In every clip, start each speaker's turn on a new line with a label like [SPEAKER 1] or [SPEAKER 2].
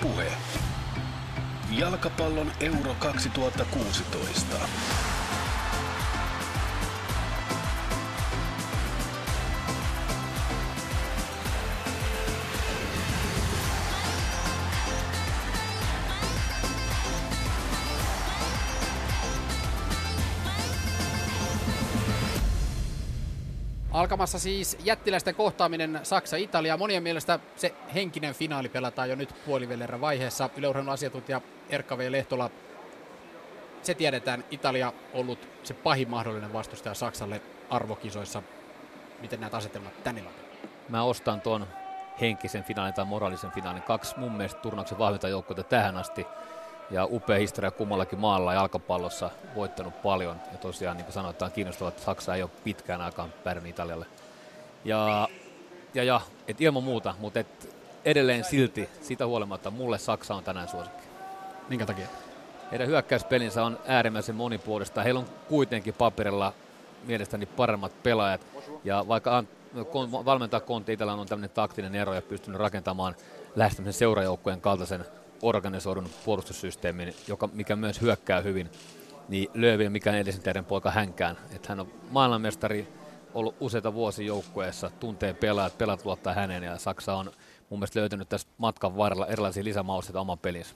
[SPEAKER 1] Puhe. Jalkapallon Euro 2016.
[SPEAKER 2] Alkamassa siis jättiläisten kohtaaminen Saksa-Italia. Monien mielestä se henkinen finaali pelataan jo nyt puolivälierän vaiheessa. Yleurheilun asiantuntija Erkka V. Lehtola, se tiedetään, Italia ollut se pahin mahdollinen vastustaja Saksalle arvokisoissa. Miten näet asetelmat tänne
[SPEAKER 3] Mä ostan tuon henkisen finaalin tai moraalisen finaalin. Kaksi mun mielestä turnauksen vahvinta joukkoita tähän asti. Ja upea historia kummallakin maalla jalkapallossa voittanut paljon. Ja tosiaan, niin kuin sanotaan, kiinnostavaa, että Saksa ei ole pitkään aikaan pärjännyt Italialle. Ja, ja, ja et ilman muuta, mutta et edelleen silti, sitä huolimatta, mulle Saksa on tänään suosikki.
[SPEAKER 2] Minkä takia?
[SPEAKER 3] Heidän hyökkäyspelinsä on äärimmäisen monipuolista. Heillä on kuitenkin paperilla mielestäni paremmat pelaajat. Ja vaikka valmentaa Conte Italian on tämmöinen taktinen ero ja pystynyt rakentamaan lähestymisen seurajoukkojen kaltaisen organisoidun puolustussysteemin, joka, mikä myös hyökkää hyvin, niin Löövi on mikään edellisen teidän poika hänkään. Että hän on maailmanmestari, ollut useita vuosia joukkueessa, tuntee pelaajat, pelaat luottaa häneen ja Saksa on mun mielestä löytänyt tässä matkan varrella erilaisia lisämausteita oman pelinsä.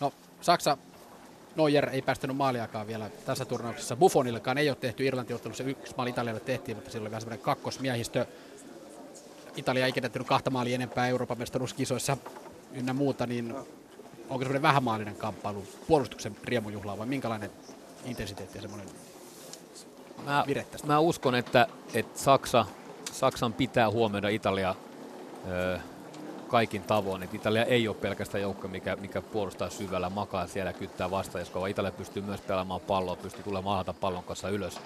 [SPEAKER 2] No, Saksa Neuer ei päästänyt maaliakaan vielä tässä turnauksessa. Buffonillekaan ei ole tehty Irlanti-ottelussa. Yksi maali Italialle tehtiin, mutta sillä oli vähän semmoinen kakkosmiehistö. Italia ei kenettynyt kahta maalia enempää Euroopan mestaruuskisoissa ynnä muuta, niin onko semmoinen vähämaallinen kamppailu puolustuksen riemujuhlaa vai minkälainen intensiteetti ja semmoinen
[SPEAKER 3] mä, mä uskon, että, että Saksa, Saksan pitää huomioida Italia ö, kaikin tavoin. Että Italia ei ole pelkästään joukko, mikä, mikä puolustaa syvällä, makaa siellä, kyttää vastaajaskoa, vaan Italia pystyy myös pelaamaan palloa, pystyy tulemaan alta pallon kanssa ylös.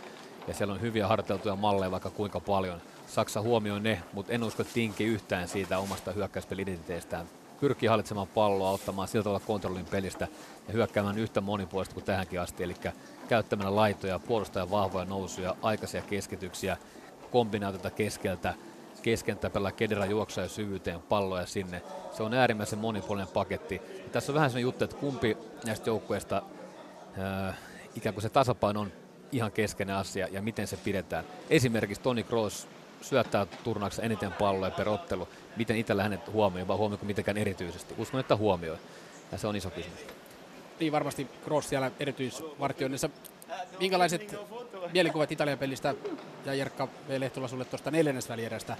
[SPEAKER 3] Ja siellä on hyviä harjoiteltuja malleja vaikka kuinka paljon. Saksa huomioi ne, mutta en usko tinki yhtään siitä omasta hyökkäyspeli-identiteestään pyrkii hallitsemaan palloa, ottamaan siltä tavalla kontrollin pelistä ja hyökkäämään yhtä monipuolista kuin tähänkin asti, eli käyttämällä laitoja, puolustajan vahvoja nousuja, aikaisia keskityksiä, kombinaatiota keskeltä, keskentä pelaa kedera juoksua ja syvyyteen palloja sinne. Se on äärimmäisen monipuolinen paketti. Ja tässä on vähän sellainen juttu, että kumpi näistä joukkueista äh, ikään kuin se tasapaino on ihan keskeinen asia ja miten se pidetään. Esimerkiksi Toni Kroos syöttää turnauksessa eniten palloja per ottelu. Miten Italia hänet huomioi, vai huomioiko mitenkään erityisesti? Uskon, että huomioi. Ja se on iso kysymys.
[SPEAKER 2] Niin varmasti Cross siellä erityisvartioinnissa. Minkälaiset mielikuvat Italian pelistä ja Jerkka V. Lehtola sulle tuosta neljännesvälierästä?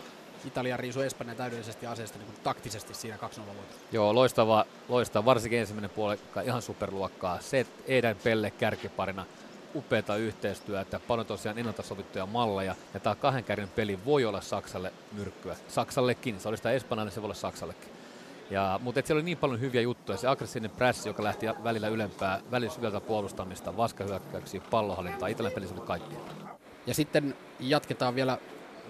[SPEAKER 2] Italia riisui Espanjan täydellisesti aseesta niin taktisesti siinä 2-0 voitossa.
[SPEAKER 3] Joo, loistava, loistava, varsinkin ensimmäinen puoli, ihan superluokkaa. Se, Eidän Pelle kärkiparina upeata yhteistyötä, paljon tosiaan ennalta sovittuja malleja, ja tämä kahden kärjen peli voi olla Saksalle myrkkyä. Saksallekin, se oli sitä Espanjalle, se voi olla Saksallekin. Ja, mutta siellä oli niin paljon hyviä juttuja. Se aggressiivinen pressi, joka lähti välillä ylempää, välillä syvältä puolustamista, vaskahyökkäyksiä, pallohallintaa. Italian pelissä oli kaikki.
[SPEAKER 2] Ja sitten jatketaan vielä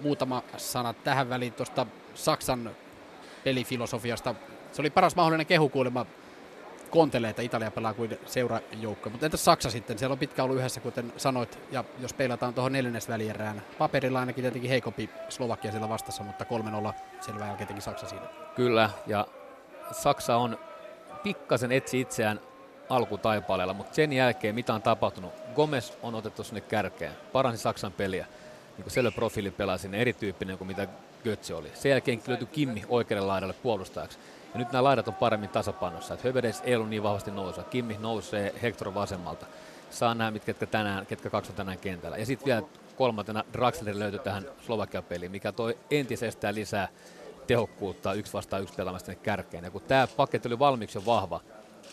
[SPEAKER 2] muutama sana tähän väliin tuosta Saksan pelifilosofiasta. Se oli paras mahdollinen kehukuulema Kontele, että Italia pelaa kuin seurajoukko. Mutta entäs Saksa sitten? Siellä on pitkä ollut yhdessä, kuten sanoit, ja jos peilataan tuohon neljännesvälierään, paperilla ainakin tietenkin heikompi Slovakia siellä vastassa, mutta 3-0 selvä jälkeen tietenkin Saksa siinä.
[SPEAKER 3] Kyllä, ja Saksa on pikkasen etsi itseään alkutaipaleella, mutta sen jälkeen mitä on tapahtunut? Gomez on otettu sinne kärkeen, paransi Saksan peliä. Niin selvä profiili pelaa sinne erityyppinen kuin mitä Götze oli. Sen jälkeen löytyi Kimmi oikealle laidalle puolustajaksi. Ja nyt nämä laidat on paremmin tasapainossa. Että Hövedes ei ollut niin vahvasti nousua. Kimmi nousee Hector vasemmalta. Saa nämä, ketkä, tänään, ketkä kaksi tänään kentällä. Ja sitten vielä kolmantena Draxler löytyi tähän Slovakian peliin, mikä toi entisestään lisää tehokkuutta yksi vastaan yksi pelaamista tänne kärkeen. Ja kun tämä paketti oli valmiiksi jo vahva,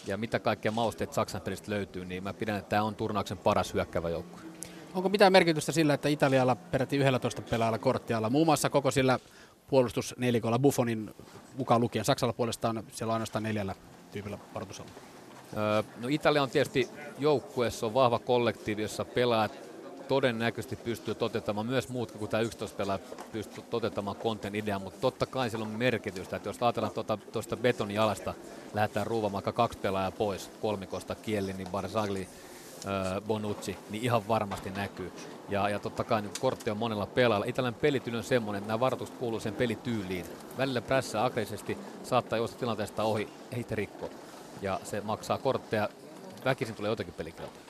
[SPEAKER 3] ja mitä kaikkea mausteet Saksan pelistä löytyy, niin mä pidän, että tämä on turnauksen paras hyökkävä joukkue.
[SPEAKER 2] Onko mitään merkitystä sillä, että Italialla peräti 11 pelaajalla korttialla, muun muassa koko sillä puolustusnelikolla Buffonin mukaan lukien. Saksalla puolestaan siellä on ainoastaan neljällä tyypillä varoitusalla.
[SPEAKER 3] No Italia on tietysti joukkueessa on vahva kollektiivi, jossa pelaajat todennäköisesti pystyy toteuttamaan myös muut kuin tämä 11 pelaa pystyy toteuttamaan konten idea, mutta totta kai sillä on merkitystä, että jos ajatellaan tuota, tuosta betonialasta, lähdetään ruuvamaan kaksi pelaajaa pois kolmikosta, Kielin, niin Barzagli, Bonucci, niin ihan varmasti näkyy. Ja, ja totta kai niin kortti on monella pelaajalla. Italian pelityyli on semmoinen, että nämä varoitukset kuuluu sen pelityyliin. Välillä prässä aggressiivisesti saattaa juosta tilanteesta ohi, ei rikko. Ja se maksaa kortteja. Väkisin tulee jotakin pelikelta.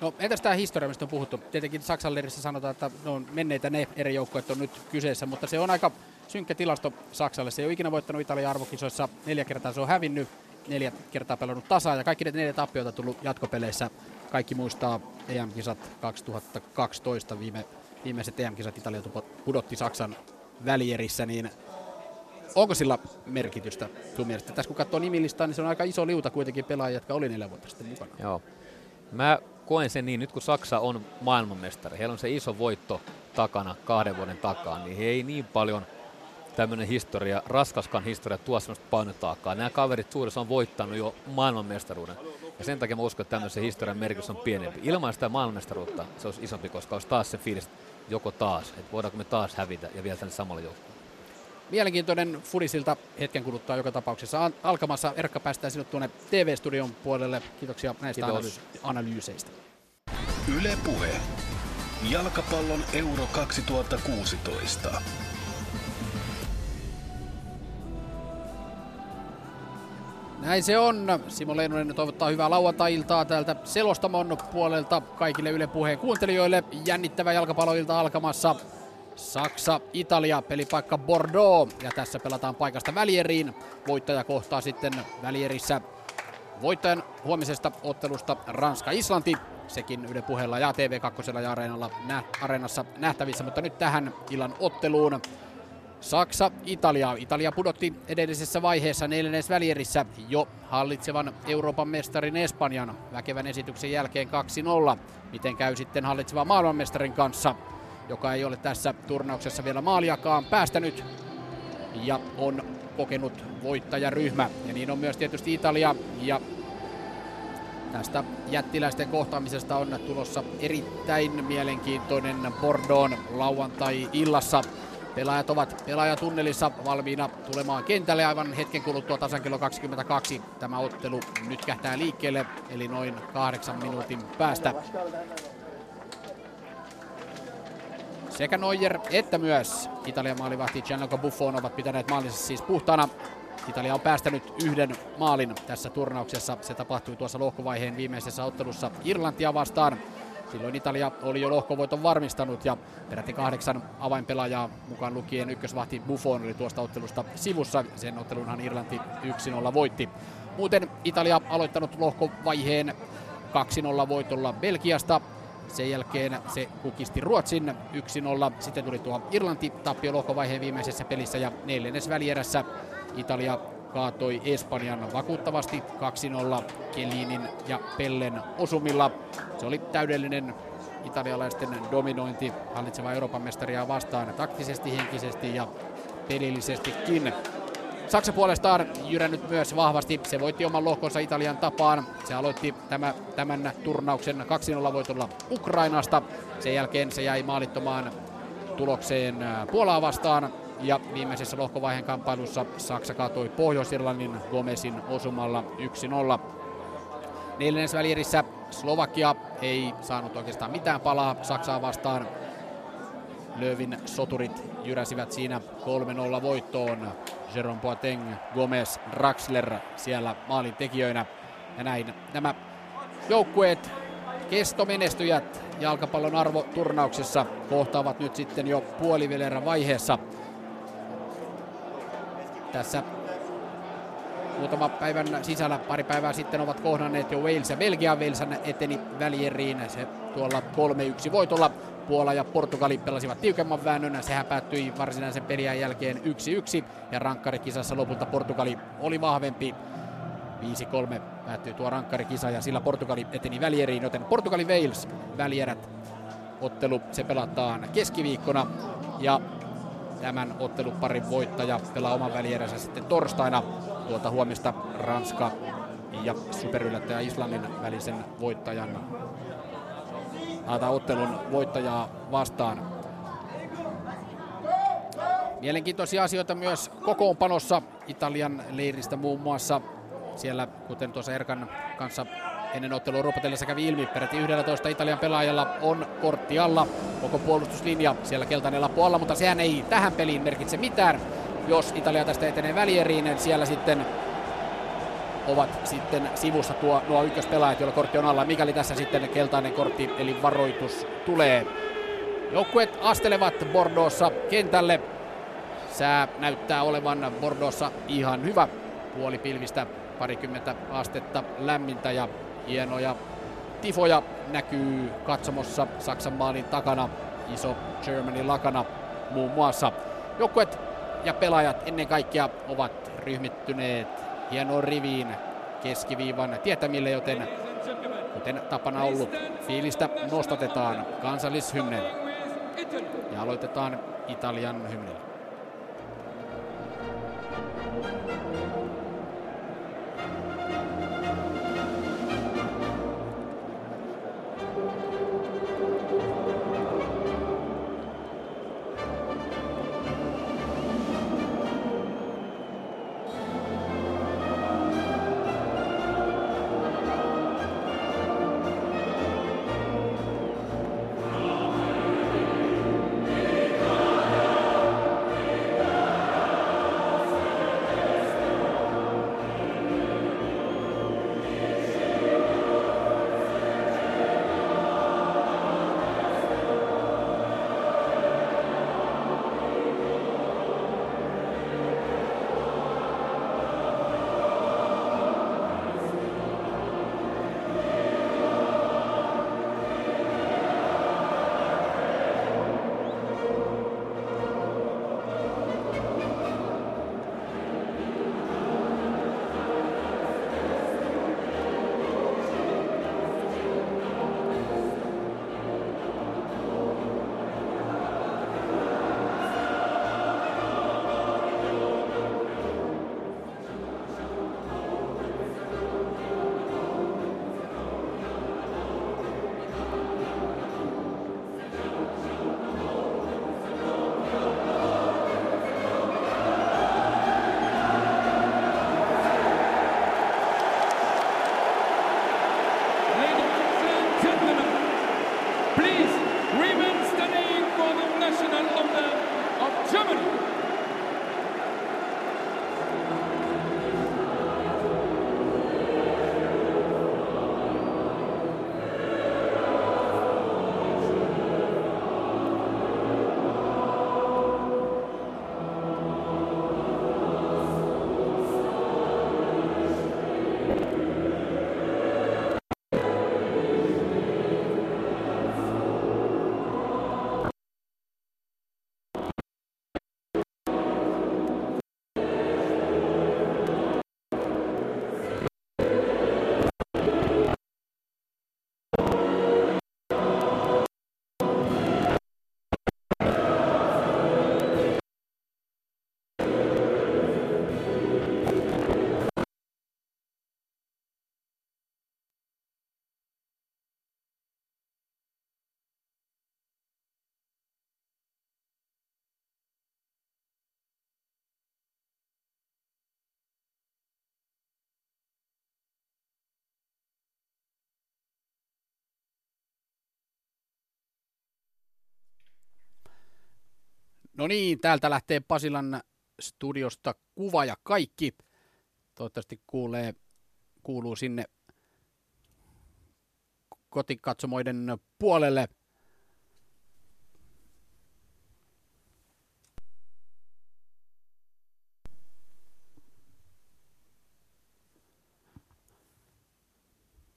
[SPEAKER 2] No entäs tämä historia, mistä on puhuttu? Tietenkin Saksan leirissä sanotaan, että ne on menneitä ne eri joukkueet on nyt kyseessä, mutta se on aika synkkä tilasto Saksalle. Se ei ole ikinä voittanut Italian arvokisoissa, neljä kertaa se on hävinnyt, neljä kertaa pelannut tasaa ja kaikki ne neljä tappiota tullut jatkopeleissä. Kaikki muistaa EM-kisat 2012, viime, viimeiset EM-kisat Italia pudotti Saksan välierissä, niin onko sillä merkitystä sun mielestä? Tässä kun katsoo nimilistaa, niin se on aika iso liuta kuitenkin pelaajia, jotka oli neljä vuotta sitten mukana.
[SPEAKER 3] Joo. Mä koen sen niin, nyt kun Saksa on maailmanmestari, heillä on se iso voitto takana kahden vuoden takaa, niin he ei niin paljon tämmöinen historia, raskaskan historia tuo sellaista painotaakkaa. Nämä kaverit suurissa on voittanut jo maailmanmestaruuden. Ja sen takia mä uskon, että tämmöisen historian merkitys on pienempi. Ilman sitä maailmanmestaruutta se olisi isompi, koska olisi taas se fiilis, joko taas, että voidaanko me taas hävitä ja vielä tänne samalle joukkueelle.
[SPEAKER 2] Mielenkiintoinen Fudisilta hetken kuluttua joka tapauksessa alkamassa. Erkka päästään sinut tuonne TV-studion puolelle. Kiitoksia näistä Kiitos. analyyseistä.
[SPEAKER 1] Yle Puhe. Jalkapallon Euro 2016.
[SPEAKER 2] Näin se on. Simo Leinonen toivottaa hyvää lauantai-iltaa täältä Selostamon puolelta kaikille Yle Puheen kuuntelijoille. Jännittävä jalkapalloilta alkamassa. Saksa, Italia, pelipaikka Bordeaux. Ja tässä pelataan paikasta välieriin. Voittaja kohtaa sitten välierissä voittajan huomisesta ottelusta Ranska-Islanti. Sekin Yle puheella ja TV2 ja areenalla, nä- areenassa nähtävissä, mutta nyt tähän illan otteluun. Saksa, Italia. Italia pudotti edellisessä vaiheessa neljännes välierissä jo hallitsevan Euroopan mestarin Espanjan väkevän esityksen jälkeen 2-0. Miten käy sitten hallitsevan maailmanmestarin kanssa, joka ei ole tässä turnauksessa vielä maaliakaan päästänyt ja on kokenut voittajaryhmä. Ja niin on myös tietysti Italia ja tästä jättiläisten kohtaamisesta on tulossa erittäin mielenkiintoinen Bordon lauantai-illassa. Pelaajat ovat pelaajatunnelissa valmiina tulemaan kentälle aivan hetken kuluttua tasan kello 22. Tämä ottelu nyt kähtää liikkeelle, eli noin kahdeksan minuutin päästä. Sekä Neuer että myös Italian maalivahti Gianluca Buffon ovat pitäneet maalinsa siis puhtaana. Italia on päästänyt yhden maalin tässä turnauksessa. Se tapahtui tuossa lohkovaiheen viimeisessä ottelussa Irlantia vastaan. Silloin Italia oli jo lohkovoiton varmistanut ja peräti kahdeksan avainpelaajaa mukaan lukien ykkösvahti Buffon oli tuosta ottelusta sivussa. Sen ottelunhan Irlanti 1-0 voitti. Muuten Italia aloittanut lohkovaiheen 2-0 voitolla Belgiasta. Sen jälkeen se kukisti Ruotsin 1-0. Sitten tuli tuo Irlanti tappio lohkovaiheen viimeisessä pelissä ja neljännes välierässä Italia kaatoi Espanjan vakuuttavasti 2-0 Kelinin ja Pellen osumilla. Se oli täydellinen italialaisten dominointi hallitseva Euroopan mestaria vastaan taktisesti, henkisesti ja pelillisestikin. Saksa puolestaan jyrännyt myös vahvasti. Se voitti oman lohkonsa Italian tapaan. Se aloitti tämä, tämän turnauksen 2-0 voitolla Ukrainasta. Sen jälkeen se jäi maalittomaan tulokseen Puolaa vastaan. Ja viimeisessä lohkovaiheen kamppailussa Saksa kaatoi Pohjois-Irlannin Gomezin osumalla 1-0. Neljännes välierissä Slovakia ei saanut oikeastaan mitään palaa Saksaa vastaan. Lövin soturit jyräsivät siinä 3-0 voittoon. Jerome Boateng, Gomez, Draxler siellä maalin tekijöinä. Ja näin nämä joukkueet, kestomenestyjät jalkapallon arvoturnauksessa kohtaavat nyt sitten jo puolivelerän vaiheessa tässä muutama päivän sisällä, pari päivää sitten ovat kohdanneet jo Wales ja Belgia. Wales eteni välieriin se tuolla 3-1 voitolla. Puola ja Portugali pelasivat tiukemman väännön. Sehän päättyi varsinaisen pelin jälkeen 1-1 ja rankkarikisassa lopulta Portugali oli vahvempi. 5-3 päättyi tuo rankkarikisa ja sillä Portugali eteni välieriin, joten Portugali-Wales välierät ottelu se pelataan keskiviikkona ja tämän otteluparin voittaja pelaa oman välieränsä sitten torstaina tuolta huomista Ranska ja superyllättäjä Islannin välisen voittajan ottelun voittajaa vastaan. Mielenkiintoisia asioita myös kokoonpanossa Italian leiristä muun muassa. Siellä, kuten tuossa Erkan kanssa ennen ottelua rupatellessa kävi ilmi, peräti 11 Italian pelaajalla on kortti alla, koko puolustuslinja siellä keltainen lappu alla, mutta sehän ei tähän peliin merkitse mitään. Jos Italia tästä etenee välieriin, niin siellä sitten ovat sitten sivussa tuo, nuo ykköspelaajat, joilla kortti on alla. Mikäli tässä sitten keltainen kortti eli varoitus tulee. Joukkueet astelevat Bordeauxssa kentälle. Sää näyttää olevan Bordeauxssa ihan hyvä. Puoli pilvistä, parikymmentä astetta lämmintä ja hienoja tifoja näkyy katsomossa Saksan maalin takana. Iso Germany lakana muun muassa. Joukkueet ja pelaajat ennen kaikkea ovat ryhmittyneet hienoon riviin keskiviivan tietämille, joten kuten tapana ollut, fiilistä nostatetaan kansallishymnen ja aloitetaan Italian hymnillä. No niin, täältä lähtee Pasilan studiosta kuva ja kaikki. Toivottavasti kuulee, kuuluu sinne kotikatsomoiden puolelle.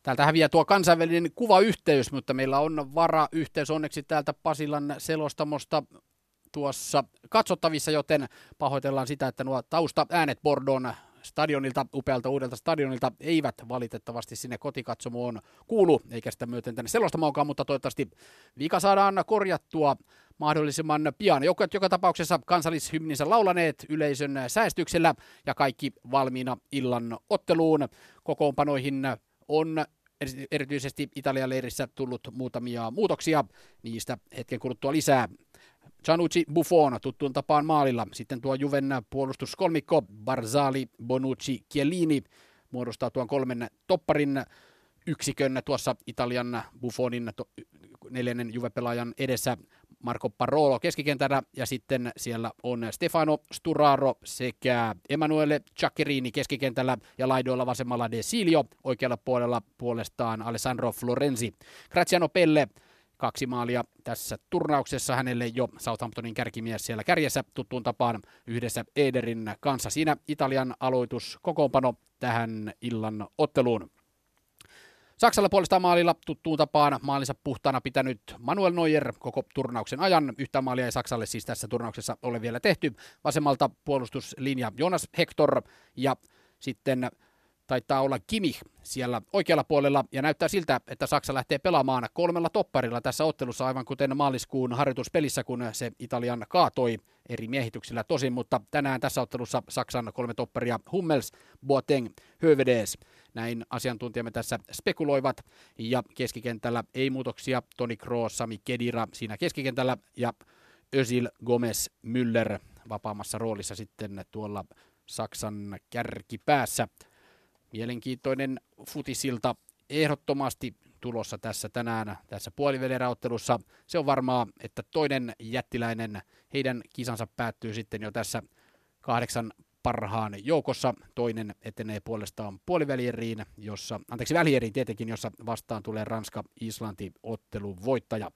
[SPEAKER 2] Täältä häviää tuo kansainvälinen kuvayhteys, mutta meillä on varayhteys onneksi täältä Pasilan selostamosta tuossa katsottavissa, joten pahoitellaan sitä, että nuo tausta-äänet Bordon stadionilta, upealta uudelta stadionilta, eivät valitettavasti sinne kotikatsomoon kuulu, eikä sitä myöten tänne selostamoonkaan, mutta toivottavasti vika saadaan korjattua mahdollisimman pian. Joka, joka tapauksessa kansallishymninsä laulaneet yleisön säästyksellä ja kaikki valmiina illan otteluun. Kokoonpanoihin on erityisesti Italian leirissä tullut muutamia muutoksia, niistä hetken kuluttua lisää. Gianluigi Buffon tuttuun tapaan maalilla. Sitten tuo Juven puolustuskolmikko Barzali, Bonucci, Chiellini muodostaa tuon kolmen topparin. yksikön tuossa Italian Buffonin neljännen Juve-pelaajan edessä Marco Parolo keskikentällä ja sitten siellä on Stefano Sturaro sekä Emanuele Ciaccherini keskikentällä ja laidoilla vasemmalla De Silio, oikealla puolella puolestaan Alessandro Florenzi. Graziano Pelle kaksi maalia tässä turnauksessa. Hänelle jo Southamptonin kärkimies siellä kärjessä tuttuun tapaan yhdessä Ederin kanssa. Siinä Italian aloitus kokoonpano tähän illan otteluun. Saksalla puolestaan maalilla tuttuun tapaan maalinsa puhtaana pitänyt Manuel Neuer koko turnauksen ajan. Yhtä maalia ei Saksalle siis tässä turnauksessa ole vielä tehty. Vasemmalta puolustuslinja Jonas Hector ja sitten taitaa olla Kimi siellä oikealla puolella ja näyttää siltä, että Saksa lähtee pelaamaan kolmella topparilla tässä ottelussa aivan kuten maaliskuun harjoituspelissä, kun se Italian kaatoi eri miehityksillä tosin, mutta tänään tässä ottelussa Saksan kolme topparia Hummels, Boateng, Hövedes. Näin asiantuntijamme tässä spekuloivat ja keskikentällä ei muutoksia. Toni Kroos, Sami Kedira siinä keskikentällä ja Özil, Gomez, Müller vapaamassa roolissa sitten tuolla Saksan kärkipäässä. Mielenkiintoinen futisilta ehdottomasti tulossa tässä tänään tässä puolivälieräottelussa. Se on varmaa, että toinen jättiläinen, heidän kisansa päättyy sitten jo tässä kahdeksan parhaan joukossa. Toinen etenee puolestaan puolivälieriin, jossa, anteeksi välieriin tietenkin, jossa vastaan tulee Ranska-Islanti ottelun voittaja.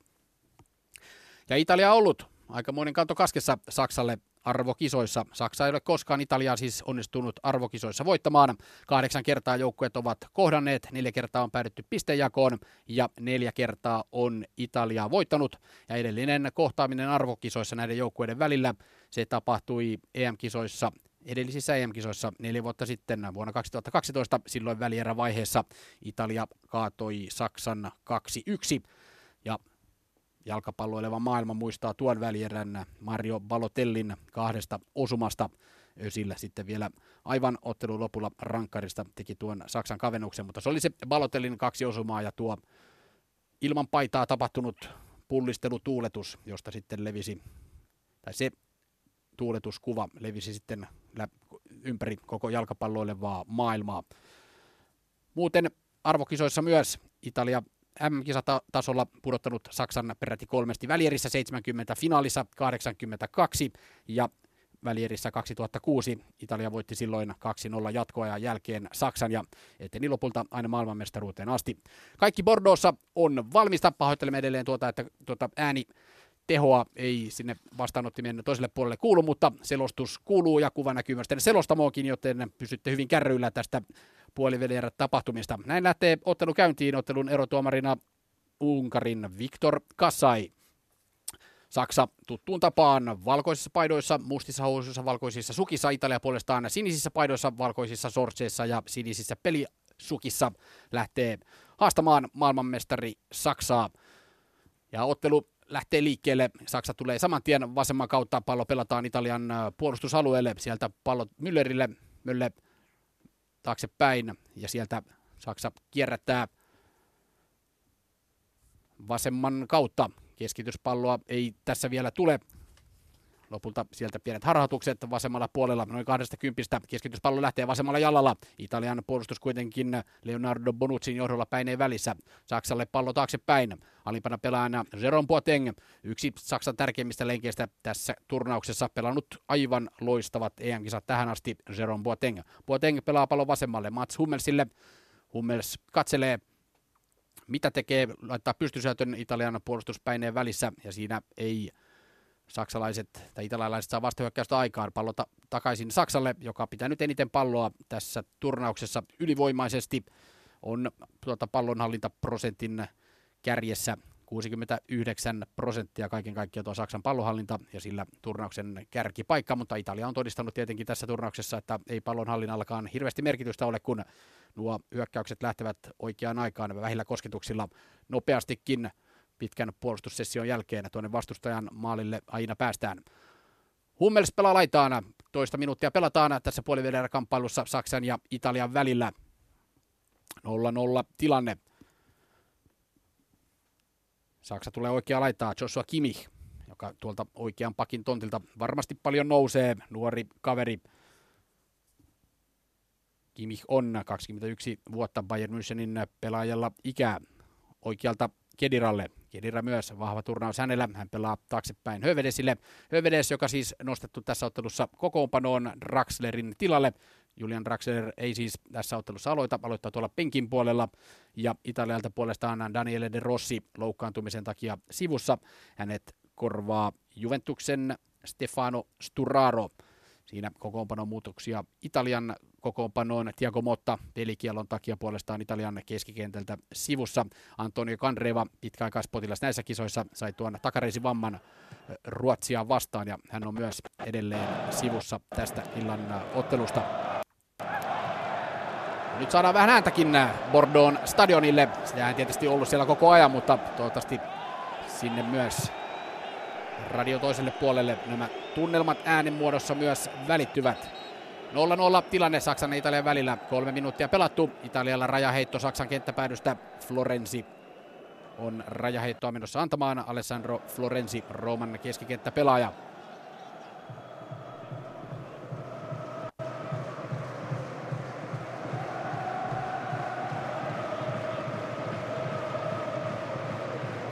[SPEAKER 2] Ja Italia on ollut aikamoinen kanto kaskessa Saksalle arvokisoissa. Saksa ei ole koskaan Italiaa siis onnistunut arvokisoissa voittamaan. Kahdeksan kertaa joukkueet ovat kohdanneet, neljä kertaa on päädytty pistejakoon ja neljä kertaa on Italia voittanut. Ja edellinen kohtaaminen arvokisoissa näiden joukkueiden välillä, se tapahtui EM-kisoissa edellisissä EM-kisoissa neljä vuotta sitten vuonna 2012. Silloin välierävaiheessa Italia kaatoi Saksan 2-1 ja jalkapalloileva maailma muistaa tuon välierän Mario Balotellin kahdesta osumasta. Ösillä sitten vielä aivan ottelun lopulla rankkarista teki tuon Saksan kavennuksen, mutta se oli se Balotellin kaksi osumaa ja tuo ilman paitaa tapahtunut pullistelutuuletus, josta sitten levisi, tai se tuuletuskuva levisi sitten ympäri koko jalkapalloilevaa maailmaa. Muuten arvokisoissa myös Italia M-kisatasolla pudottanut Saksan peräti kolmesti välierissä 70, finaalissa 82 ja välierissä 2006. Italia voitti silloin 2-0 jatkoajan jälkeen Saksan ja eteni lopulta aina maailmanmestaruuteen asti. Kaikki Bordeauxssa on valmista. Pahoittelemme edelleen tuota, että tuota ääni tehoa ei sinne vastaanottimien toiselle puolelle kuulu, mutta selostus kuuluu ja kuva näkyy myös selostamoonkin, joten pysytte hyvin kärryillä tästä puolivälierät tapahtumista. Näin lähtee ottelu käyntiin ottelun erotuomarina Unkarin Viktor Kasai. Saksa tuttuun tapaan valkoisissa paidoissa, mustissa housuissa, valkoisissa sukissa, Italia puolestaan sinisissä paidoissa, valkoisissa sortseissa ja sinisissä pelisukissa lähtee haastamaan maailmanmestari Saksaa. Ja ottelu lähtee liikkeelle. Saksa tulee saman tien vasemman kautta. Pallo pelataan Italian äh, puolustusalueelle. Sieltä pallo Müllerille. Müller taaksepäin ja sieltä Saksa kierrättää vasemman kautta. Keskityspalloa ei tässä vielä tule. Lopulta sieltä pienet harhautukset vasemmalla puolella, noin kahdesta kympistä. Keskityspallo lähtee vasemmalla jalalla. Italian puolustus kuitenkin Leonardo Bonuccin johdolla päineen välissä. Saksalle pallo taaksepäin. Alimpana pelaajana Jerome Boateng, yksi Saksan tärkeimmistä lenkeistä tässä turnauksessa. Pelannut aivan loistavat EM-kisat tähän asti Jerome Boateng. Boateng pelaa pallon vasemmalle Mats Hummelsille. Hummels katselee mitä tekee, laittaa pystysyötön Italian puolustuspäineen välissä ja siinä ei saksalaiset tai italialaiset saa vastahyökkäystä aikaan. Pallo ta- takaisin Saksalle, joka pitää nyt eniten palloa tässä turnauksessa ylivoimaisesti. On tuota pallonhallintaprosentin kärjessä 69 prosenttia kaiken kaikkiaan tuo Saksan pallonhallinta ja sillä turnauksen kärkipaikka, mutta Italia on todistanut tietenkin tässä turnauksessa, että ei pallonhallinnallakaan hirveästi merkitystä ole, kun nuo hyökkäykset lähtevät oikeaan aikaan vähillä kosketuksilla nopeastikin pitkän puolustussession jälkeen tuonne vastustajan maalille aina päästään. Hummels pelaa laitaana. Toista minuuttia pelataan tässä puolivälierä kamppailussa Saksan ja Italian välillä. 0-0 tilanne. Saksa tulee oikea laittaa Joshua Kimi, joka tuolta oikean pakin tontilta varmasti paljon nousee. Nuori kaveri Kimmich on 21 vuotta Bayern Münchenin pelaajalla ikää oikealta Kediralle. Kedira myös vahva turnaus hänellä. Hän pelaa taaksepäin Hövedesille. Hövedes, joka siis nostettu tässä ottelussa kokoonpanoon Draxlerin tilalle. Julian Draxler ei siis tässä ottelussa aloita, aloittaa tuolla penkin puolella. Ja Italialta puolestaan Daniele De Rossi loukkaantumisen takia sivussa. Hänet korvaa Juventuksen Stefano Sturaro. Siinä kokoonpanon muutoksia Italian kokoonpanoon. Tiago Motta pelikielon takia puolestaan Italian keskikentältä sivussa. Antonio Canreva, pitkäaikaispotilas näissä kisoissa, sai tuon takareisivamman Ruotsia vastaan ja hän on myös edelleen sivussa tästä illan ottelusta. Nyt saadaan vähän ääntäkin Bordeaux stadionille. Sitä ei tietysti ollut siellä koko ajan, mutta toivottavasti sinne myös radio toiselle puolelle nämä tunnelmat äänen muodossa myös välittyvät. 0-0 tilanne Saksan ja Italian välillä. Kolme minuuttia pelattu. Italialla rajaheitto Saksan kenttäpäädystä. Florenzi on rajaheittoa menossa antamaan. Alessandro Florenzi, Rooman keskikenttäpelaaja.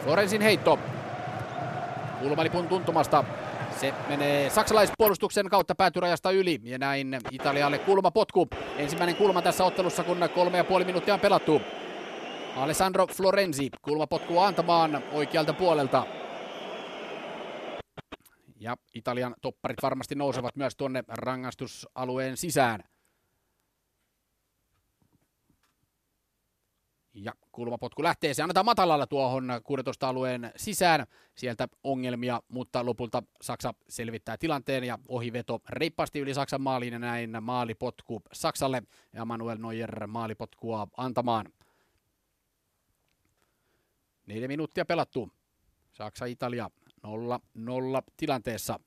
[SPEAKER 2] Florenzin heitto Kulmalipun tuntumasta. Se menee saksalaispuolustuksen kautta päätyrajasta yli ja näin Italialle kulmapotku. Ensimmäinen kulma tässä ottelussa, kun kolme ja puoli minuuttia on pelattu. Alessandro Florenzi kulmapotku antamaan oikealta puolelta. Ja Italian topparit varmasti nousevat myös tuonne rangaistusalueen sisään. Ja kulmapotku lähtee. Se annetaan matalalla tuohon 16 alueen sisään. Sieltä ongelmia, mutta lopulta Saksa selvittää tilanteen ja ohiveto reippaasti yli Saksan maaliin ja näin maalipotku Saksalle ja Manuel Neuer maalipotkua antamaan. Neljä minuuttia pelattu. Saksa-Italia 0-0 tilanteessa.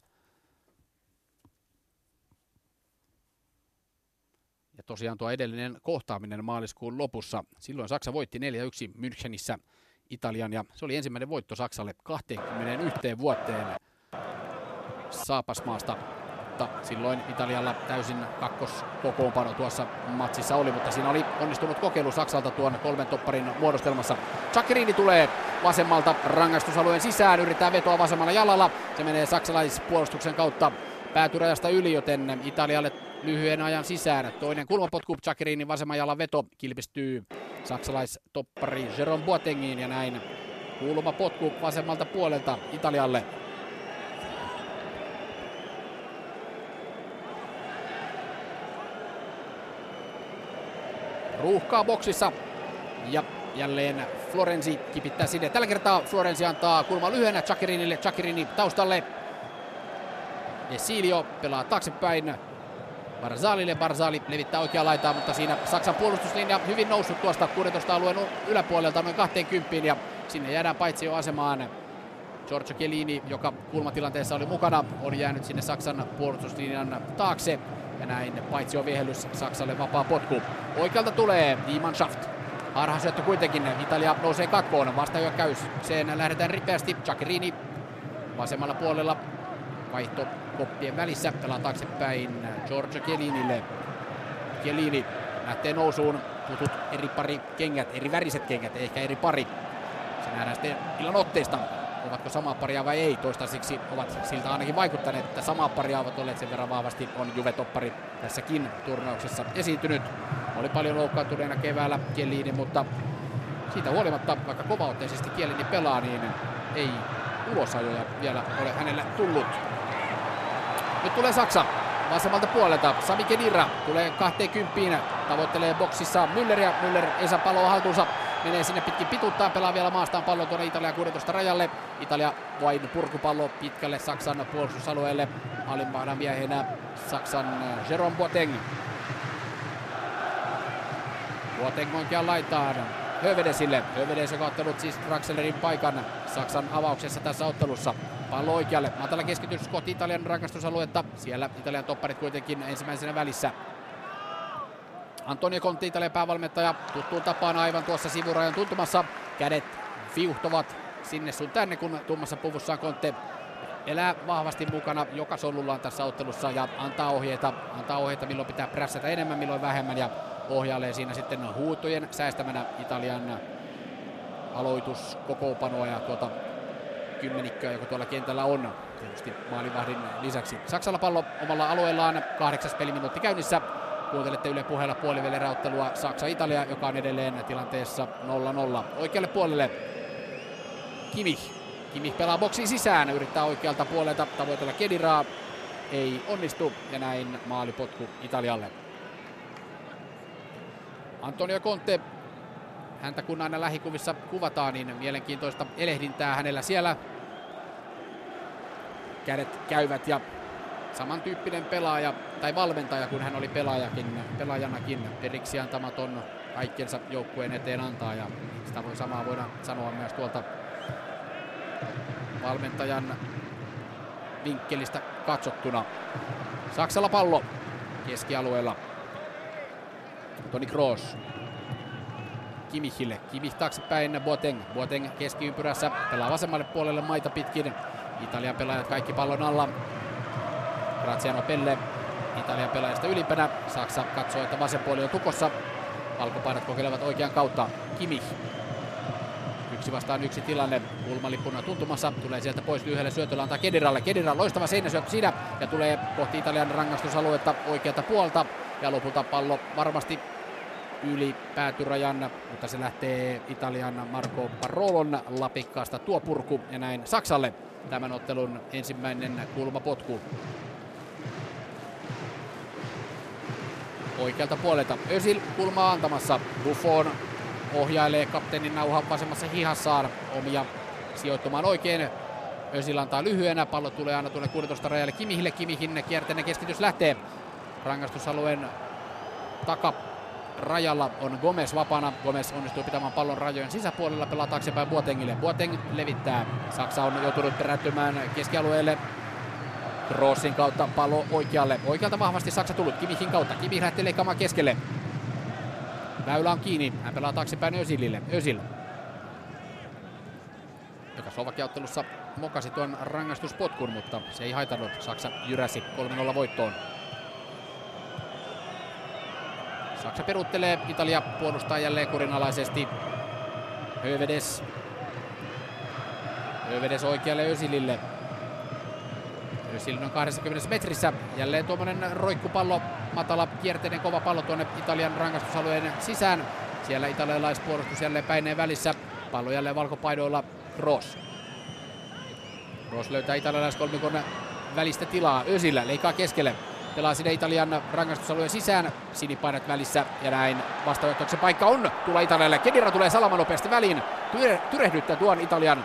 [SPEAKER 2] Ja tosiaan tuo edellinen kohtaaminen maaliskuun lopussa. Silloin Saksa voitti 4-1 Münchenissä Italian ja se oli ensimmäinen voitto Saksalle 21 vuoteen Saapasmaasta. Mutta silloin Italialla täysin kakkoskokoonpano tuossa matsissa oli, mutta siinä oli onnistunut kokeilu Saksalta tuon kolmen topparin muodostelmassa. Chakrini tulee vasemmalta rangaistusalueen sisään, yrittää vetoa vasemmalla jalalla. Se menee saksalaispuolustuksen kautta päätyrajasta yli, joten Italialle lyhyen ajan sisään. Toinen kulmapotku, Chakrinin vasemman jalan veto kilpistyy saksalaistoppari Jerome Boatengiin ja näin kulmapotku vasemmalta puolelta Italialle. Ruuhkaa boksissa ja jälleen Florenzi kipittää sinne. Tällä kertaa Florenzi antaa kulma lyhyenä Chakirinille. Chakirini taustalle. Desilio pelaa taaksepäin. Barzalille. Barzali levittää oikea laitaa, mutta siinä Saksan puolustuslinja hyvin noussut tuosta 16 alueen yläpuolelta noin 20 ja sinne jäädään paitsi jo asemaan Giorgio Chiellini, joka kulmatilanteessa oli mukana, on jäänyt sinne Saksan puolustuslinjan taakse. Ja näin paitsi on viehellys Saksalle vapaa potku. Oikealta tulee Niemannschaft. Harha syöttö kuitenkin. Italia nousee katkoon. Vastahyökkäykseen lähdetään ripeästi. Chakirini vasemmalla puolella. Vaihto koppien välissä. Pelaa taaksepäin Giorgio Chielinille. Chiellini lähtee nousuun. Tutut eri pari kengät, eri väriset kengät, ehkä eri pari. Se nähdään sitten illan otteista, ovatko samaa paria vai ei. Toistaiseksi ovat siltä ainakin vaikuttaneet, että samaa paria ovat olleet sen verran vahvasti on Juve-toppari tässäkin turnauksessa esiintynyt. Oli paljon loukkaantuneena keväällä Chiellini, mutta siitä huolimatta, vaikka kovaotteisesti Chiellini pelaa, niin ei ulosajoja vielä ole hänelle tullut. Nyt tulee Saksa vasemmalta puolelta. Sami Kedira tulee 20, tavoittelee boksissa Mülleria. Müller ei saa palloa haltuunsa. Menee sinne pitkin pituuttaan, pelaa vielä maastaan pallon tuonne Italia 16 rajalle. Italia vain purkupallo pitkälle Saksan puolustusalueelle. Alimpana miehenä Saksan äh, Jerome Boateng. Boateng oikeaan laitaan. Hövedesille. Hövedes joka ottanut siis Draxlerin paikan Saksan avauksessa tässä ottelussa. Pallo oikealle. Matala keskitys kohti Italian rangaistusaluetta. Siellä Italian topparit kuitenkin ensimmäisenä välissä. Antonio Conti, Italian päävalmentaja, tuttuun tapaan aivan tuossa sivurajan tuntumassa. Kädet viuhtovat sinne sun tänne, kun tummassa puvussaan Conte elää vahvasti mukana joka solullaan tässä ottelussa ja antaa ohjeita, antaa ohjeita milloin pitää prässätä enemmän, milloin vähemmän ja ohjailee siinä sitten huutojen säästämänä Italian aloituskokoopanoa ja tuota kymmenikköä, joka tuolla kentällä on tietysti maalivahdin lisäksi. Saksalla pallo omalla alueellaan, kahdeksas peliminuutti käynnissä. Kuuntelette Yle puheella puolivälirauttelua Saksa-Italia, joka on edelleen tilanteessa 0-0. Oikealle puolelle Kimi. Kimi pelaa boksiin sisään, yrittää oikealta puolelta tavoitella Kediraa. Ei onnistu ja näin maalipotku Italialle. Antonio Conte, häntä kun aina lähikuvissa kuvataan, niin mielenkiintoista elehdintää hänellä siellä. Kädet käyvät ja samantyyppinen pelaaja tai valmentaja kuin hän oli pelaajakin, pelaajanakin. Periksi antamaton kaikkensa joukkueen eteen antaa ja sitä voi samaa voida sanoa myös tuolta valmentajan vinkkelistä katsottuna. Saksalla pallo keskialueella. Toni Kroos. Kimihille. Kimih taaksepäin Boateng. Boateng keskiympyrässä. Pelaa vasemmalle puolelle maita pitkin. Italian pelaajat kaikki pallon alla. Graziano Pelle Italian pelaajista ylimpänä. Saksa katsoo, että vasen puoli on tukossa. Valkopaidat kokeilevat oikean kautta. Kimih. Yksi vastaan yksi tilanne. Kulmalippuna tuntumassa. Tulee sieltä pois lyhyelle syötöllä antaa Kediralle. Kedira loistava seinäsyöttö siinä. Ja tulee kohti Italian rangaistusaluetta oikealta puolta. Ja lopulta pallo varmasti yli päätyrajan, mutta se lähtee Italian Marco Parolon lapikkaasta tuo purku ja näin Saksalle tämän ottelun ensimmäinen kulmapotku. Oikealta puolelta Ösil kulmaa antamassa. Buffon ohjailee kapteenin nauhan vasemmassa hihassaan omia sijoittumaan oikein. Ösil antaa lyhyenä, pallo tulee aina tuonne 16 rajalle Kimihille. Kimihin kierteinen keskitys lähtee rangaistusalueen taka rajalla on Gomez vapana. Gomez onnistuu pitämään pallon rajojen sisäpuolella, pelaa taaksepäin Boatengille. Boateng levittää. Saksa on joutunut perättymään keskialueelle. Crossin kautta pallo oikealle. Oikealta vahvasti Saksa tullut Kimihin kautta. Kimi lähtee leikkaamaan keskelle. Väylä on kiinni. Hän pelaa taaksepäin Özilille. Özil. Joka Slovakia-ottelussa mokasi tuon rangaistuspotkun, mutta se ei haitannut. Saksa jyräsi 3-0 voittoon. Saksa peruttelee, Italia puolustaa jälleen kurinalaisesti. Hövedes. Hövedes oikealle Ösilille. Ösil on 20 metrissä. Jälleen tuommoinen roikkupallo, matala kierteinen kova pallo tuonne Italian rangaistusalueen sisään. Siellä italialaispuolustus jälleen päineen välissä. Pallo jälleen valkopaidoilla Ross. Ross löytää italialaiskolmikon välistä tilaa. Ösillä leikkaa keskelle. Pelaa sinne Italian rangaistusalueen sisään. Sinipaidat välissä ja näin vastaanottoksen paikka on. Tulee Italialle. Kedira tulee salamanopeasti väliin. Tyre, tyrehdyttää tuon Italian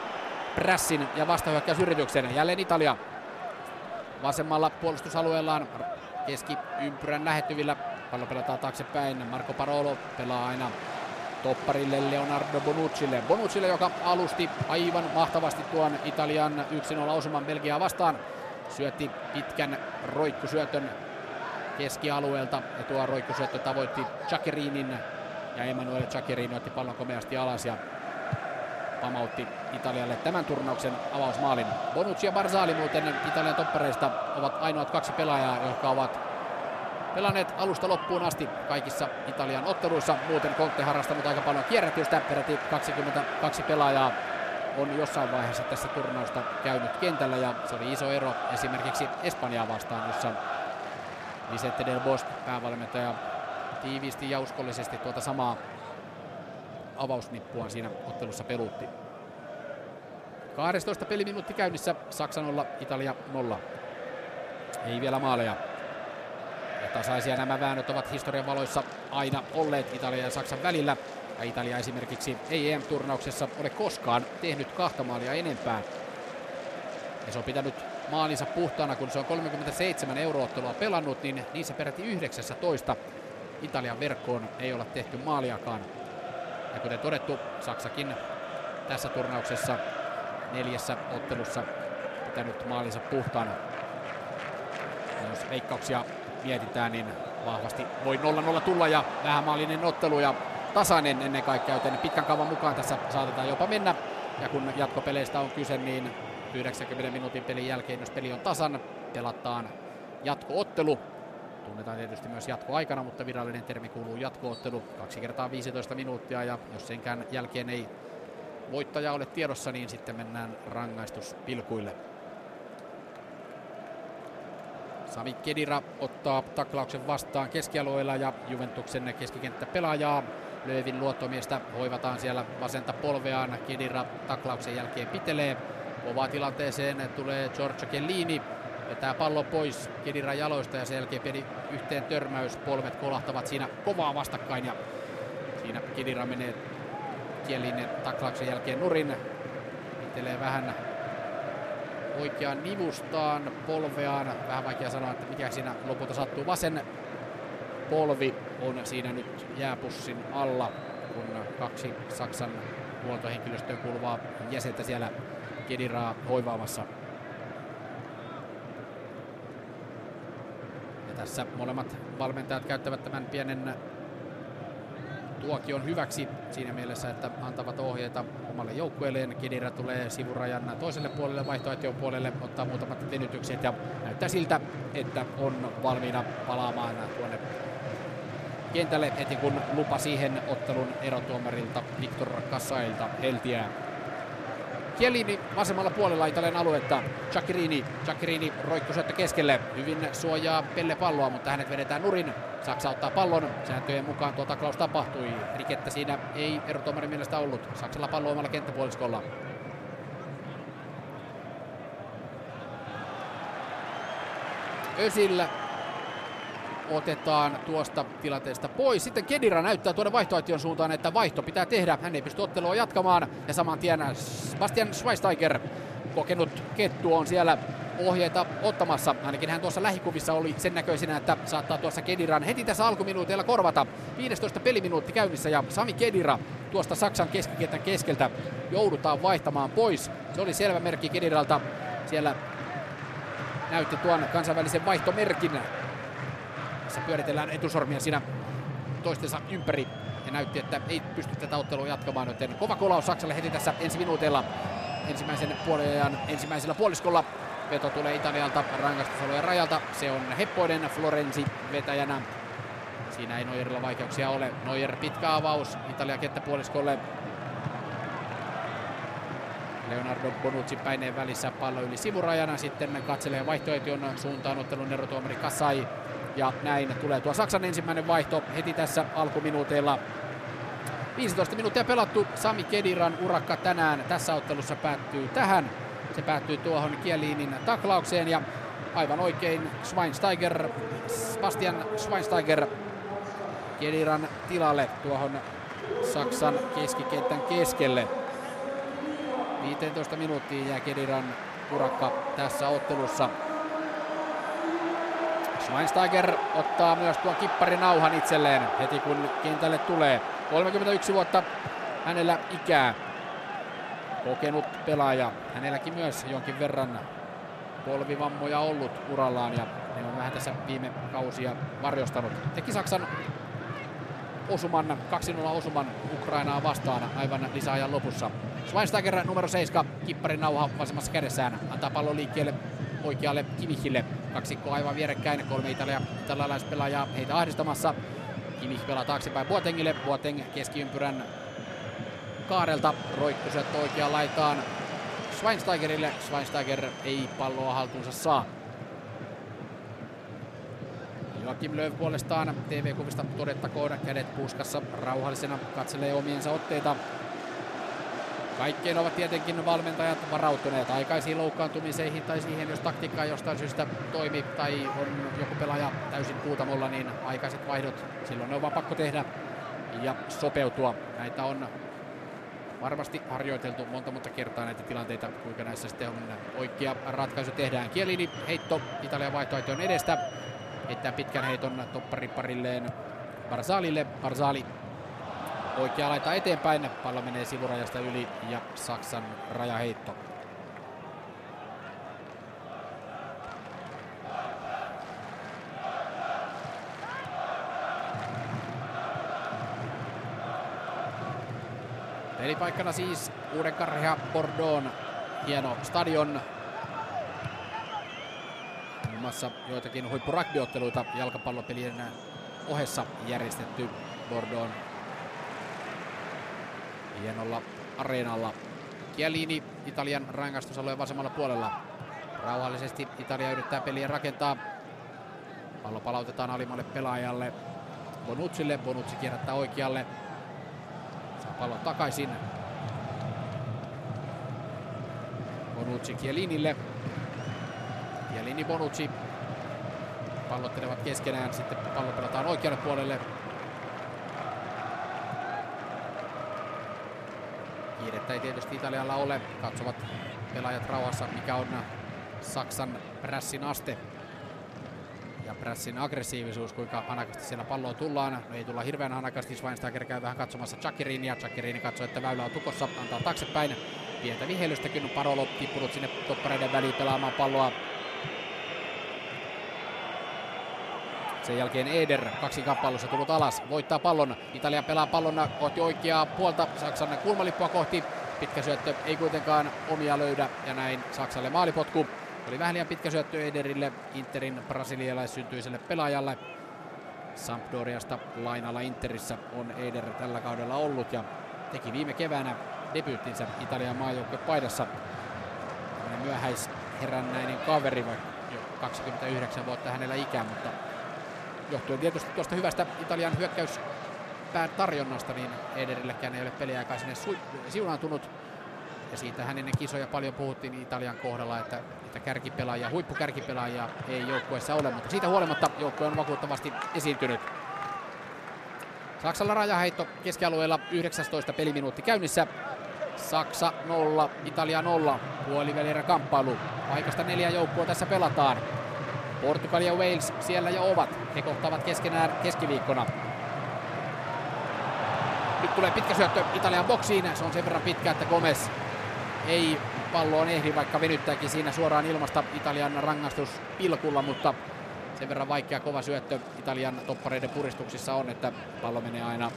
[SPEAKER 2] prässin ja vastahyökkäysyrityksen. Jälleen Italia vasemmalla puolustusalueellaan keskiympyrän lähettyvillä. Pallo pelataan taaksepäin. Marco Parolo pelaa aina topparille Leonardo Bonuccille. Bonuccille, joka alusti aivan mahtavasti tuon Italian 1-0 osuman Belgiaa vastaan syötti pitkän roikkusyötön keskialueelta ja tuo roikkusyöttö tavoitti Chakerinin ja Emanuele Chakerini otti pallon komeasti alas ja pamautti Italialle tämän turnauksen avausmaalin. Bonucci ja Barzali muuten Italian toppareista ovat ainoat kaksi pelaajaa, jotka ovat pelanneet alusta loppuun asti kaikissa Italian otteluissa. Muuten Conte harrastanut aika paljon kierrätystä, peräti 22 pelaajaa on jossain vaiheessa tässä turnausta käynyt kentällä ja se oli iso ero esimerkiksi Espanjaa vastaan, jossa Vicente del Bost, päävalmentaja, tiiviisti ja uskollisesti tuota samaa avausnippua siinä ottelussa pelutti. 12 peliminuutti käynnissä, Saksa 0, Italia 0. Ei vielä maaleja. Ja tasaisia nämä väännöt ovat historian valoissa aina olleet Italia ja Saksan välillä. Ja Italia esimerkiksi ei EM-turnauksessa ole koskaan tehnyt kahta maalia enempää. Ja se on pitänyt maalinsa puhtaana, kun se on 37 euroottelua pelannut, niin niissä peräti 19 Italian verkkoon ei olla tehty maaliakaan. Ja kuten todettu, Saksakin tässä turnauksessa neljässä ottelussa pitänyt maalinsa puhtaana. Ja jos veikkauksia mietitään, niin vahvasti voi 0-0 tulla ja vähämaalinen ottelu ja tasainen ennen kaikkea, joten pitkän kaavan mukaan tässä saatetaan jopa mennä. Ja kun jatkopeleistä on kyse, niin 90 minuutin pelin jälkeen, jos peli on tasan, pelataan jatkoottelu. Tunnetaan tietysti myös jatkoaikana, mutta virallinen termi kuuluu jatkoottelu. Kaksi kertaa 15 minuuttia ja jos senkään jälkeen ei voittaja ole tiedossa, niin sitten mennään rangaistuspilkuille. Sami Kedira ottaa taklauksen vastaan keskialueella ja Juventuksen keskikenttäpelaajaa Löövin luottomiestä hoivataan siellä vasenta polveaan. Kedira taklauksen jälkeen pitelee. Kovaa tilanteeseen tulee Giorgio Kellini. Vetää pallo pois Kediran jaloista ja sen jälkeen pieni yhteen törmäys. Polvet kolahtavat siinä kovaa vastakkain ja siinä Kedira menee Kielinen taklauksen jälkeen nurin. Pitelee vähän oikeaan nivustaan, polveaan. Vähän vaikea sanoa, että mikä siinä lopulta sattuu. Vasen polvi on siinä nyt jääpussin alla, kun kaksi Saksan huoltohenkilöstöön kuuluvaa jäsentä siellä Kediraa hoivaamassa. Ja tässä molemmat valmentajat käyttävät tämän pienen tuokion hyväksi siinä mielessä, että antavat ohjeita omalle joukkueelleen. Kedira tulee sivurajan toiselle puolelle, vaihtoehtojen puolelle, ottaa muutamat venytykset ja näyttää siltä, että on valmiina palaamaan tuonne kentälle heti kun lupa siihen ottelun erotuomarilta Viktor Kassailta heltiää. Chiellini vasemmalla puolella Italian aluetta. Giaccherini, Giaccherini roikkusyöttö keskelle. Hyvin suojaa Pelle palloa, mutta hänet vedetään nurin. Saksa ottaa pallon. Sääntöjen mukaan tuo taklaus tapahtui. Rikettä siinä ei erotuomarin mielestä ollut. Saksalla pallo omalla kenttäpuoliskolla. Ösillä otetaan tuosta tilanteesta pois. Sitten Kedira näyttää tuonne vaihtoehtion suuntaan, että vaihto pitää tehdä. Hän ei pysty ottelua jatkamaan. Ja saman tien Bastian Schweinsteiger, kokenut kettu, on siellä ohjeita ottamassa. Ainakin hän tuossa lähikuvissa oli sen näköisenä, että saattaa tuossa Kediran heti tässä alkuminuuteilla korvata. 15 peliminuutti käynnissä ja Sami Kedira tuosta Saksan keskikentän keskeltä joudutaan vaihtamaan pois. Se oli selvä merkki Kediralta. Siellä näytti tuon kansainvälisen vaihtomerkin tässä pyöritellään etusormia siinä toistensa ympäri ja näytti, että ei pysty tätä ottelua jatkamaan, joten kova kolaus Saksalle heti tässä ensi minuuteilla ensimmäisen puolen ensimmäisellä puoliskolla. Veto tulee Italialta rangaistusalueen rajalta. Se on Heppoinen Florenzi vetäjänä. Siinä ei Neuerilla vaikeuksia ole. Neuer pitkä avaus Italia kenttäpuoliskolle. Leonardo Bonucci päineen välissä pallo yli sivurajana. Sitten katselee vaihtoehtion suuntaan ottelun erotuomari Kasai ja näin tulee tuo Saksan ensimmäinen vaihto heti tässä alkuminuuteilla. 15 minuuttia pelattu. Sami Kediran urakka tänään tässä ottelussa päättyy tähän. Se päättyy tuohon Kielinin taklaukseen ja aivan oikein Schweinsteiger, Bastian Schweinsteiger Kediran tilalle tuohon Saksan keskikentän keskelle. 15 minuuttia jää Kediran urakka tässä ottelussa. Schweinsteiger ottaa myös tuon kipparinauhan itselleen heti kun kentälle tulee. 31 vuotta hänellä ikää. Kokenut pelaaja. Hänelläkin myös jonkin verran polvivammoja ollut urallaan ja ne on vähän tässä viime kausia varjostanut. Teki Saksan osuman, 2-0 osuman Ukrainaa vastaan aivan lisäajan lopussa. Schweinsteiger numero 7, kipparin nauha vasemmassa kädessään, antaa pallon liikkeelle oikealle Kimihille. Kaksikko aivan vierekkäin, kolme italia, italialaispelaajaa heitä ahdistamassa. Kimih pelaa taaksepäin Boatengille, Boateng keskiympyrän kaarelta, roikkuset oikeaan laitaan Schweinsteigerille. Schweinsteiger ei palloa haltuunsa saa. Joakim Löw puolestaan TV-kuvista todettakoon kädet puskassa rauhallisena katselee omiensa otteita Kaikkeen ovat tietenkin valmentajat varautuneet aikaisiin loukkaantumiseihin tai siihen, jos taktiikka jostain syystä toimi tai on joku pelaaja täysin puutamolla, niin aikaiset vaihdot silloin ne on vaan pakko tehdä ja sopeutua. Näitä on varmasti harjoiteltu monta monta kertaa näitä tilanteita, kuinka näissä sitten on oikea ratkaisu tehdään. Kielini heitto Italian vaihtoehtoon edestä. Heittää pitkän heiton toppariparilleen Barzalille. Barzali Oikea laita eteenpäin, pallo menee sivurajasta yli ja Saksan rajaheitto. Pelipaikkana siis uuden karhea Bordeaux hieno stadion. Muun muassa joitakin huippurugbyotteluita jalkapallopelien ohessa järjestetty Bordeaux hienolla areenalla. Chiellini Italian rangaistusalueen vasemmalla puolella. Rauhallisesti Italia yrittää peliä rakentaa. Pallo palautetaan alimmalle pelaajalle. Bonucille. Bonucci kierrättää oikealle. Saa pallon takaisin. Bonucci Chielinille. Chiellini Bonucci. Pallottelevat keskenään. Sitten pallo pelataan oikealle puolelle. Kiirettä ei tietysti Italialla ole. Katsovat pelaajat rauhassa, mikä on Saksan prässin aste ja prässin aggressiivisuus, kuinka hanakasti siellä palloon tullaan. No ei tulla hirveän hanakasti, Schweinsteiger käy vähän katsomassa Chakirin ja Chakirin katsoo, että väylä on tukossa, antaa taaksepäin. Pientä viheilystäkin, Parolo tippunut sinne toppareiden väliin pelaamaan palloa. Sen jälkeen Eder kaksi kappailussa tullut alas, voittaa pallon. Italia pelaa pallon kohti oikeaa puolta, Saksan kulmalippua kohti. Pitkä syöttö ei kuitenkaan omia löydä ja näin Saksalle maalipotku. Oli vähän liian pitkä syöttö Ederille, Interin brasilialaissyntyiselle pelaajalle. Sampdoriasta lainalla Interissä on Eder tällä kaudella ollut ja teki viime keväänä debyyttinsä Italian maajoukkuepaidassa. myöhäisherännäinen kaveri, vaikka jo 29 vuotta hänellä ikää, mutta johtuen tietysti tuosta hyvästä Italian hyökkäyspään tarjonnasta, niin Ederillekään ei ole peliaikaa sinne siunaantunut. Ja siitä hän ennen kisoja paljon puhuttiin Italian kohdalla, että, että kärkipelaajia, huippukärkipelaajia ei joukkueessa ole, mutta siitä huolimatta joukkue on vakuuttavasti esiintynyt. Saksalla rajaheitto keskialueella 19 peliminuutti käynnissä. Saksa 0, Italia 0, puolivälierä kamppailu. Paikasta neljä joukkoa tässä pelataan. Portugal ja Wales siellä jo ovat. He kohtaavat keskenään keskiviikkona. Nyt tulee pitkä syöttö Italian boksiin. Se on sen verran pitkä, että Gomez ei palloon ehdi, vaikka venyttääkin siinä suoraan ilmasta Italian rangaistus pilkulla, mutta sen verran vaikea kova syöttö Italian toppareiden puristuksissa on, että pallo menee aina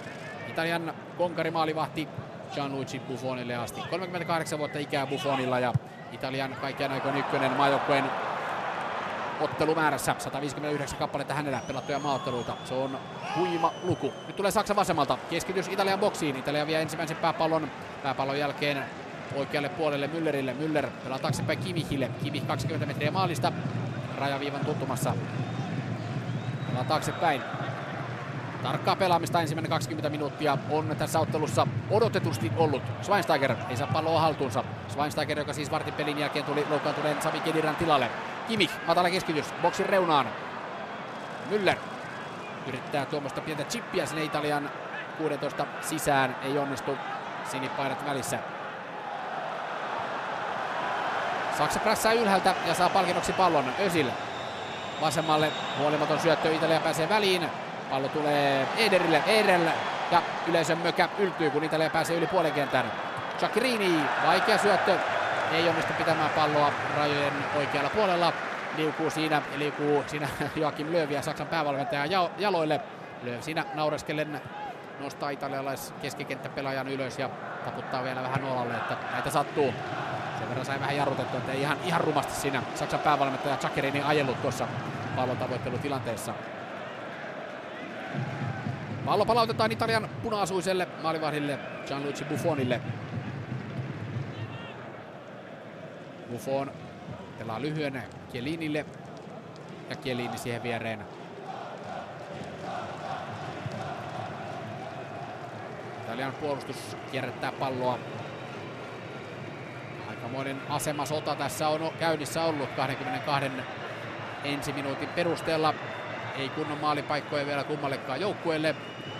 [SPEAKER 2] Italian konkarimaalivahti Gianluigi Buffonille asti. 38 vuotta ikää Buffonilla ja Italian kaikkien aikojen ykkönen maajoukkueen ottelumäärässä. 159 kappaletta hänellä pelattuja maaotteluita. Se on huima luku. Nyt tulee Saksa vasemmalta. Keskitys Italian boksiin. Italia vie ensimmäisen pääpallon. Pääpallon jälkeen oikealle puolelle Müllerille. Müller pelaa taaksepäin Kimihille. Kimi 20 metriä maalista. Rajaviivan tuntumassa. Pelaa taaksepäin. Tarkkaa pelaamista ensimmäinen 20 minuuttia on tässä ottelussa odotetusti ollut. Schweinsteiger ei saa palloa haltuunsa. Schweinsteiger, joka siis vartin pelin jälkeen tuli loukkaantuneen Sami Kediran tilalle. Kimi, matala keskitys, boksin reunaan. Müller yrittää tuommoista pientä chippiä sinne Italian 16 sisään. Ei onnistu sinipaidat välissä. Saksa prässää ylhäältä ja saa palkinnoksi pallon Ösil. Vasemmalle huolimaton syöttö, Italia pääsee väliin. Pallo tulee Ederille, Ederille ja yleisön mökä yltyy, kun Italia pääsee yli puolen kentän. Giaccherini, vaikea syöttö, ei onnistu pitämään palloa rajojen oikealla puolella. Liukuu siinä, liukuu siinä Joakim Lööv ja Saksan päävalmentaja jaloille. Lööv siinä naureskellen nostaa italialais keskikenttäpelaajan ylös ja taputtaa vielä vähän nuolalle, että näitä sattuu. Sen verran sai vähän jarrutettua, että ei ihan, ihan rumasti siinä Saksan päävalmentaja Chakerini ajellut tuossa pallon tavoittelutilanteessa. Pallo palautetaan Italian punaasuiselle maalivahdille Gianluigi Buffonille. Buffon pelaa lyhyen Kielinille ja Kielini siihen viereen. Italian puolustus kierrättää palloa Aikamoinen asemasota tässä on käynnissä ollut 22 ensi minuutin perusteella. Ei kunnon maalipaikkoja vielä kummallekaan joukkueelle.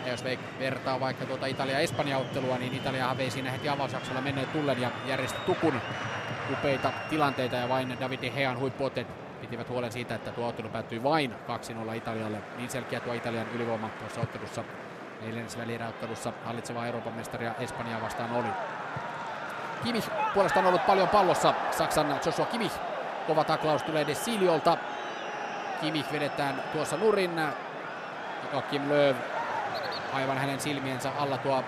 [SPEAKER 2] Ja jos vertaa vaikka tuota Italia-Espanja-ottelua, niin Italiahan vei siinä heti avausjaksolla menneen tullen ja järjesti tukun upeita tilanteita ja vain David De Gean huippuotet pitivät huolen siitä, että tuo ottelu päättyi vain 2-0 Italialle. Niin selkeä tuo Italian ylivoima tuossa ottelussa neljännesvälierä-ottelussa hallitseva Euroopan mestaria Espanjaa vastaan oli. Kimich puolestaan ollut paljon pallossa. Saksan Joshua Kimich. Kova taklaus tulee Desiliolta. Kimich vedetään tuossa nurin. Joakim Lööv aivan hänen silmiensä alla tuo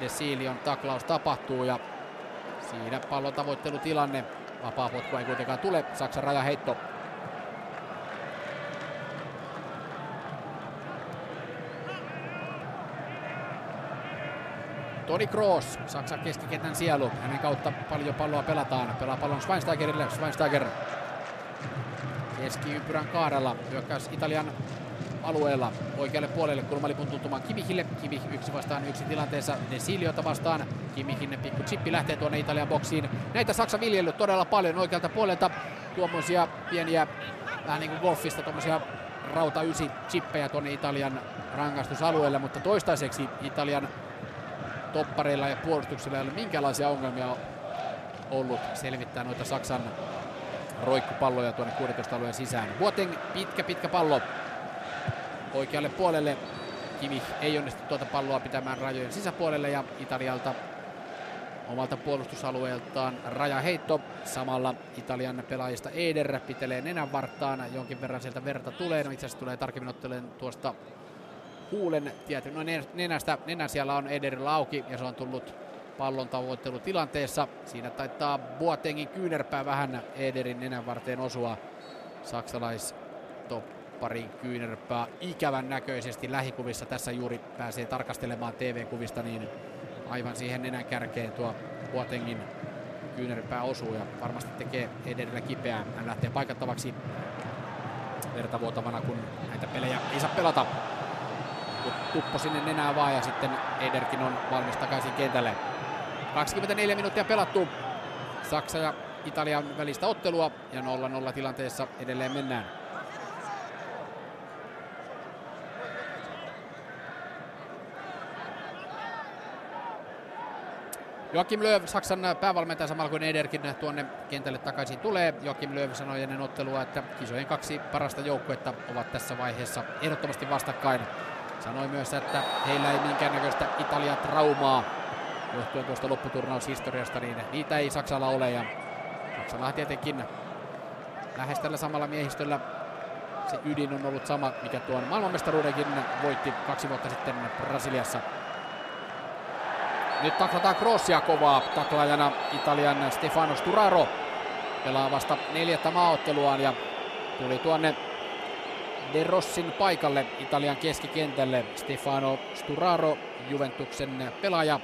[SPEAKER 2] Desilion taklaus tapahtuu ja Siinä pallon tavoittelutilanne. Vapaa potku ei kuitenkaan tule. Saksan rajaheitto. Toni Kroos, Saksan keskikentän sielu. Hänen kautta paljon palloa pelataan. Pelaa pallon Schweinsteigerille. Schweinsteiger keskiympyrän kaarella. Hyökkäys Italian alueella oikealle puolelle kulmalipun tuntumaan Kimihille. Kimi yksi vastaan yksi tilanteessa Desiliota vastaan. Kimihin pikku chippi lähtee tuonne Italian boksiin. Näitä Saksa viljellyt todella paljon oikealta puolelta. Tuommoisia pieniä, vähän niin kuin golfista, tuommoisia rauta ysi chippejä tuonne Italian rangaistusalueelle, mutta toistaiseksi Italian toppareilla ja puolustuksilla ei ole minkäänlaisia ongelmia ollut selvittää noita Saksan roikkupalloja tuonne 16 alueen sisään. Boateng pitkä pitkä pallo oikealle puolelle. Kimi ei onnistu tuota palloa pitämään rajojen sisäpuolelle ja Italialta omalta puolustusalueeltaan rajaheitto. Samalla Italian pelaajista Eder pitelee nenän vartaan. Jonkin verran sieltä verta tulee. No itse asiassa tulee tarkemmin ottelen tuosta huulen tietyn. No nenästä, nenän siellä on Ederillä auki ja se on tullut pallon tavoittelutilanteessa. Siinä taitaa Boatengin kyynärpää vähän Ederin nenän varteen osua. Saksalais parin kyynärpää ikävän näköisesti lähikuvissa. Tässä juuri pääsee tarkastelemaan TV-kuvista, niin aivan siihen nenän kärkeen tuo Boatengin kyynärpää osuu ja varmasti tekee Ederillä kipeää. Hän lähtee paikattavaksi verta vuotavana, kun näitä pelejä ei saa pelata. Tuppo sinne nenää vaan ja sitten Ederkin on valmis takaisin kentälle. 24 minuuttia pelattu. Saksa ja Italian välistä ottelua ja 0-0 tilanteessa edelleen mennään. Joakim Löw, Saksan päävalmentaja samalla kuin Ederkin tuonne kentälle takaisin tulee. Joakim Löw sanoi ennen ottelua, että kisojen kaksi parasta joukkuetta ovat tässä vaiheessa ehdottomasti vastakkain. Sanoi myös, että heillä ei minkäännäköistä Italia-traumaa johtuen tuosta lopputurnaushistoriasta, niin niitä ei Saksalla ole. Ja Saksalla tietenkin lähes tällä samalla miehistöllä se ydin on ollut sama, mikä tuon maailmanmestaruudenkin voitti kaksi vuotta sitten Brasiliassa. Nyt taklataan Crossia kovaa taklaajana Italian Stefano Sturaro. Pelaa vasta neljättä maaotteluaan ja tuli tuonne De Rossin paikalle Italian keskikentälle. Stefano Sturaro, Juventuksen pelaaja.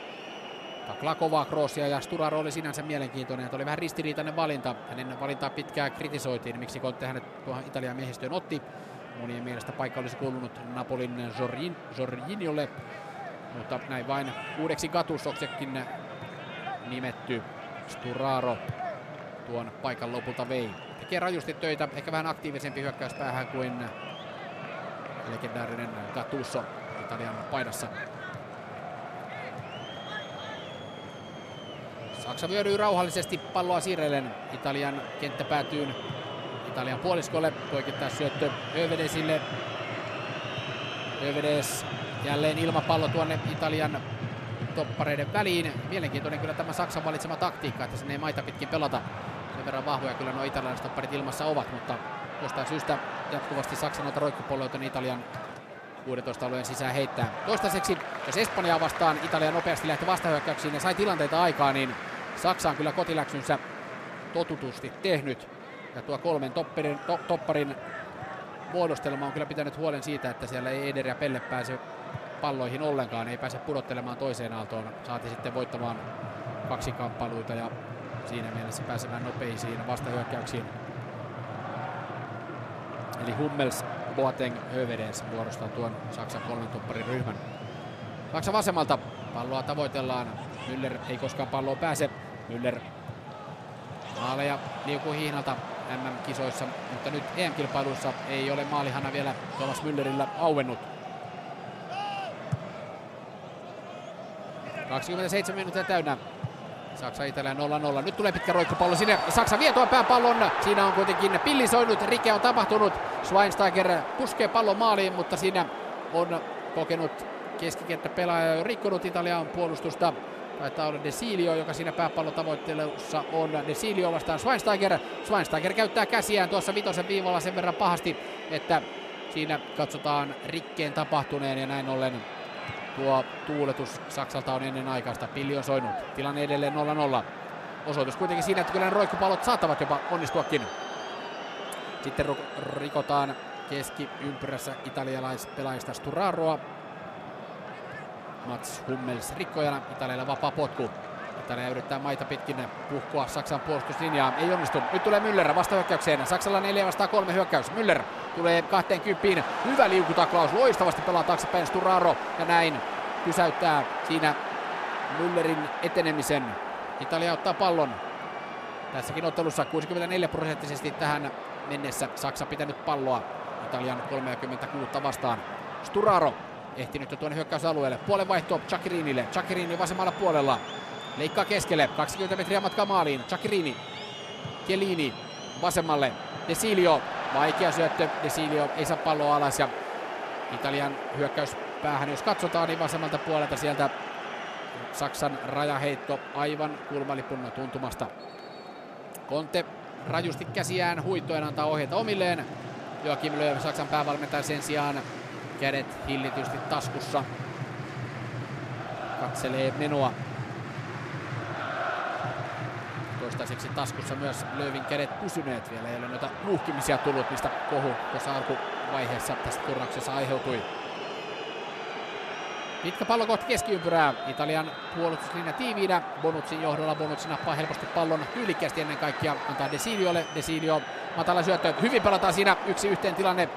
[SPEAKER 2] Taklaa kovaa Crossia ja Sturaro oli sinänsä mielenkiintoinen. Että oli vähän ristiriitainen valinta. Hänen valintaa pitkään kritisoitiin, miksi Conte hänet tuohon Italian miehistöön otti. Monien mielestä paikka olisi kuulunut Napolin Jorgin, Jorginholle mutta näin vain uudeksi Gatusoksekin nimetty Sturaro tuon paikan lopulta vei. Tekee rajusti töitä, ehkä vähän aktiivisempi hyökkäyspäähän kuin legendaarinen Gattuso Italian paidassa. Saksa vyöryy rauhallisesti palloa siirrellen Italian kenttäpäätyyn. Italian puoliskolle poikittaa syöttö Övedesille. Övedes Jälleen ilmapallo tuonne Italian toppareiden väliin. Mielenkiintoinen kyllä tämä Saksan valitsema taktiikka, että sinne ei maita pitkin pelata. Sen verran vahvoja kyllä nuo italialaiset topparit ilmassa ovat, mutta jostain syystä jatkuvasti Saksan noita roikkupolloita Italian 16 alueen sisään heittää. Toistaiseksi, jos Espanjaa vastaan Italia nopeasti lähti vastahyökkäyksiin ja sai tilanteita aikaa, niin Saksa on kyllä kotiläksynsä totutusti tehnyt. Ja tuo kolmen topparin, to, topparin muodostelma on kyllä pitänyt huolen siitä, että siellä ei Eder ja Pelle pääse palloihin ollenkaan, ei pääse pudottelemaan toiseen aaltoon. Saati sitten voittamaan kaksikamppailuita ja siinä mielessä pääsemään nopeisiin vastahyökkäyksiin. Eli Hummels, Boateng, Hövedens muodostaa tuon Saksan kolmen tupparin ryhmän. Saksa vasemmalta palloa tavoitellaan. Müller ei koskaan palloon pääse. Müller maaleja liukuu hihnalta MM-kisoissa, mutta nyt EM-kilpailuissa ei ole maalihana vielä Thomas Müllerillä auennut. 27 minuuttia täynnä. Saksa Italia 0-0. Nyt tulee pitkä roikkupallo sinne. Saksa vie tuon pääpallon. Siinä on kuitenkin pillisoinut. Rike on tapahtunut. Schweinsteiger puskee pallon maaliin, mutta siinä on kokenut keskikenttä pelaaja jo rikkonut Italian puolustusta. Taitaa olla Desilio, joka siinä pääpallon tavoittelussa on. Desilio vastaan Schweinsteiger. Schweinsteiger käyttää käsiään tuossa vitosen viivalla sen verran pahasti, että siinä katsotaan rikkeen tapahtuneen ja näin ollen Tuo tuuletus Saksalta on ennen aikaista. Pilli on soinut. Tilanne edelleen 0-0. osoitus kuitenkin siinä, että kyllä roikkupallot saattavat jopa onnistuakin. Sitten rikotaan keskiympyrässä italialaispelaajista Sturaroa. Mats Hummels rikkojana, Italialla vapaa potku. Italia yrittää maita pitkin puhkoa Saksan puolustuslinjaa. Ei onnistu. Nyt tulee Müller vastahyökkäykseen. Saksalla 4 vastaan 3 hyökkäys. Müller tulee 20. Hyvä liukutaklaus. Loistavasti pelaa taaksepäin Sturaro. Ja näin pysäyttää siinä Müllerin etenemisen. Italia ottaa pallon. Tässäkin ottelussa 64 prosenttisesti tähän mennessä Saksa pitänyt palloa Italian 36 vastaan. Sturaro ehtinyt jo tuonne hyökkäysalueelle. Puolen vaihto Chakirinille. Chakirini vasemmalla puolella. Leikkaa keskelle. 20 metriä matkaa maaliin. Chakirini. Chiellini vasemmalle. Desilio. Vaikea syöttö. Desilio ei saa palloa alas ja Italian hyökkäys päähän. Jos katsotaan, niin vasemmalta puolelta sieltä Saksan rajaheitto aivan kulmalipun tuntumasta. Conte rajusti käsiään huittoen antaa ohjeita omilleen. Joakim Löw, Saksan päävalmentaja sen sijaan kädet hillitysti taskussa. Katselee menoa. Toistaiseksi taskussa myös Löövin kädet pysyneet vielä. Ei ole noita nuhkimisia tullut, mistä kohu tuossa alkuvaiheessa tästä turnauksessa aiheutui. Pitkä pallo kohti keskiympyrää. Italian puolustuslinja tiiviinä. Bonutsin johdolla Bonucci nappaa helposti pallon tyylikkäästi ennen kaikkea. Antaa Desiliolle. Desilio matala syöttö. Hyvin pelataan siinä yksi yhteen tilanne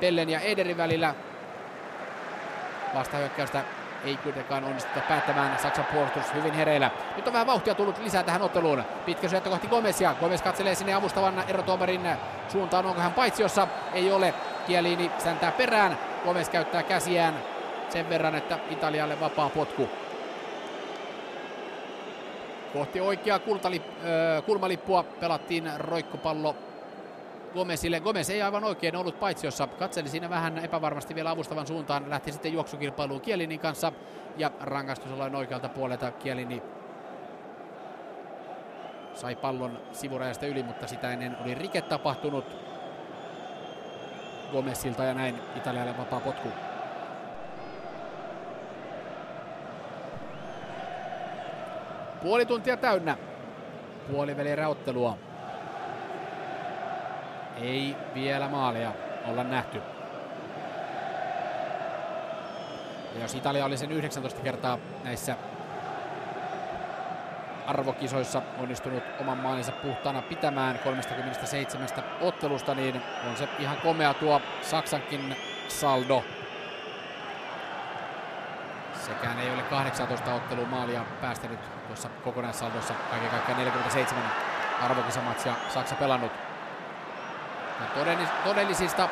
[SPEAKER 2] Pellen ja Ederin välillä. Vastahyökkäystä ei kuitenkaan onnistuta päättämään. Saksan puolustus hyvin hereillä. Nyt on vähän vauhtia tullut lisää tähän otteluun. Pitkä syöttö kohti Gomesia. Gomez katselee sinne avustavan erotuomarin suuntaan. Onko hän paitsiossa? Ei ole. Kielini säntää perään. Gomez käyttää käsiään sen verran, että Italialle vapaa potku. Kohti oikeaa kulmalippua pelattiin roikkupallo Gomezille. Gomez ei aivan oikein ollut paitsi, jossa katseli siinä vähän epävarmasti vielä avustavan suuntaan. Lähti sitten juoksukilpailuun Kielinin kanssa ja rangaistus oli oikealta puolelta Kielini sai pallon sivurajasta yli, mutta sitä ennen oli rike tapahtunut Gomezilta ja näin Italialle vapaa potku. Puoli tuntia täynnä puolivälierä Ei vielä maalia olla nähty. Ja jos Italia oli sen 19 kertaa näissä arvokisoissa onnistunut oman maalinsa puhtaana pitämään 37 ottelusta, niin on se ihan komea tuo Saksankin saldo. Sekään ei ole 18 ottelun maalia päästänyt tuossa kokonaissaldossa. Kaiken kaikkiaan 47 arvokisamatsia Saksa pelannut. Ja todellisista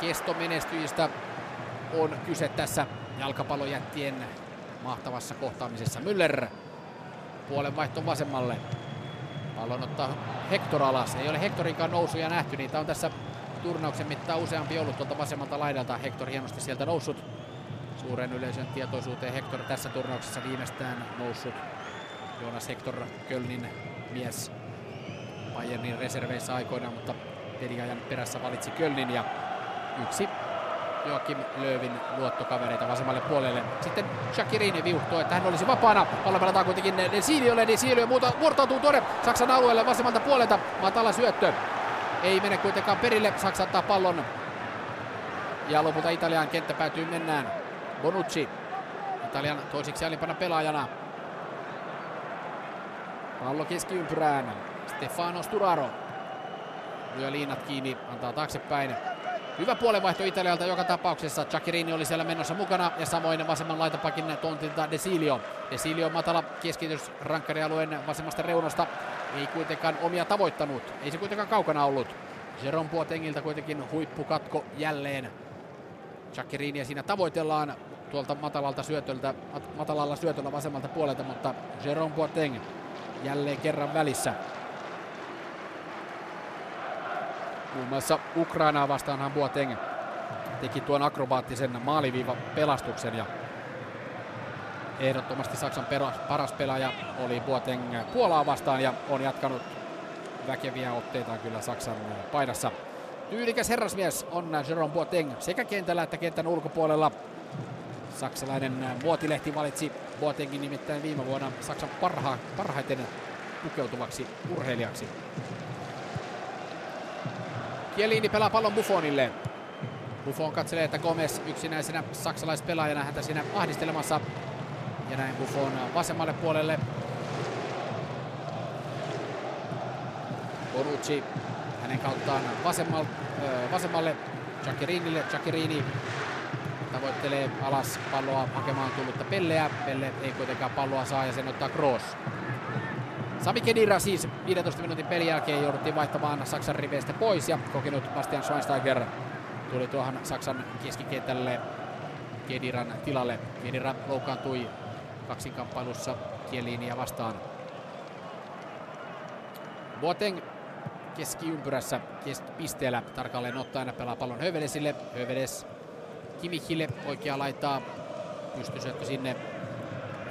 [SPEAKER 2] kestomenestyjistä on kyse tässä jalkapallojättien mahtavassa kohtaamisessa. Müller puolen vaihto vasemmalle. Pallon ottaa Hector alas. Ei ole Hectorinkaan nousuja nähty. Niitä on tässä turnauksen mittaan useampi ollut tuolta vasemmalta laidalta. Hector hienosti sieltä noussut suuren yleisön tietoisuuteen Hector tässä turnauksessa viimeistään noussut. Jonas Hector Kölnin mies Bayernin reserveissä aikoina, mutta peliajan perässä valitsi Kölnin ja yksi Joakim Löövin luottokavereita vasemmalle puolelle. Sitten Shakirini viuhtoo, että hän olisi vapaana. Pallo pelataan kuitenkin Desiliolle. Desilio muuta vuortautuu tuonne Saksan alueelle vasemmalta puolelta. Matala syöttö. Ei mene kuitenkaan perille. Saksa ottaa pallon. Ja lopulta Italian kenttä päätyy mennään. Bonucci, Italian toisiksi alimpana pelaajana. Pallo keskiympyrään. Stefano Sturaro. Lyö liinat kiinni, antaa taaksepäin. Hyvä puolenvaihto Italialta joka tapauksessa. Chakirini oli siellä menossa mukana ja samoin vasemman laitapakin tontilta Desilio. Desilio matala keskitys rankkarialueen vasemmasta reunasta. Ei kuitenkaan omia tavoittanut. Ei se kuitenkaan kaukana ollut. Jerome Boatengilta kuitenkin huippukatko jälleen. Chakirini siinä tavoitellaan tuolta matalalta syötöltä, matalalla syötöllä vasemmalta puolelta, mutta Jerome Boateng jälleen kerran välissä. Muun muassa Ukrainaa vastaanhan Boateng teki tuon akrobaattisen maaliviiva pelastuksen ja ehdottomasti Saksan paras pelaaja oli Boateng Puolaa vastaan ja on jatkanut väkeviä otteita kyllä Saksan paidassa. Tyylikäs herrasmies on Jerome Boateng sekä kentällä että kentän ulkopuolella. Saksalainen muotilehti valitsi Boatengin nimittäin viime vuonna Saksan parha, parhaiten pukeutuvaksi urheilijaksi. Kielini pelaa pallon Buffonille. Buffon katselee, että Gomez yksinäisenä saksalaispelaajana häntä siinä ahdistelemassa. Ja näin Buffon vasemmalle puolelle. Bonucci hänen kauttaan vasemmalle, vasemmalle Giaccherinille. Giaccherini tavoittelee alas palloa hakemaan tullutta Pelleä. Pelle ei kuitenkaan palloa saa ja sen ottaa Kroos. Sami Kedira siis 15 minuutin pelin jälkeen jouduttiin vaihtamaan Saksan riveistä pois ja kokenut Bastian Schweinsteiger tuli tuohon Saksan keskikentälle Kediran tilalle. Kedira loukkaantui kaksinkamppailussa Kieliiniä vastaan. Boateng keskiympyrässä pisteellä tarkalleen ottaen pelaa pallon Hövedesille. Hövedes Kimihille oikea laittaa pystysyöttö sinne.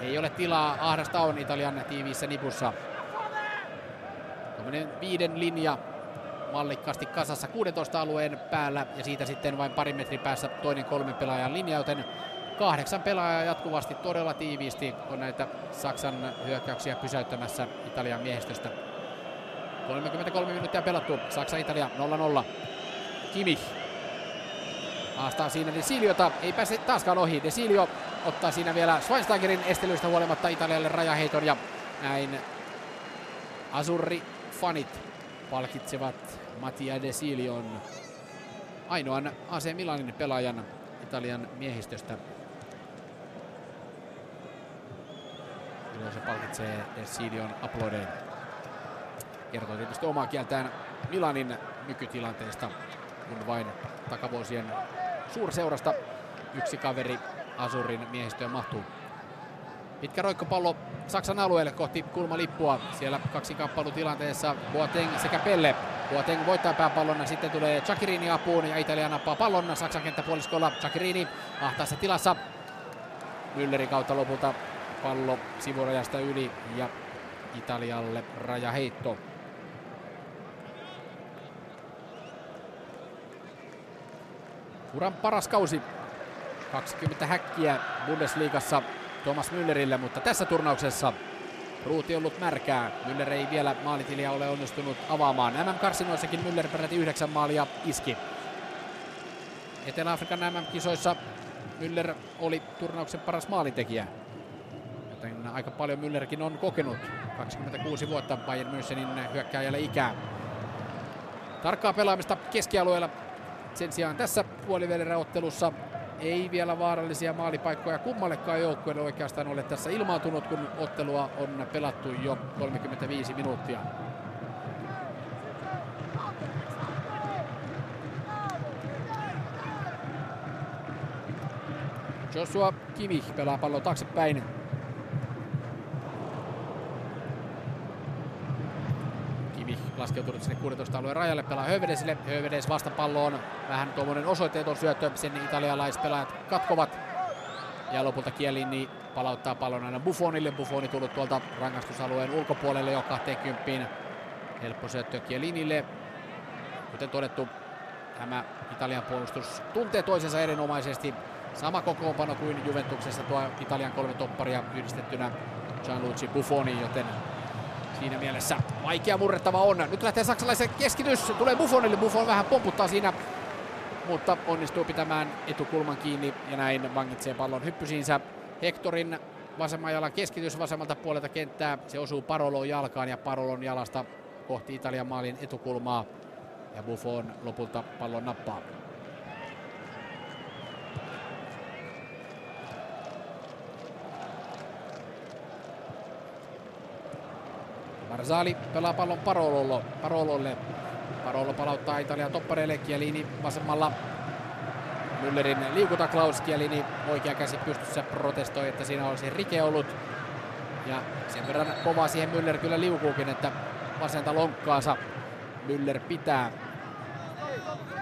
[SPEAKER 2] Ei ole tilaa, ahdasta on Italian tiiviissä nipussa. Tuommoinen viiden linja mallikkaasti kasassa 16 alueen päällä ja siitä sitten vain pari metrin päässä toinen kolmen pelaajan linja, joten kahdeksan pelaajaa jatkuvasti todella tiiviisti on näitä Saksan hyökkäyksiä pysäyttämässä Italian miehistöstä. 33 minuuttia pelattu, Saksa-Italia 0-0. Kimi haastaa siinä Desiliota, ei pääse taaskaan ohi. Desilio ottaa siinä vielä Schweinsteigerin estelyistä huolimatta Italialle rajaheiton ja näin Azurri fanit palkitsevat Mattia Desilion ainoan AC Milanin pelaajan Italian miehistöstä. Se palkitsee Desilion aplodein. Kertoo tietysti omaa kieltään Milanin nykytilanteesta, kun vain takavuosien suurseurasta yksi kaveri Azurin miehistöön mahtuu. Pitkä roikkopallo Saksan alueelle kohti kulmalippua. Siellä kaksi kamppailutilanteessa Boateng sekä Pelle. Boateng voittaa pääpallon ja sitten tulee Chakirini apuun ja Italia nappaa pallon Saksan kenttäpuoliskolla. Chakirini ahtaassa tilassa. Müllerin kautta lopulta pallo sivurajasta yli ja Italialle rajaheitto. Uran paras kausi. 20 häkkiä Bundesliigassa Thomas Müllerille, mutta tässä turnauksessa ruuti ollut märkää. Müller ei vielä maalitilia ole onnistunut avaamaan. MM-karsinoissakin Müller peräti yhdeksän maalia iski. Etelä-Afrikan MM-kisoissa Müller oli turnauksen paras maalintekijä. Joten aika paljon Müllerkin on kokenut. 26 vuotta Bayern Münchenin hyökkääjälle ikää. Tarkkaa pelaamista keskialueella sen sijaan tässä puolivälierä-ottelussa ei vielä vaarallisia maalipaikkoja kummallekaan joukkueelle oikeastaan ole tässä ilmaantunut, kun ottelua on pelattu jo 35 minuuttia. Joshua Kimi pelaa pallon taaksepäin. Laskeutunut sinne 16 alueen rajalle, pelaa Hövedesille. Hövedes vastapalloon, vähän tuommoinen osoitteeton syöttö, sen italialaispelaajat katkovat. Ja lopulta Kielini palauttaa pallon aina Buffonille. Buffoni tullut tuolta rangaistusalueen ulkopuolelle jo 20. Helppo syöttö Kielinille. Kuten todettu, tämä Italian puolustus tuntee toisensa erinomaisesti. Sama kokoonpano kuin Juventuksessa tuo Italian kolme topparia yhdistettynä Gianluigi Buffoni, joten Siinä mielessä vaikea murrettava on. Nyt lähtee saksalaisen keskitys. Tulee Buffonille. Buffon vähän pomputtaa siinä. Mutta onnistuu pitämään etukulman kiinni ja näin vangitsee pallon hyppysiinsä. Hectorin vasemman jalan keskitys vasemmalta puolelta kenttää. Se osuu Paroloon jalkaan ja Parolon jalasta kohti Italian maalin etukulmaa. Ja Buffon lopulta pallon nappaa. Marzali pelaa pallon Parololle. Parololle. Parolo palauttaa Italian toppareille. Chiellini vasemmalla. Müllerin liikuta Klaus Chiellini oikea käsi pystyssä protestoi, että siinä olisi rike ollut. Ja sen verran kova siihen Müller kyllä liukuukin, että vasenta lonkkaansa Müller pitää.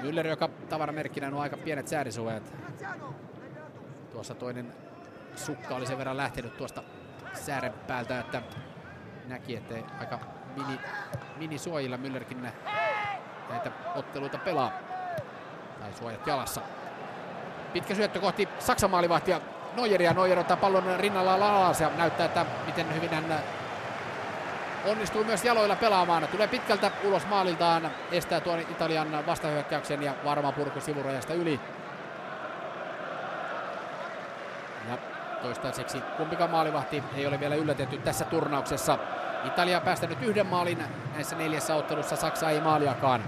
[SPEAKER 2] Müller, joka tavaramerkkinä on aika pienet säädisuojat. Tuossa toinen sukka oli sen verran lähtenyt tuosta säären päältä, että näki, että aika mini, suojilla Müllerkin näitä otteluita pelaa. Tai suojat jalassa. Pitkä syöttö kohti Saksan maalivahtia Neueria. Neuer ottaa pallon rinnalla alas ja näyttää, että miten hyvin hän onnistuu myös jaloilla pelaamaan. Tulee pitkältä ulos maaliltaan, estää tuon Italian vastahyökkäyksen ja varma purku sivurajasta yli. Ja toistaiseksi kumpikaan maalivahti ei ole vielä yllätetty tässä turnauksessa. Italia päästänyt yhden maalin näissä neljässä ottelussa, Saksa ei maaliakaan.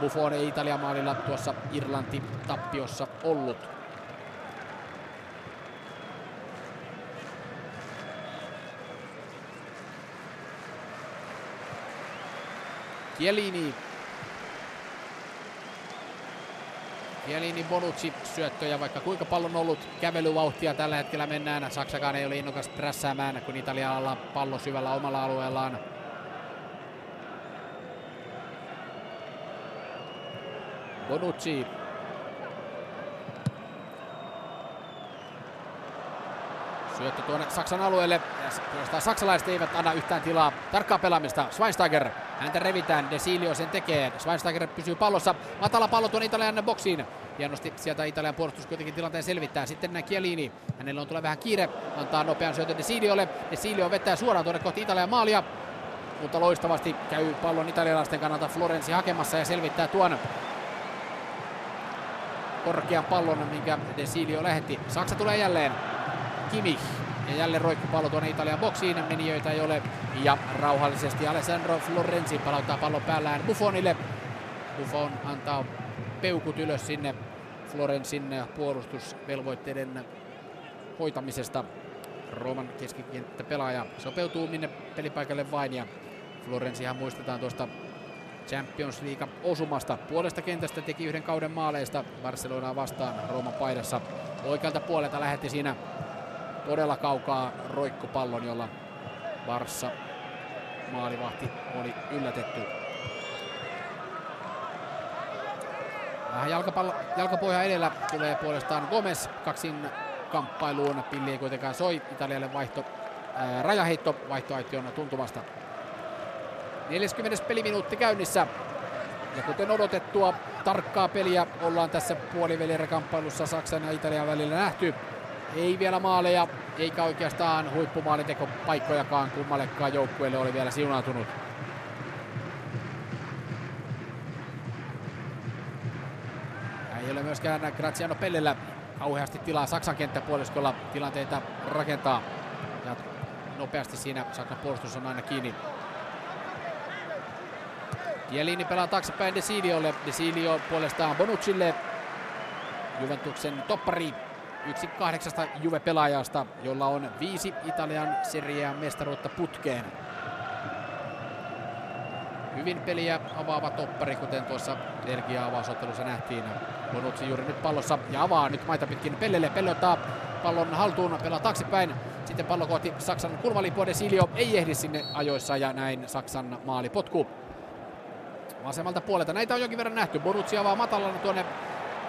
[SPEAKER 2] Buffon ei Italian maalilla tuossa Irlanti-tappiossa ollut. Kielini. Kielini Bonucci syöttöjä, vaikka kuinka paljon on ollut kävelyvauhtia tällä hetkellä mennään. Saksakaan ei ole innokas prässäämään, kun Italialla pallo syvällä omalla alueellaan. Bonucci Syöttö tuonne Saksan alueelle. Ja saksalaiset eivät anna yhtään tilaa. Tarkkaa pelaamista. Schweinsteiger. Häntä revitään. Desilio sen tekee. Schweinsteiger pysyy pallossa. Matala pallo tuonne Italian boksiin. Hienosti sieltä Italian puolustus kuitenkin tilanteen selvittää. Sitten Chiellini. Hänellä on tulee vähän kiire. Antaa nopean syötön Desiliolle. Desilio vetää suoraan tuonne kohti Italian maalia. Mutta loistavasti käy pallon italialaisten kannalta Florensi hakemassa ja selvittää tuon korkean pallon, minkä Desilio lähetti. Saksa tulee jälleen Kimi. Ja jälleen roikkupallo tuonne Italian boksiin. Menijöitä ei ole. Ja rauhallisesti Alessandro Florenzi palauttaa pallon päällään Buffonille. Buffon antaa peukut ylös sinne Florensin puolustusvelvoitteiden hoitamisesta. Rooman keskikenttäpelaaja sopeutuu minne pelipaikalle vain ja Florensihan muistetaan tuosta Champions League osumasta. Puolesta kentästä teki yhden kauden maaleista Barcelonaa vastaan Rooman paidassa. Oikealta puolelta lähetti siinä todella kaukaa roikkupallon, jolla Barssa maalivahti oli yllätetty. Vähän jalkapallo, jalkapohja edellä tulee puolestaan Gomez kaksin kamppailuun. Pilli ei kuitenkaan soi. Italialle vaihto, ää, rajaheitto vaihtoaition tuntumasta. 40. peliminuutti käynnissä. Ja kuten odotettua, tarkkaa peliä ollaan tässä puolivälierä Saksan ja Italian välillä nähty. Ei vielä maaleja, eikä oikeastaan paikkojakaan kummallekaan joukkueelle oli vielä siunautunut. Ei ole myöskään Graziano Pellellä kauheasti tilaa Saksan kenttäpuoliskolla tilanteita rakentaa. Ja nopeasti siinä Saksan puolustus on aina kiinni. Kielini pelaa taaksepäin Desiliolle. Desilio puolestaan Bonuccille. Juventuksen toppari yksi kahdeksasta Juve-pelaajasta, jolla on viisi Italian Serie mestaruutta putkeen. Hyvin peliä avaava toppari, kuten tuossa Belgia avausottelussa nähtiin. Bonucci juuri nyt pallossa ja avaa nyt maita pitkin Pellelle. Pelle ottaa pallon haltuun, pelaa taaksepäin. Sitten pallo kohti Saksan kulmalipua. Silio ei ehdi sinne ajoissa ja näin Saksan maali potku. Vasemmalta puolelta. Näitä on jonkin verran nähty. Bonucci avaa matalana tuonne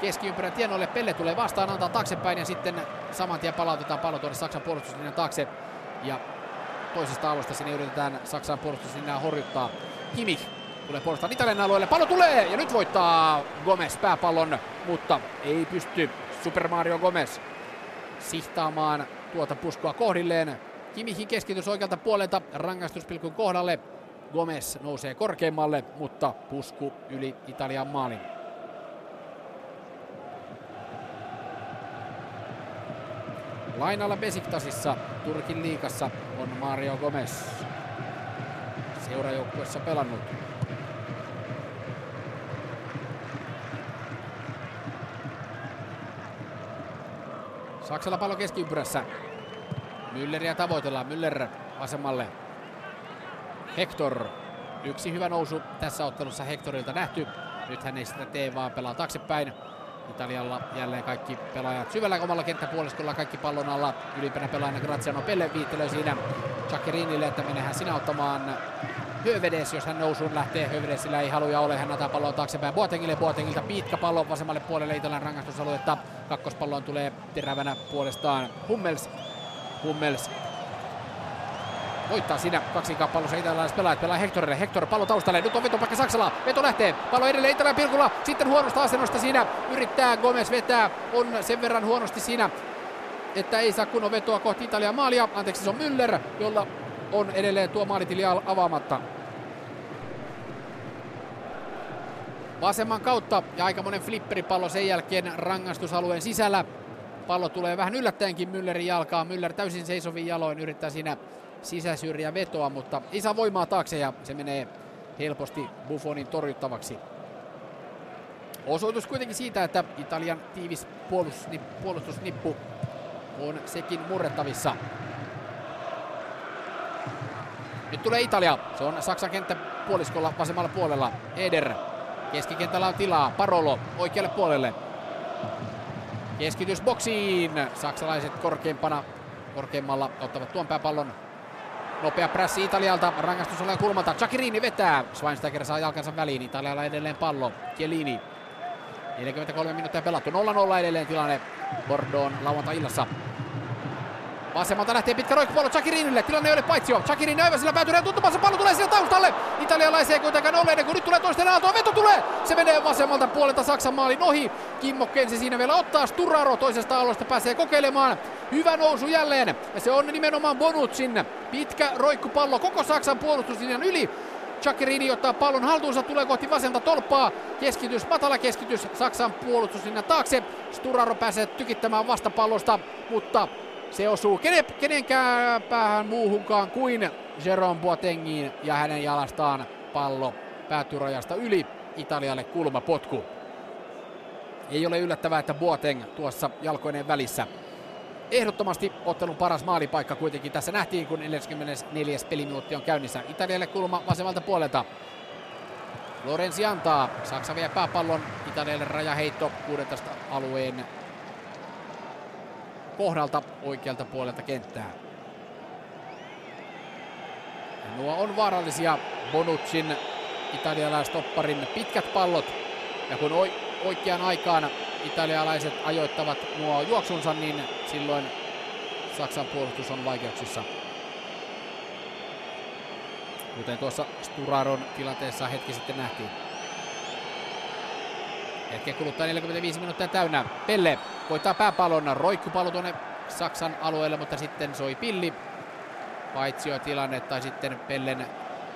[SPEAKER 2] keskiympärän tienoille. Pelle tulee vastaan, antaa taaksepäin ja sitten saman tien palautetaan pallo tuonne Saksan puolustuslinjan taakse. Ja toisesta alusta sinne yritetään Saksan puolustuslinjaa horjuttaa. Kimi tulee puolustaan Italian alueelle. Pallo tulee ja nyt voittaa Gomez pääpallon, mutta ei pysty Super Mario Gomez sihtaamaan tuota puskua kohdilleen. Kimihin keskitys oikealta puolelta rangaistuspilkun kohdalle. Gomez nousee korkeimmalle, mutta pusku yli Italian maalin. Lainalla Besiktasissa Turkin liikassa on Mario Gomez. Seurajoukkuessa pelannut. Saksalla pallo keskiympyrässä. Mülleriä tavoitellaan. Müller vasemmalle. Hector. Yksi hyvä nousu tässä ottelussa Hectorilta nähty. Nyt hän ei sitä tee, vaan pelaa taaksepäin. Italialla jälleen kaikki pelaajat syvällä omalla kenttäpuoliskolla, kaikki pallon alla. Ylimpänä pelaajana Graziano Pelle viittelee siinä Chakirinille, että menehän sinä ottamaan Hövedes, jos hän nousuun lähtee. Hövedesillä ei haluja ole, hän antaa pallon taaksepäin Boatengille. Boatengilta pitkä pallo vasemmalle puolelle Italian rangaistusaluetta. Kakkospallon tulee terävänä puolestaan Hummels. Hummels voittaa siinä kaksinkamppailussa italialaiset pelaajat pelaa Hectorille. Hector pallo taustalle. Nyt on vetopaikka Saksalla. Veto lähtee. Pallo edelleen Italian pilkulla. Sitten huonosta asennosta siinä. Yrittää Gomez vetää. On sen verran huonosti siinä, että ei saa kunnon vetoa kohti Italian maalia. Anteeksi, se on Müller, jolla on edelleen tuo maalitili avaamatta. Vasemman kautta ja aikamoinen flipperipallo sen jälkeen rangaistusalueen sisällä. Pallo tulee vähän yllättäenkin Müllerin jalkaa. Müller täysin seisovin jaloin yrittää siinä sisäsyrjä vetoa, mutta ei saa voimaa taakse ja se menee helposti Buffonin torjuttavaksi. Osoitus kuitenkin siitä, että Italian tiivis puolustusnippu on sekin murrettavissa. Nyt tulee Italia. Se on Saksan kenttä puoliskolla vasemmalla puolella. Eder. Keskikentällä on tilaa. Parolo oikealle puolelle. Keskitys boksiin. Saksalaiset korkeimpana, korkeimmalla ottavat tuon pääpallon. Nopea prässi Italialta. Rangaistus on kulmalta. Chakirini vetää. Schweinsteiger saa jalkansa väliin. Italialla edelleen pallo. Chiellini. 43 minuuttia pelattu. 0-0 edelleen tilanne Bordeaux lauantai-illassa. Vasemmalta lähtee pitkä roikkupallo Chakirinille. Tilanne ei ole paitsio. Chakirin aivan sillä päätyreen tuntumassa. Pallo tulee siellä taustalle. Italialaisia kuitenkaan ole kun nyt tulee toisten aaltoa. Veto tulee. Se menee vasemmalta puolelta Saksan maalin ohi. Kimmo Kensi siinä vielä ottaa. Sturaro toisesta aallosta pääsee kokeilemaan. Hyvä nousu jälleen. Ja se on nimenomaan Bonucin pitkä roikkupallo koko Saksan puolustuslinjan yli. Chakirini ottaa pallon haltuunsa, tulee kohti vasenta tolppaa. Keskitys, matala keskitys Saksan puolustuslinjan taakse. Sturaro pääsee tykittämään vastapallosta, mutta se osuu kenen, kenenkään päähän muuhunkaan kuin Jerome Boatengiin ja hänen jalastaan pallo päätyy rajasta yli. Italialle kulmapotku. Ei ole yllättävää, että Boateng tuossa jalkoinen välissä. Ehdottomasti ottelun paras maalipaikka kuitenkin tässä nähtiin, kun 44. peliminuutti on käynnissä. Italialle kulma vasemmalta puolelta. Lorenzi antaa. Saksa vie pääpallon. Italialle rajaheitto 16 alueen kohdalta oikealta puolelta kenttää. Ja nuo on vaarallisia Bonuccin italialaistopparin pitkät pallot. Ja kun oikeaan aikaan italialaiset ajoittavat nuo juoksunsa, niin silloin Saksan puolustus on vaikeuksissa. Kuten tuossa Sturaron tilanteessa hetki sitten nähtiin. Hetken kuluttaa 45 minuuttia täynnä. Pelle voittaa pääpallon. Roikkupallo tuonne Saksan alueelle, mutta sitten soi pilli. Paitsio tilanne tai sitten Pellen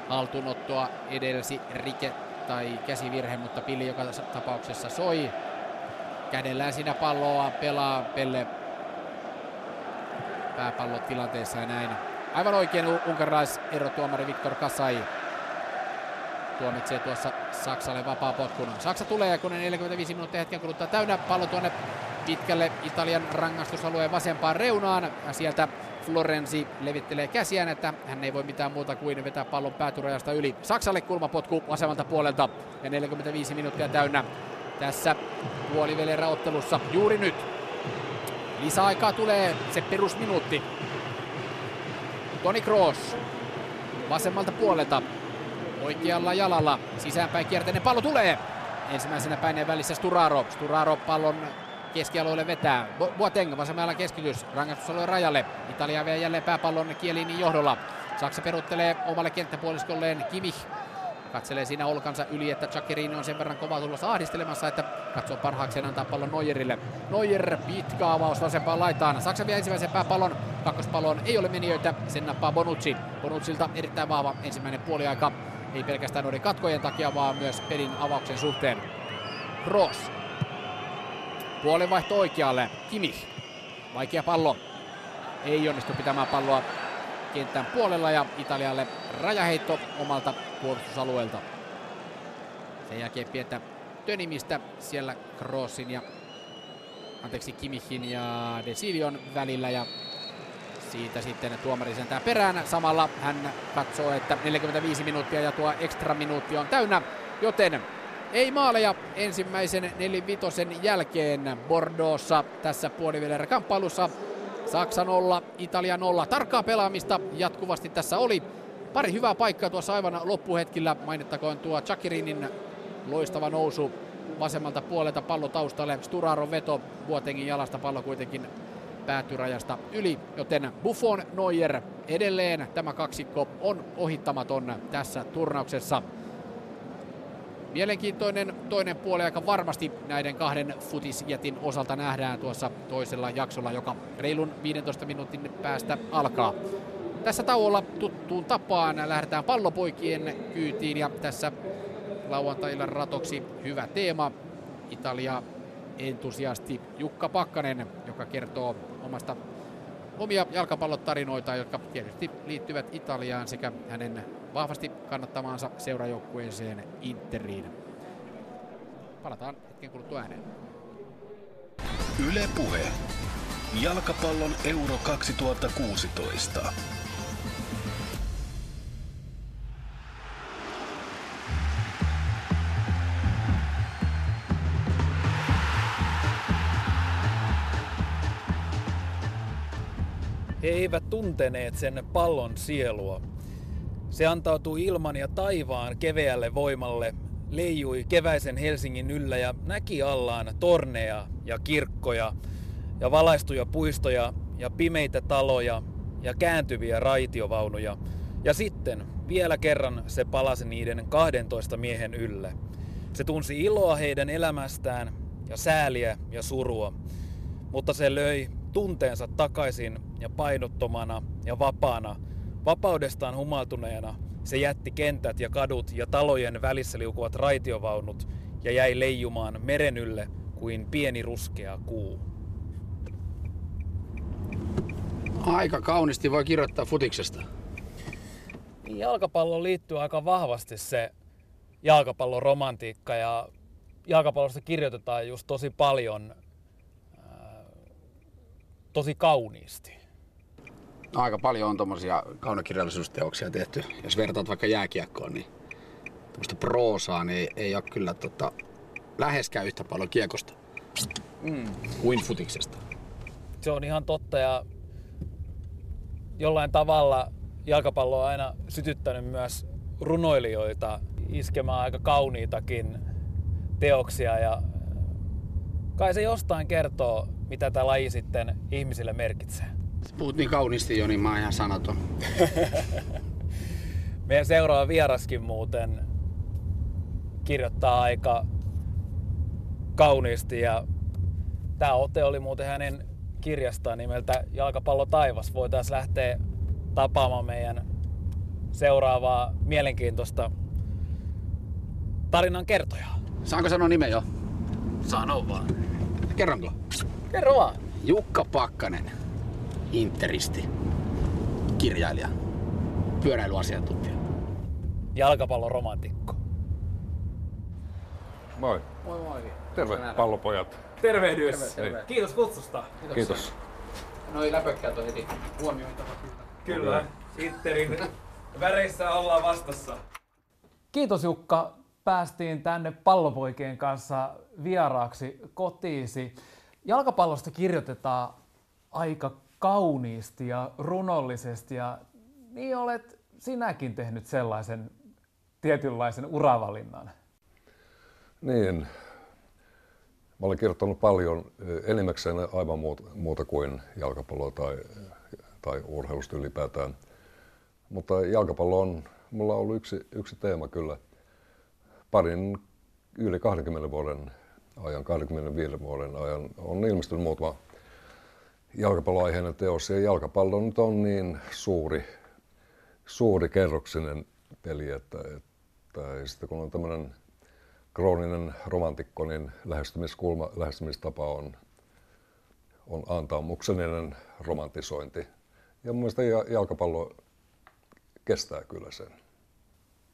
[SPEAKER 2] haltuunottoa edelsi rike tai käsivirhe, mutta pilli joka tapauksessa soi. Kädellään siinä palloa pelaa Pelle pääpallotilanteessa ja näin. Aivan oikein unkarilaiserotuomari Viktor Kasai tuomitsee tuossa Saksalle vapaa potkun. Saksa tulee, kun 45 minuuttia hetken kuluttua täynnä pallo tuonne pitkälle Italian rangaistusalueen vasempaan reunaan. Sieltä Florenzi levittelee käsiään, että hän ei voi mitään muuta kuin vetää pallon päätyrajasta yli. Saksalle kulmapotku vasemmalta puolelta ja 45 minuuttia täynnä tässä puolivälierä juuri nyt. Lisäaikaa tulee se perusminuutti. Toni Kroos vasemmalta puolelta oikealla jalalla. Sisäänpäin kierteinen pallo tulee. Ensimmäisenä päineen välissä Sturaro. Sturaro pallon keskialueelle vetää. Boateng vasemmalla keskitys rangaistusalueen rajalle. Italia vie jälleen pääpallon Kielinin johdolla. Saksa peruttelee omalle kenttäpuoliskolleen Kimich Katselee siinä olkansa yli, että Chakirini on sen verran kova tulossa ahdistelemassa, että katsoo parhaakseen antaa pallon Neuerille. Neuer pitkä avaus vasempaan laitaan. Saksa vie ensimmäisen pääpallon. Kakkospallon ei ole menijöitä. Sen nappaa Bonucci. Bonuccilta erittäin vahva ensimmäinen puoliaika. Ei pelkästään noiden katkojen takia, vaan myös pelin avauksen suhteen. Ross. Puolenvaihto oikealle. Kimi. Vaikea pallo. Ei onnistu pitämään palloa kentän puolella ja Italialle rajaheitto omalta puolustusalueelta. Sen jälkeen pientä tönimistä siellä Crossin ja anteeksi Kimihin ja Desilion välillä ja siitä sitten tuomari sentään perään. Samalla hän katsoo, että 45 minuuttia ja tuo ekstra minuutti on täynnä, joten ei maaleja ensimmäisen nelivitosen jälkeen Bordeauxssa tässä puolivälierä kamppailussa. Saksa nolla, Italia nolla. Tarkkaa pelaamista jatkuvasti tässä oli. Pari hyvää paikkaa tuossa aivan loppuhetkillä. Mainittakoon tuo Chakirinin loistava nousu vasemmalta puolelta pallo taustalle. Sturaron veto Vuotengin jalasta pallo kuitenkin päätyrajasta yli, joten Buffon Neuer edelleen tämä kaksikko on ohittamaton tässä turnauksessa. Mielenkiintoinen toinen puoli aika varmasti näiden kahden futisjätin osalta nähdään tuossa toisella jaksolla, joka reilun 15 minuutin päästä alkaa. Tässä tauolla tuttuun tapaan lähdetään pallopoikien kyytiin ja tässä lauantailla ratoksi hyvä teema. Italia entusiasti Jukka Pakkanen, joka kertoo omasta omia jalkapallotarinoita, jotka tietysti liittyvät Italiaan sekä hänen vahvasti kannattamaansa seurajoukkueeseen Interiin. Palataan hetken kuluttua ääneen.
[SPEAKER 1] Yle Puhe. Jalkapallon Euro 2016.
[SPEAKER 4] He eivät tunteneet sen pallon sielua. Se antautui ilman ja taivaan keveälle voimalle, leijui keväisen Helsingin yllä ja näki allaan torneja ja kirkkoja ja valaistuja puistoja ja pimeitä taloja ja kääntyviä raitiovaunuja. Ja sitten vielä kerran se palasi niiden 12 miehen ylle. Se tunsi iloa heidän elämästään ja sääliä ja surua, mutta se löi tunteensa takaisin ja painottomana ja vapaana, vapaudestaan humaltuneena, se jätti kentät ja kadut ja talojen välissä liukuvat raitiovaunut ja jäi leijumaan meren ylle kuin pieni ruskea kuu.
[SPEAKER 5] Aika kaunisti voi kirjoittaa futiksesta.
[SPEAKER 4] Jalkapalloon liittyy aika vahvasti se jalkapallon romantiikka ja jalkapallosta kirjoitetaan just tosi paljon tosi kauniisti.
[SPEAKER 5] No, aika paljon on tuommoisia kaunokirjallisuusteoksia tehty. Jos vertaat vaikka jääkiekkoon, niin tuommoista proosaa niin ei, ei ole kyllä tota, läheskään yhtä paljon kiekosta mm. kuin futiksesta.
[SPEAKER 4] Se on ihan totta ja jollain tavalla jalkapallo on aina sytyttänyt myös runoilijoita iskemään aika kauniitakin teoksia ja kai se jostain kertoo mitä tämä laji sitten ihmisille merkitsee.
[SPEAKER 5] Puhut niin kauniisti jo, niin mä oon ihan sanaton.
[SPEAKER 4] Meidän seuraava vieraskin muuten kirjoittaa aika kauniisti ja tämä ote oli muuten hänen kirjastaan nimeltä Jalkapallo taivas. Voitaisiin lähteä tapaamaan meidän seuraavaa mielenkiintoista tarinan kertojaa.
[SPEAKER 5] Saanko sanoa nimen jo?
[SPEAKER 4] Sano vaan.
[SPEAKER 5] Kerronko?
[SPEAKER 4] Kerro vaan.
[SPEAKER 5] Jukka Pakkanen, interisti, kirjailija, pyöräilyasiantuntija.
[SPEAKER 4] Jalkapalloromantikko.
[SPEAKER 6] Moi.
[SPEAKER 2] Moi moi.
[SPEAKER 6] Terve pallopojat.
[SPEAKER 4] Tervehdys. Terve, terve. Kiitos kutsusta.
[SPEAKER 6] Kiitos. Kiitos.
[SPEAKER 2] Noi läpökkäät on heti huomioitava
[SPEAKER 4] kyllä. Kyllä. Interin väreissä ollaan vastassa. Kiitos Jukka. Päästiin tänne pallopoikien kanssa vieraaksi kotiisi. Jalkapallosta kirjoitetaan aika kauniisti ja runollisesti ja niin olet sinäkin tehnyt sellaisen tietynlaisen uravalinnan.
[SPEAKER 6] Niin. Mä olen kirjoittanut paljon eh, enimmäkseen aivan muuta, kuin jalkapalloa tai, tai urheilusta ylipäätään. Mutta jalkapallo on, mulla on ollut yksi, yksi teema kyllä parin yli 20 vuoden ajan, 25 vuoden ajan, on ilmestynyt muutama jalkapalloaiheinen teos. Ja jalkapallo nyt on niin suuri, suuri kerroksinen peli, että, että sitten kun on tämmöinen krooninen romantikko, niin lähestymiskulma, lähestymistapa on, on antaumuksellinen romantisointi. Ja mun mielestä jalkapallo kestää kyllä sen.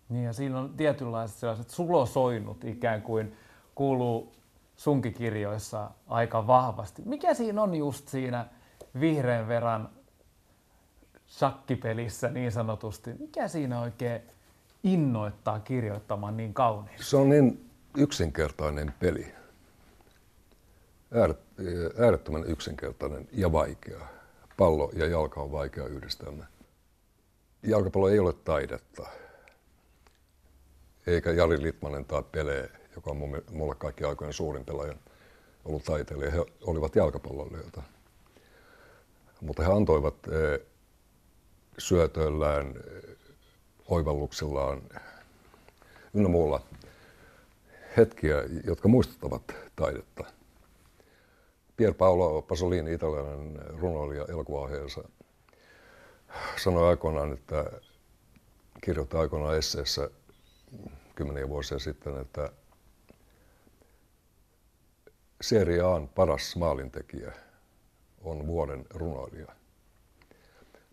[SPEAKER 4] Niin ja siinä on tietynlaiset sellaiset sulosoinnut ikään kuin kuuluu sunkin kirjoissa aika vahvasti. Mikä siinä on just siinä vihreän verran shakkipelissä niin sanotusti? Mikä siinä oikein innoittaa kirjoittamaan niin kauniisti?
[SPEAKER 6] Se on niin yksinkertainen peli. Äärettömän yksinkertainen ja vaikea. Pallo ja jalka on vaikea yhdistelmä. Jalkapallo ei ole taidetta. Eikä Jari Litmanen tai Pele joka on mulle kaikki aikojen suurin pelaaja ollut taiteilija. He olivat jalkapalloilijoita. Mutta he antoivat eh, syötöillään, eh, oivalluksillaan ynnä muulla hetkiä, jotka muistuttavat taidetta. Pier Paolo Pasolini, italialainen runoilija elokuvaohjaajansa, sanoi aikoinaan, että kirjoitti aikoinaan esseessä kymmeniä vuosia sitten, että Serie A:n paras maalintekijä on vuoden runoilija.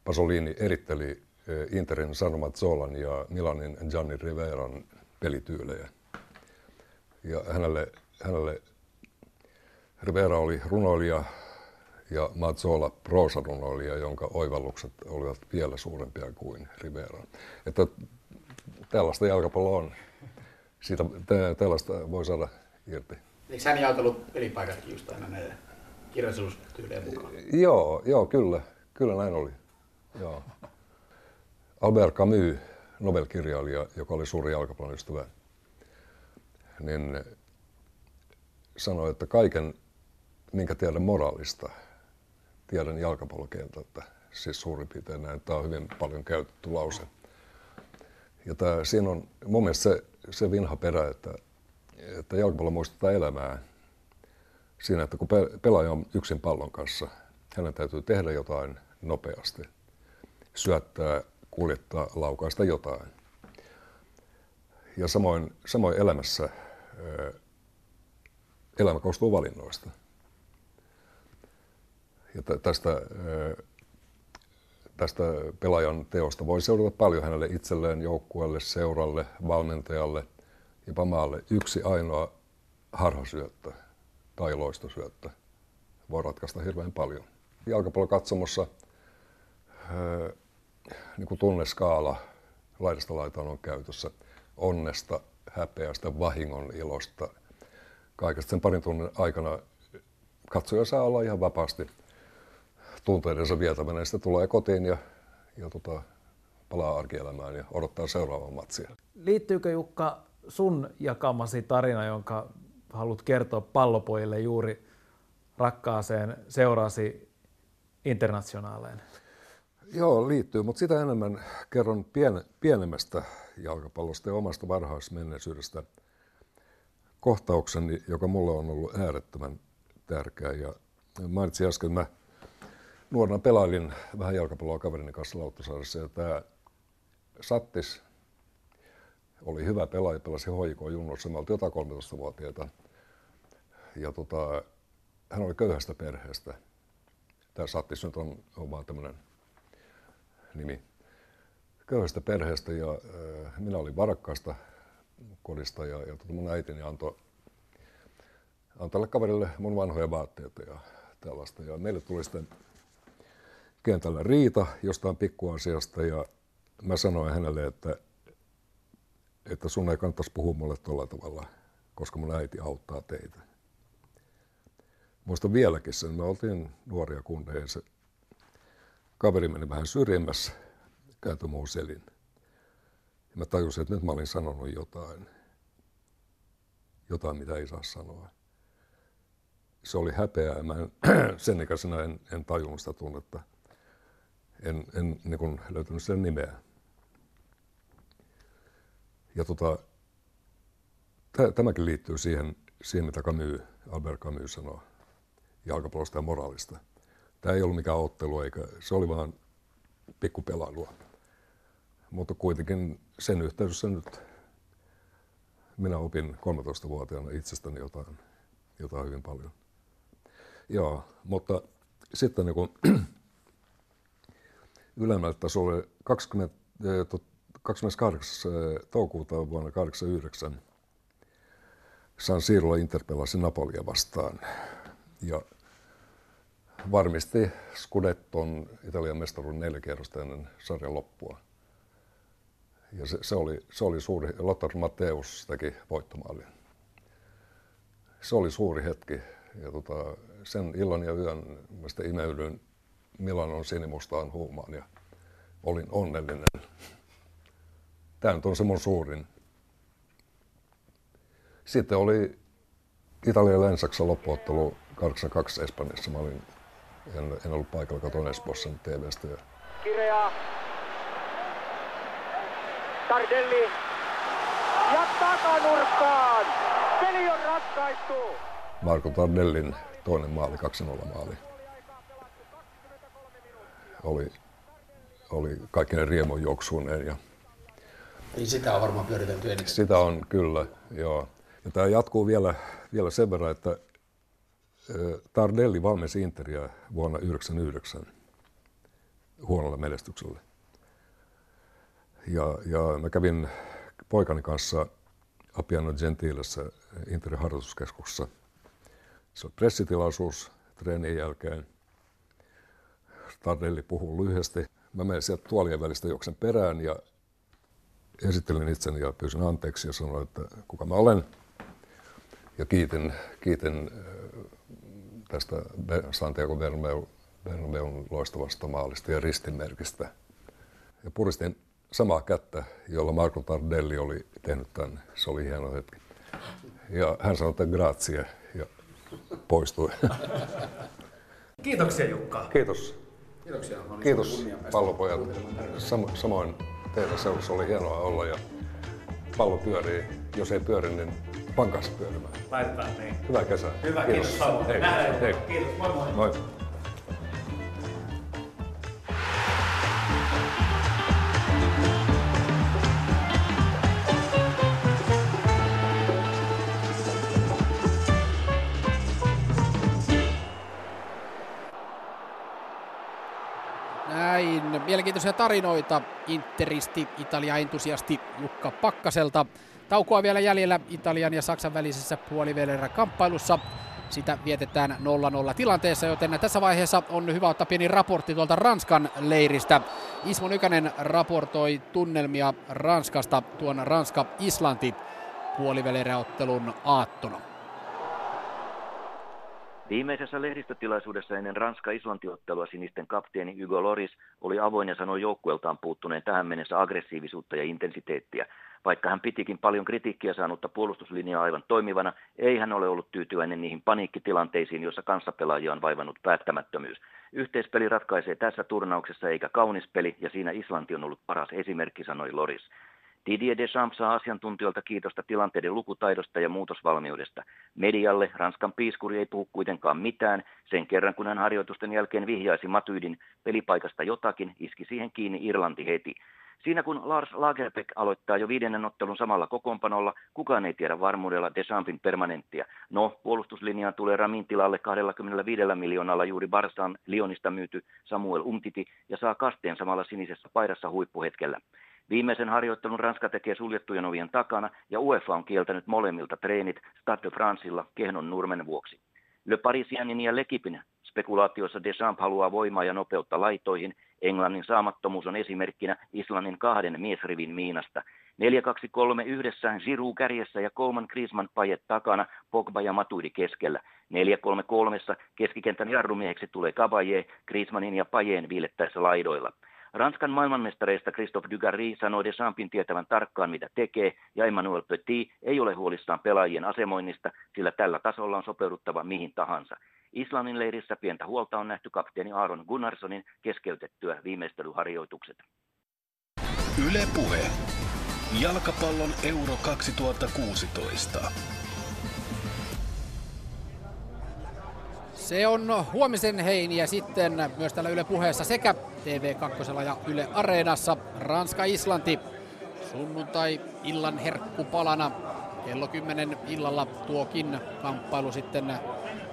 [SPEAKER 6] Pasolini eritteli eh, Interin Sanomat Zolan ja Milanin Gianni Riveran pelityylejä. Ja hänelle, hänelle Rivera oli runoilija ja Mazzola proosarunoilija, jonka oivallukset olivat vielä suurempia kuin Rivera. Että tällaista jalkapallo on. Siitä, tällaista voi saada irti.
[SPEAKER 2] Eikö hän jaotellut pelipaikatkin just aina näiden kirjallisuustyylien mukaan?
[SPEAKER 6] Joo, joo, kyllä. Kyllä näin oli. Joo. Albert Camus, Nobel-kirjailija, joka oli suuri jalkapallon ystävä, niin sanoi, että kaiken, minkä tiedän moraalista, tiedän jalkapallokentältä. Siis suurin piirtein näin. Tämä on hyvin paljon käytetty lause. Ja tämä, siinä on mun mielestä se, se vinha perä, että, että jalkapallo muistuttaa elämää siinä, että kun pelaaja on yksin pallon kanssa, hänen täytyy tehdä jotain nopeasti, syöttää, kuljettaa, laukaista jotain. Ja samoin, samoin elämässä elämä koostuu valinnoista. Ja tästä, tästä pelaajan teosta voi seurata paljon hänelle itselleen, joukkueelle, seuralle, valmentajalle, jopa maalle. Yksi ainoa harhasyöttö tai loistosyöttö voi ratkaista hirveän paljon. Jalkapallokatsomossa niin kuin tunneskaala laidasta laitaan on käytössä onnesta, häpeästä, vahingon ilosta. Kaikesta sen parin tunnin aikana katsoja saa olla ihan vapaasti tunteidensa vietämänä. Sitten tulee kotiin ja, ja tota, palaa arkielämään ja odottaa seuraavaa matsia.
[SPEAKER 4] Liittyykö Jukka sun jakamasi tarina, jonka haluat kertoa pallopojille juuri rakkaaseen seurasi internationaaleen?
[SPEAKER 6] Joo, liittyy, mutta sitä enemmän kerron pien, pienemmästä jalkapallosta ja omasta varhaismenneisyydestä kohtauksen, joka mulle on ollut äärettömän tärkeä. Ja mainitsin äsken, mä nuorena pelailin vähän jalkapalloa kaverini kanssa Lauttasaaressa ja tämä Sattis oli hyvä pelaaja, pelasi HJK junnossa, me oltiin jotain 13-vuotiaita. Ja tota, hän oli köyhästä perheestä. Tämä Sattis nyt on, on vaan tämmöinen nimi. Köyhästä perheestä ja äh, minä olin varakkaasta kodista ja, ja tota mun äitini antoi antoi kaverille mun vanhoja vaatteita ja tällaista. Ja meille tuli sitten kentällä riita jostain pikkuasiasta ja mä sanoin hänelle, että, että sun ei kannattaisi puhua mulle tuolla tavalla, koska mun äiti auttaa teitä. Muistan vieläkin sen, me oltiin nuoria kundeja se kaveri meni vähän syrjemmässä, kääntyi muu selin. Ja mä tajusin, että nyt mä olin sanonut jotain. Jotain, mitä ei saa sanoa. Se oli häpeää. Mä en, sen ikäisenä en, en tajunnut sitä tunnetta en, en niin löytänyt sen nimeä. Ja tota, tämäkin liittyy siihen, siihen, mitä Camus, Albert Camus sanoo jalkapallosta ja moraalista. Tämä ei ollut mikään ottelu, eikä, se oli vaan pikkupelailua. Mutta kuitenkin sen yhteydessä nyt minä opin 13-vuotiaana itsestäni jotain, jotain hyvin paljon. Joo, mutta sitten niin ylemmällä tasolla 20, 28. toukokuuta vuonna 1989 San Sirolla Inter pelasi Napolia vastaan ja varmisti Scudetton Italian mestaruuden neljä ennen sarjan loppua. Ja se, se, oli, se oli suuri, Lothar Matteus teki voittomaalin. Se oli suuri hetki ja tota, sen illan ja yön mä sitten imeydyin Milanon sinimustaan huumaan ja olin onnellinen. Tämä nyt on se mun suurin. Sitten oli Italia ja Länsi-Saksan loppuottelu 82 Espanjassa. Mä olin, en, en ollut paikalla, katoin Espoossa TVstä. Ja...
[SPEAKER 7] Kireä. Tardelli. Ja takanurkkaan. Peli on ratkaistu.
[SPEAKER 6] Marko Tardellin toinen maali, 2-0 maali oli, oli kaikkinen riemun juoksuuneen. Ja
[SPEAKER 5] niin sitä on varmaan pyöritelty enemmän.
[SPEAKER 6] Sitä on kyllä, joo. Ja tämä jatkuu vielä, vielä sen verran, että Tardelli valmensi Interia vuonna 1999 huonolla menestyksellä. Ja, ja mä kävin poikani kanssa Apiano Gentilessä Interin harjoituskeskuksessa. Se on pressitilaisuus treenin jälkeen. Tardelli puhuu lyhyesti. Mä menen sieltä tuolien välistä juoksen perään ja esittelin itseni ja pyysin anteeksi ja sanoin, että kuka mä olen. Ja kiitin, kiitin tästä Santiago Bernabeun loistavasta maalista ja ristinmerkistä. Ja puristin samaa kättä, jolla Marco Tardelli oli tehnyt tämän. Se oli hieno hetki. Ja hän sanoi, että grazie ja poistui.
[SPEAKER 8] Kiitoksia Jukka.
[SPEAKER 6] Kiitos.
[SPEAKER 5] Kiitoksia.
[SPEAKER 6] Kiitos pallopojat. Sam- samoin teidän seurassa oli hienoa olla ja pallo pyörii. Jos ei pyöri, niin pankaa se pyörimään.
[SPEAKER 8] Laitetaan niin.
[SPEAKER 6] Hyvää kesää.
[SPEAKER 8] Hyvä, kiitos. kiitos.
[SPEAKER 6] Hei.
[SPEAKER 8] Hei. Kiitos, moi moi.
[SPEAKER 6] Moi.
[SPEAKER 2] Mielenkiintoisia tarinoita Interisti, Italia-entusiasti Jukka Pakkaselta. Taukoa vielä jäljellä Italian ja Saksan välisessä puolivälierä kamppailussa. Sitä vietetään 0-0 tilanteessa, joten tässä vaiheessa on hyvä ottaa pieni raportti tuolta Ranskan leiristä. Ismo Nykänen raportoi tunnelmia Ranskasta tuon Ranska-Islanti puolivälieräottelun aattona.
[SPEAKER 9] Viimeisessä lehdistötilaisuudessa ennen Ranska-Islanti-ottelua sinisten kapteeni Hugo Loris oli avoin ja sanoi joukkueltaan puuttuneen tähän mennessä aggressiivisuutta ja intensiteettiä. Vaikka hän pitikin paljon kritiikkiä saanutta puolustuslinjaa aivan toimivana, ei hän ole ollut tyytyväinen niihin paniikkitilanteisiin, joissa kanssapelaajia on vaivannut päättämättömyys. Yhteispeli ratkaisee tässä turnauksessa eikä kaunis peli, ja siinä Islanti on ollut paras esimerkki, sanoi Loris. Didier Deschamps saa asiantuntijoilta kiitosta tilanteiden lukutaidosta ja muutosvalmiudesta. Medialle Ranskan piiskuri ei puhu kuitenkaan mitään. Sen kerran kun hän harjoitusten jälkeen vihjaisi Matyydin pelipaikasta jotakin, iski siihen kiinni Irlanti heti. Siinä kun Lars Lagerbeck aloittaa jo viidennen ottelun samalla kokoonpanolla, kukaan ei tiedä varmuudella Deschampin permanenttia. No, puolustuslinjaan tulee Ramin tilalle 25 miljoonalla juuri Barsaan Lionista myyty Samuel Umtiti ja saa kasteen samalla sinisessä paidassa huippuhetkellä. Viimeisen harjoittelun Ranska tekee suljettujen ovien takana ja UEFA on kieltänyt molemmilta treenit Stade de Francella kehnon nurmen vuoksi. Le Parisianin ja Lekipin spekulaatioissa Deschamps haluaa voimaa ja nopeutta laitoihin. Englannin saamattomuus on esimerkkinä Islannin kahden miesrivin miinasta. 4-2-3 yhdessä Giroud kärjessä ja Coleman Griezmann pajet takana, Pogba ja Matuidi keskellä. 4-3-3 keskikentän jarrumieheksi tulee Cabaye, Griezmannin ja Pajeen viilettäessä laidoilla. Ranskan maailmanmestareista Christophe Dugarry sanoi Deschampin tietävän tarkkaan mitä tekee ja Emmanuel Petit ei ole huolissaan pelaajien asemoinnista, sillä tällä tasolla on sopeuduttava mihin tahansa. Islannin leirissä pientä huolta on nähty kapteeni Aaron Gunnarssonin keskeytettyä viimeistelyharjoitukset.
[SPEAKER 1] Yle Puhe. Jalkapallon Euro 2016.
[SPEAKER 2] Se on huomisen heiniä sitten myös täällä Yle puheessa sekä TV2 ja Yle Areenassa. Ranska-Islanti sunnuntai illan herkkupalana. Kello 10 illalla tuokin kamppailu sitten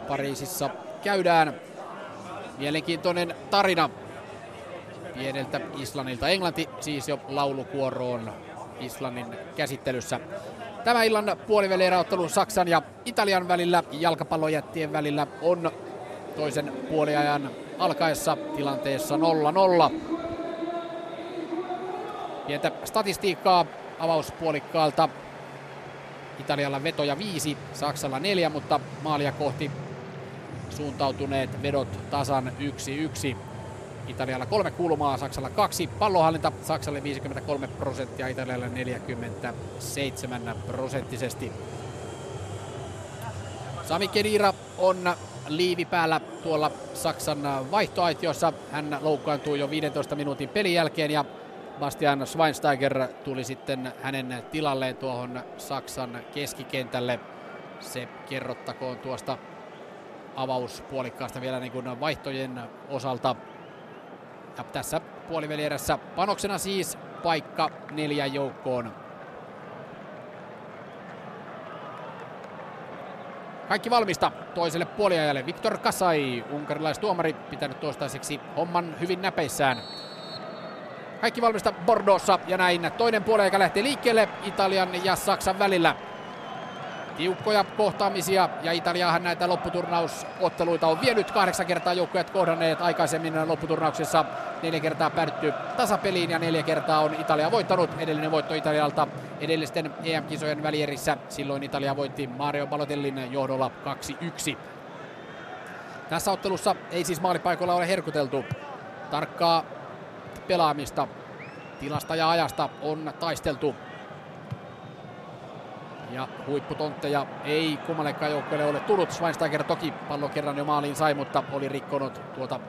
[SPEAKER 2] Pariisissa käydään. Mielenkiintoinen tarina pieneltä Islannilta. Englanti siis jo laulukuoroon Islannin käsittelyssä. Tämä illan puolivälieräottelu Saksan ja Italian välillä jalkapallojättien välillä on toisen puoliajan alkaessa tilanteessa 0-0. Pientä statistiikkaa avauspuolikkaalta. Italialla vetoja viisi, Saksalla neljä, mutta maalia kohti suuntautuneet vedot tasan 1-1. Italialla kolme kulmaa, Saksalla kaksi. Pallohallinta Saksalle 53 prosenttia, Italialle 47 prosenttisesti. Sami Kedira on liivi päällä tuolla Saksan vaihtoaitiossa. Hän loukkaantui jo 15 minuutin pelin jälkeen ja Bastian Schweinsteiger tuli sitten hänen tilalleen tuohon Saksan keskikentälle. Se kerrottakoon tuosta avauspuolikkaasta vielä niin kuin vaihtojen osalta. Ja tässä puolivälierässä. Panoksena siis paikka neljän joukkoon. Kaikki valmista toiselle puoliajalle. Viktor Kasai, unkarilaistuomari, pitänyt toistaiseksi homman hyvin näpeissään. Kaikki valmista Bordeauxssa ja näin toinen puoliaika lähtee liikkeelle Italian ja Saksan välillä. Tiukkoja kohtaamisia ja Italiahan näitä lopputurnausotteluita on vienyt kahdeksan kertaa joukkueet kohdanneet aikaisemmin lopputurnauksessa. Neljä kertaa päädytty tasapeliin ja neljä kertaa on Italia voittanut. Edellinen voitto Italialta edellisten EM-kisojen välierissä. Silloin Italia voitti Mario Balotellin johdolla 2-1. Tässä ottelussa ei siis maalipaikoilla ole herkuteltu. Tarkkaa pelaamista tilasta ja ajasta on taisteltu ja huipputontteja ei kummallekaan joukkueelle ole tullut. Schweinsteiger toki pallon kerran jo maaliin sai, mutta oli rikkonut tuota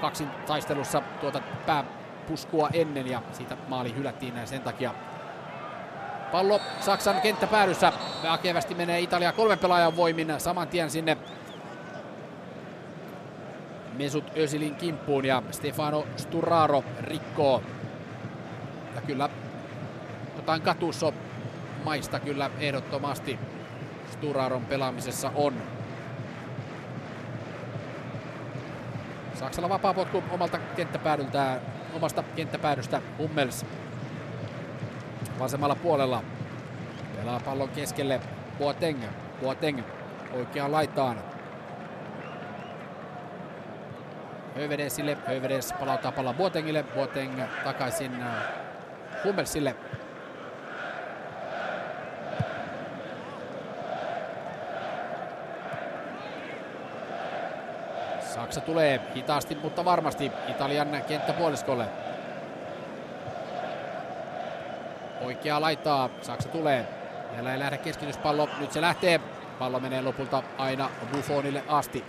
[SPEAKER 2] kaksin taistelussa tuota pääpuskua ennen ja siitä maali hylättiin sen takia. Pallo Saksan kenttäpäädyssä. Väkevästi menee Italia kolmen pelaajan voimin saman tien sinne Mesut Özilin kimppuun ja Stefano Sturaro rikkoo. Ja kyllä jotain katusso maista kyllä ehdottomasti Sturaron pelaamisessa on. Saksalla vapaa potku omalta kenttäpäädyltään, omasta kenttäpäädystä Hummels vasemmalla puolella. Pelaa pallon keskelle Boateng. Boateng oikeaan laitaan. Hövedesille. Hövedes palauttaa pallon Boatengille. Boateng takaisin äh, Hummelsille. Saksa tulee hitaasti, mutta varmasti Italian kenttäpuoliskolle. Oikeaa laitaa. Saksa tulee. Vielä ei lähde keskityspallo. Nyt se lähtee. Pallo menee lopulta aina Buffonille asti.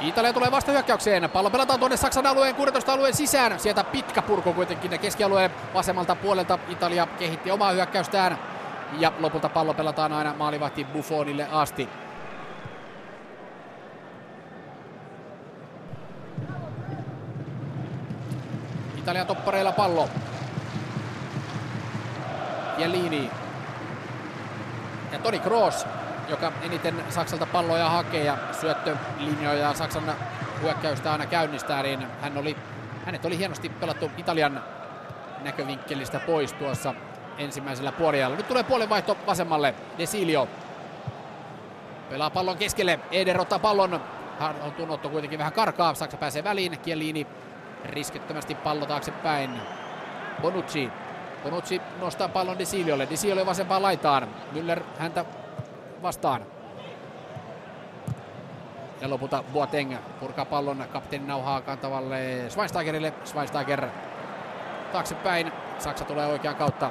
[SPEAKER 2] Italia tulee vasta hyökkäykseen. Pallo pelataan tuonne Saksan alueen 16 alueen sisään. Sieltä pitkä purku kuitenkin keskialueen vasemmalta puolelta. Italia kehitti omaa hyökkäystään. Ja lopulta pallo pelataan aina maalivahti Buffonille asti. Italian toppareilla pallo. Chiellini. Ja Toni Kroos joka eniten Saksalta palloja hakee ja syöttölinjoja Saksan hyökkäystä aina käynnistää, niin hän oli, hänet oli hienosti pelattu Italian näkövinkkelistä pois tuossa ensimmäisellä puolella. Nyt tulee puolenvaihto vasemmalle. Desilio pelaa pallon keskelle. Eder ottaa pallon. On tunnottu kuitenkin vähän karkaa. Saksa pääsee väliin. Kielini riskittömästi pallo taaksepäin. Bonucci. Bonucci nostaa pallon Desiliolle. Desilio vasempaan laitaan. Müller häntä vastaan. Ja lopulta Boateng purkaa pallon kapteenin nauhaa kantavalle Schweinsteigerille. Schweinsteiger taaksepäin. Saksa tulee oikean kautta.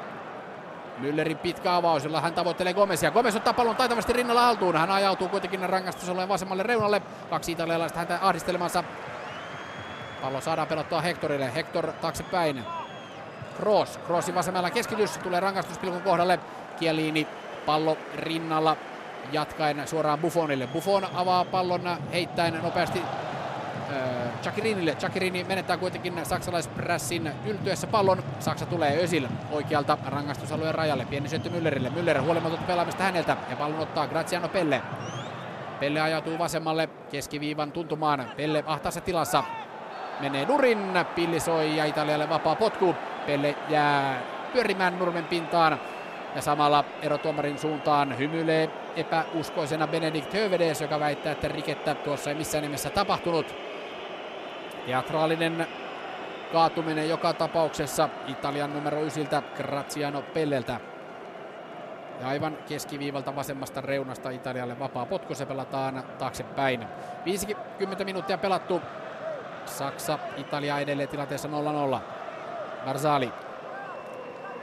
[SPEAKER 2] Müllerin pitkä avaus, jolla hän tavoittelee Gomesia. Gomez ottaa pallon taitavasti rinnalla haltuun. Hän ajautuu kuitenkin rangaistusalueen vasemmalle reunalle. Kaksi italialaista häntä ahdistelemansa. Pallo saadaan pelottua Hectorille. Hector taaksepäin. Kroos. Kroosin vasemmalla keskitys. Tulee rangaistuspilkun kohdalle. Chiellini pallo rinnalla jatkaen suoraan Buffonille. Buffon avaa pallon heittäen nopeasti Chakirinille. Chakirini menettää kuitenkin saksalaisprässin yltyessä pallon. Saksa tulee Ösil oikealta rangaistusalueen rajalle. Pieni syöttö Müllerille. Müller huolimatonta pelaamista häneltä ja pallon ottaa Graziano Pelle. Pelle ajautuu vasemmalle keskiviivan tuntumaan. Pelle ahtaassa tilassa menee nurin. Pilli soi ja Italialle vapaa potku. Pelle jää pyörimään nurmen pintaan. Ja samalla erotuomarin suuntaan hymyilee epäuskoisena Benedikt Hövedes, joka väittää, että rikettä tuossa ei missään nimessä tapahtunut. Teatraalinen kaatuminen joka tapauksessa Italian numero 9 Graziano Pelleltä. Ja aivan keskiviivalta vasemmasta reunasta Italialle vapaa potku, se pelataan taaksepäin. 50 minuuttia pelattu. Saksa, Italia edelleen tilanteessa 0-0. Marzali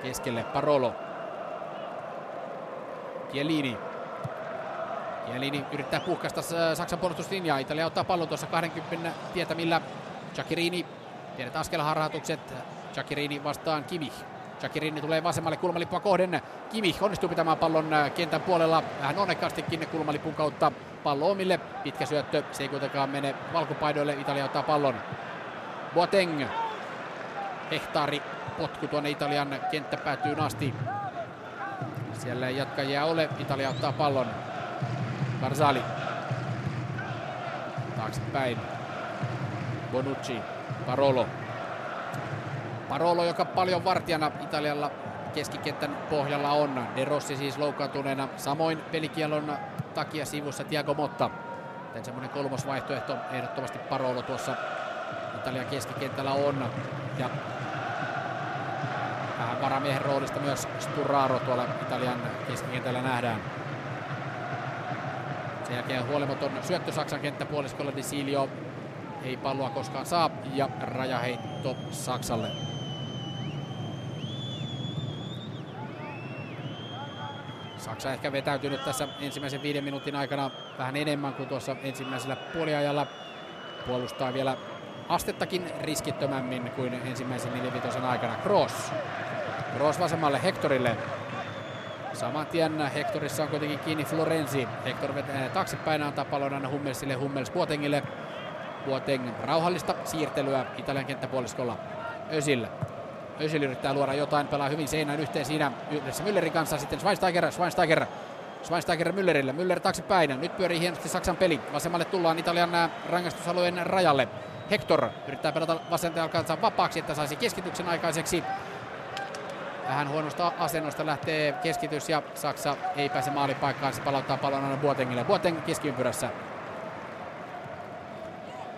[SPEAKER 2] keskelle Parolo. Chiellini. Chiellini yrittää puhkaista Saksan puolustuslinjaa. Italia ottaa pallon tuossa 20 tietämillä. Chakirini, pienet askelharhautukset. Chakirini vastaan Kimi. Shakirini tulee vasemmalle kulmalippua kohden. Kimi onnistuu pitämään pallon kentän puolella vähän onnekkastikin kulmalipun kautta pallo omille. Pitkä syöttö, se ei kuitenkaan mene valkopaidoille. Italia ottaa pallon. Boateng. Hehtaari potku tuonne Italian kenttäpäätyyn asti. Siellä ei jatkajia ole. Italia ottaa pallon. Barzali. Taaksepäin. Bonucci. Parolo. Parolo, joka paljon vartijana Italialla keskikentän pohjalla on. De Rossi siis loukkaantuneena. Samoin pelikielon takia sivussa Tiago Motta. Joten semmoinen kolmosvaihtoehto ehdottomasti Parolo tuossa Italian keskikentällä on. Ja vähän varamiehen roolista myös Sturaro tuolla Italian keskikentällä nähdään. Sen jälkeen huolimaton syöttö Saksan kenttäpuoliskolla Di Silio ei palloa koskaan saa ja rajaheitto Saksalle. Saksa ehkä vetäytynyt tässä ensimmäisen viiden minuutin aikana vähän enemmän kuin tuossa ensimmäisellä puoliajalla. Puolustaa vielä astettakin riskittömämmin kuin ensimmäisen neljävitosen aikana. Kroos. Kroos vasemmalle Hectorille. Saman tien Hectorissa on kuitenkin kiinni Florenzi. Hector vetää taaksepäin antaa pallon aina Hummelsille, Hummels Boatengille. Boateng rauhallista siirtelyä Italian kenttäpuoliskolla. Özil. Özil yrittää luoda jotain, pelaa hyvin seinään yhteen siinä yhdessä Müllerin kanssa. Sitten Schweinsteiger, Schweinsteiger, Schweinsteiger Müllerille. Müller taaksepäin. Nyt pyörii hienosti Saksan peli. Vasemmalle tullaan Italian rangaistusalueen rajalle. Hector yrittää pelata vasenta jalkansa vapaaksi, että saisi keskityksen aikaiseksi. Vähän huonosta asennosta lähtee keskitys ja Saksa ei pääse maalipaikkaan. Se palauttaa pallon aina Boatengille. Boateng keskiympyrässä.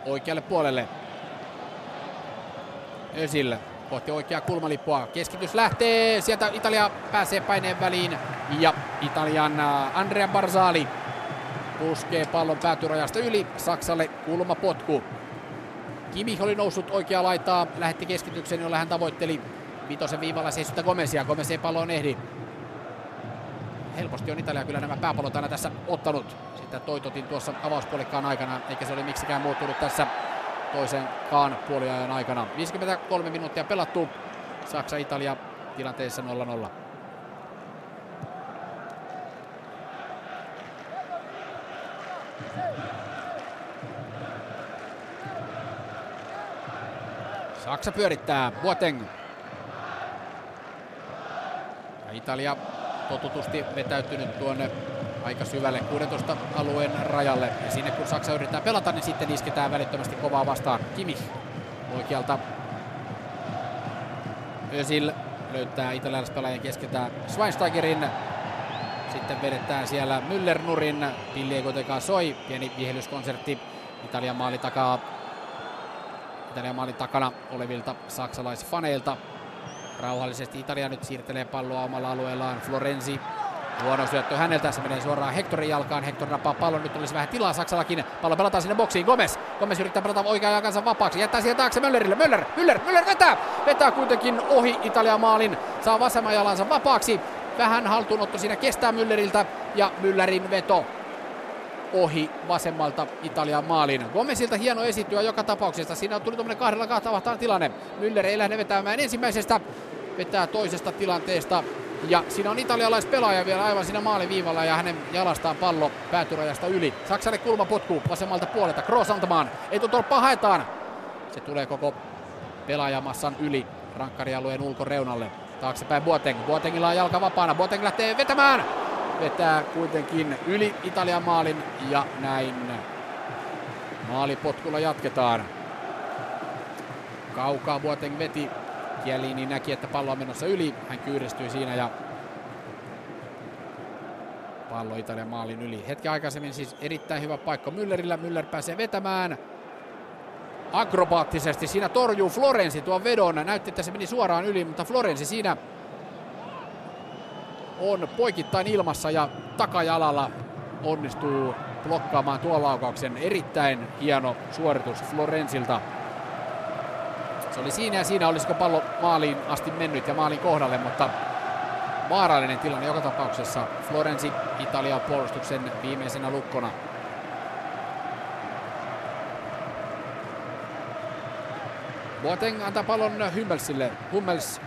[SPEAKER 2] Oikealle puolelle. Özil kohti oikeaa kulmalippua. Keskitys lähtee. Sieltä Italia pääsee paineen väliin. Ja Italian Andrea Barzali puskee pallon päätyrajasta yli. Saksalle kulmapotku. Kimi oli noussut oikea laitaa, lähetti keskityksen, jolla hän tavoitteli vitosen viivalla seissyttä Gomezia. Gomez ei palloon ehdi. Helposti on Italia kyllä nämä pääpallot aina tässä ottanut. Sitä toitotin tuossa avauspuolikkaan aikana, eikä se oli miksikään muuttunut tässä toisenkaan puoliajan aikana. 53 minuuttia pelattu. Saksa-Italia tilanteessa 0-0. Saksa pyörittää. Boateng. Italia totutusti vetäytynyt tuonne aika syvälle 16 alueen rajalle. Ja sinne kun Saksa yrittää pelata, niin sitten isketään välittömästi kovaa vastaan. Kimi oikealta. Özil löytää italialaispelaajan keskeltä Schweinsteigerin. Sitten vedetään siellä Müller nurin. Pilli ei kuitenkaan soi. Pieni vihellyskonsertti Italian maali takaa Italian maalin takana olevilta saksalaisfaneilta. Rauhallisesti Italia nyt siirtelee palloa omalla alueellaan. Florenzi Huono syöttö häneltä, se menee suoraan Hectorin jalkaan. Hector nappaa pallon, nyt olisi vähän tilaa Saksallakin. Pallo pelataan sinne boksiin, Gomez. Gomez yrittää pelata oikean jalkansa vapaaksi, jättää siihen taakse Möllerille. Möller, Müller, Müller vetää! Vetää kuitenkin ohi Italian maalin, saa vasemman jalansa vapaaksi. Vähän haltuunotto siinä kestää Mülleriltä ja Müllerin veto ohi vasemmalta Italian maalin. Gomezilta hieno esittyä joka tapauksessa. Siinä tuli tuommoinen kahdella kahta tilanne. Müller ei lähde vetämään ensimmäisestä, vetää toisesta tilanteesta. Ja siinä on italialaispelaaja vielä aivan siinä maaliviivalla ja hänen jalastaan pallo päätyrajasta yli. Saksalle kulmapotku vasemmalta puolelta. Kroos antamaan. Etutolppa haetaan. Se tulee koko pelaajamassan yli rankkarialueen ulkoreunalle. Taaksepäin Boateng. Boatengilla on jalka vapaana. Boateng lähtee vetämään vetää kuitenkin yli Italian maalin ja näin maalipotkulla jatketaan. Kaukaa Boateng veti. Chiellini näki, että pallo on menossa yli. Hän kyyristyi siinä ja pallo Italian maalin yli. Hetki aikaisemmin siis erittäin hyvä paikka Müllerillä. Müller pääsee vetämään. Akrobaattisesti siinä torjuu Florensi tuon vedon. Näytti, että se meni suoraan yli, mutta Florensi siinä on poikittain ilmassa ja takajalalla onnistuu blokkaamaan tuon laukauksen. Erittäin hieno suoritus Florensilta. Se oli siinä ja siinä, olisiko pallo maaliin asti mennyt ja maalin kohdalle, mutta vaarallinen tilanne joka tapauksessa. Florensi Italian puolustuksen viimeisenä lukkona. Boateng antaa pallon Hummelsille. Hummels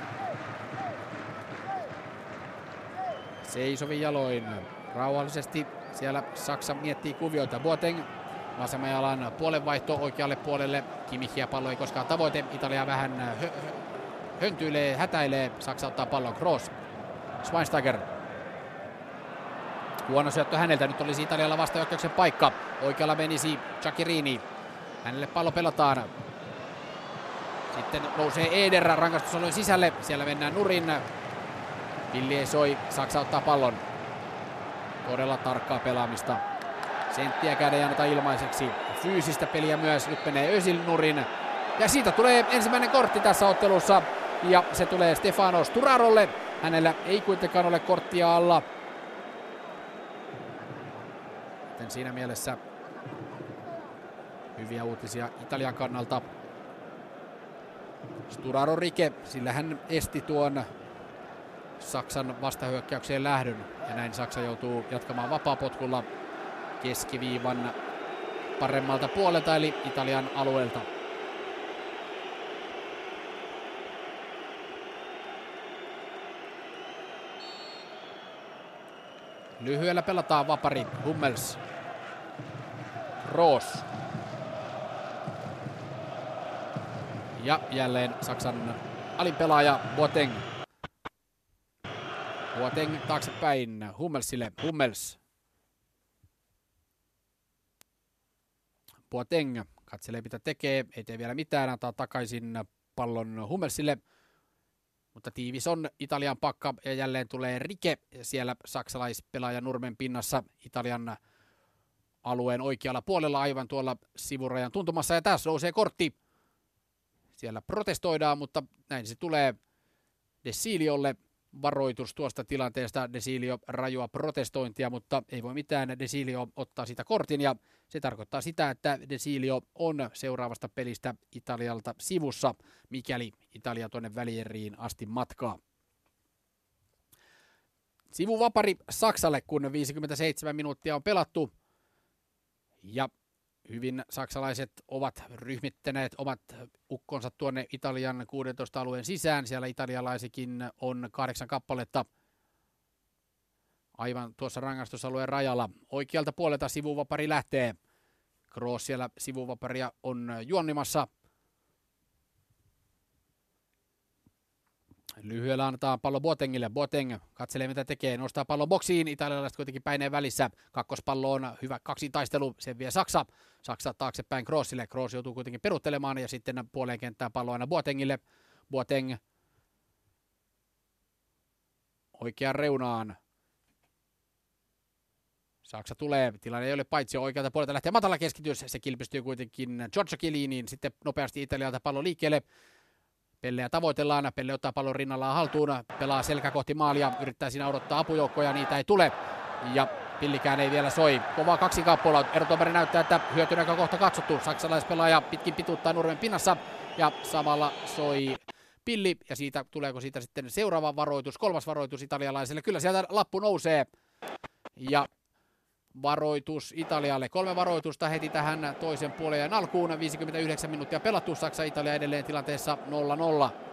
[SPEAKER 2] seisovin jaloin rauhallisesti. Siellä Saksa miettii kuvioita. Boateng vasemman jalan puolenvaihto oikealle puolelle. Kimihia pallo ei koskaan tavoite. Italia vähän hö- hö- höntyilee, hätäilee. Saksa ottaa pallon. Kroos. Schweinsteiger. Huono syöttö häneltä. Nyt olisi Italialla vastahyökkäyksen paikka. Oikealla menisi Chakirini. Hänelle pallo pelataan. Sitten nousee Eder rangaistusalueen sisälle. Siellä mennään nurin. Pilli ei soi. Saksa ottaa pallon. Todella tarkkaa pelaamista. Senttiäkään ei anneta ilmaiseksi. Fyysistä peliä myös. Nyt menee Özil nurin. Ja siitä tulee ensimmäinen kortti tässä ottelussa. Ja se tulee Stefano Sturarolle. Hänellä ei kuitenkaan ole korttia alla. Joten siinä mielessä hyviä uutisia Italian kannalta. Sturaro Rike, sillä hän esti tuon Saksan vastahyökkäykseen lähdön. Ja näin Saksa joutuu jatkamaan vapaapotkulla keskiviivan paremmalta puolelta, eli Italian alueelta. Lyhyellä pelataan vapari Hummels. Roos. Ja jälleen Saksan alin pelaaja Boateng. Boateng taaksepäin Hummelsille. Hummels. Boateng katselee mitä tekee, ei tee vielä mitään, antaa takaisin pallon Hummelsille. Mutta tiivis on Italian pakka ja jälleen tulee Rike siellä saksalaispelaaja Nurmen pinnassa Italian alueen oikealla puolella aivan tuolla sivurajan tuntumassa. Ja tässä nousee kortti. Siellä protestoidaan, mutta näin se tulee Desiliolle varoitus tuosta tilanteesta. Desilio rajua protestointia, mutta ei voi mitään. Desilio ottaa sitä kortin ja se tarkoittaa sitä, että Desilio on seuraavasta pelistä Italialta sivussa, mikäli Italia tuonne välieriin asti matkaa. Sivuvapari Saksalle, kun 57 minuuttia on pelattu. Ja hyvin saksalaiset ovat ryhmittäneet omat ukkonsa tuonne Italian 16 alueen sisään. Siellä italialaisikin on kahdeksan kappaletta aivan tuossa rangaistusalueen rajalla. Oikealta puolelta sivuvapari lähtee. Kroos siellä sivuvaparia on juonnimassa. Lyhyellä antaa pallo Boatengille. Boateng katselee mitä tekee, nostaa pallo boksiin. Italialaiset kuitenkin päineen välissä. Kakkospallo on hyvä kaksi taistelu, sen vie Saksa. Saksa taaksepäin Kroosille. Kroos joutuu kuitenkin peruttelemaan ja sitten puoleen kenttään pallo aina Boatengille. Boateng oikean reunaan. Saksa tulee, tilanne ei ole paitsi oikealta puolelta lähtee matala keskitys, se kilpistyy kuitenkin Giorgio Chielliniin, sitten nopeasti Italialta pallo liikkeelle. Pelleä tavoitellaan, Pelle ottaa pallon rinnallaan haltuun, pelaa selkä kohti maalia, yrittää siinä odottaa apujoukkoja, niitä ei tule. Ja pillikään ei vielä soi. Kova kaksi kappalaa. Erotomari näyttää, että hyötynäkö kohta katsottu. Saksalaispelaaja pitkin pituuttaa nurmen pinnassa ja samalla soi pilli. Ja siitä tuleeko siitä sitten seuraava varoitus, kolmas varoitus italialaiselle. Kyllä sieltä lappu nousee. Ja varoitus Italialle. Kolme varoitusta heti tähän toisen puolen alkuun. 59 minuuttia pelattu. Saksa Italia edelleen tilanteessa 0-0.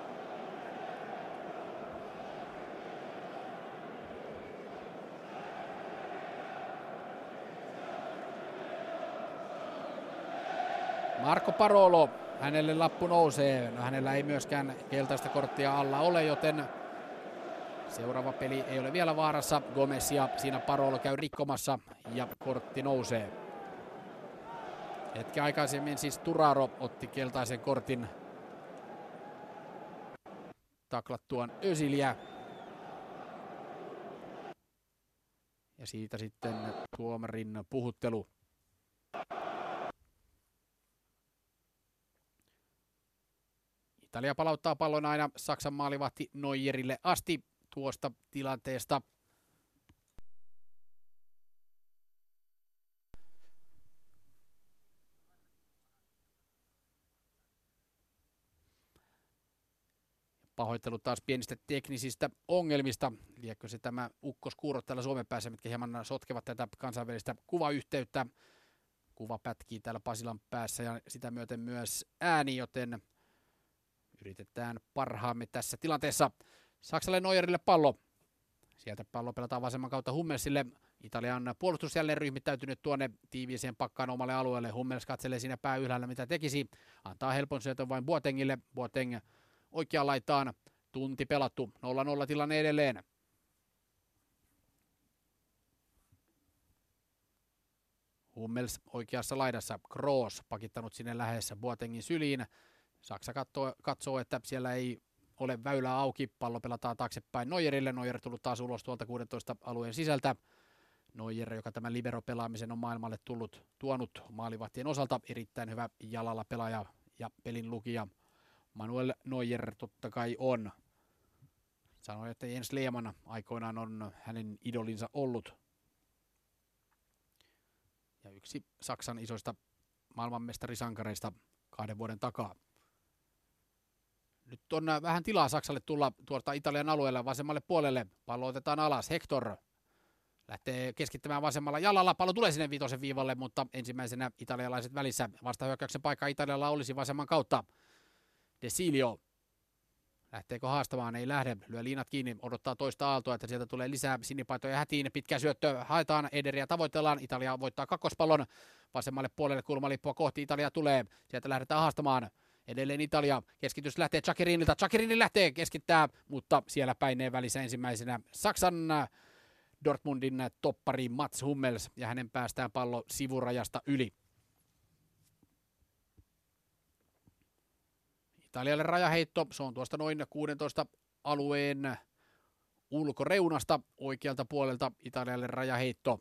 [SPEAKER 2] Marco Parolo, hänelle lappu nousee. No, hänellä ei myöskään keltaista korttia alla ole, joten Seuraava peli ei ole vielä vaarassa. Gomez ja siinä Parolo käy rikkomassa ja kortti nousee. Hetki aikaisemmin siis Turaro otti keltaisen kortin taklattuaan Ösiliä. Ja siitä sitten tuomarin puhuttelu. Italia palauttaa pallon aina Saksan maalivahti Neuerille asti tuosta tilanteesta. Pahoittelut taas pienistä teknisistä ongelmista. Liekö se tämä ukkoskuuro täällä Suomen päässä, mitkä hieman sotkevat tätä kansainvälistä kuvayhteyttä. Kuva pätkii täällä Pasilan päässä ja sitä myöten myös ääni, joten yritetään parhaamme tässä tilanteessa. Saksalle Neuerille pallo. Sieltä pallo pelataan vasemman kautta Hummelsille. Italian puolustus jälleen ryhmittäytynyt tuonne tiiviiseen pakkaan omalle alueelle. Hummels katselee siinä pää ylhäällä, mitä tekisi. Antaa helpon syötön vain Boatengille. Boateng oikeaan laitaan. Tunti pelattu. 0-0 tilanne edelleen. Hummels oikeassa laidassa. Kroos pakittanut sinne lähessä Boatengin syliin. Saksa katsoo, katsoo, että siellä ei ole väylää auki. Pallo pelataan taaksepäin Neuerille. Neuer tullut taas ulos tuolta 16 alueen sisältä. Neuer, joka tämän libero-pelaamisen on maailmalle tullut, tuonut maalivahtien osalta. Erittäin hyvä jalalla pelaaja ja pelin lukija. Manuel Neuer totta kai on. Sanoi, että Jens Lehmann aikoinaan on hänen idolinsa ollut. Ja yksi Saksan isoista maailmanmestarisankareista kahden vuoden takaa. Nyt on vähän tilaa Saksalle tulla tuolta Italian alueelle vasemmalle puolelle. Pallo otetaan alas. Hector lähtee keskittämään vasemmalla jalalla. Pallo tulee sinne viitosen viivalle, mutta ensimmäisenä italialaiset välissä. Vastahyökkäyksen paikka Italialla olisi vasemman kautta. Desilio Lähteekö haastamaan? Ei lähde. Lyö liinat kiinni, odottaa toista aaltoa, että sieltä tulee lisää sinipaitoja hätiin. Pitkä syöttö haetaan, Ederiä tavoitellaan. Italia voittaa kakkospallon vasemmalle puolelle kulmalippua kohti. Italia tulee. Sieltä lähdetään haastamaan. Edelleen Italia. Keskitys lähtee Chakirinilta. Chakirini lähtee keskittää, mutta siellä päineen välissä ensimmäisenä Saksan Dortmundin toppari Mats Hummels ja hänen päästään pallo sivurajasta yli. Italialle rajaheitto, se on tuosta noin 16 alueen ulkoreunasta oikealta puolelta Italialle rajaheitto.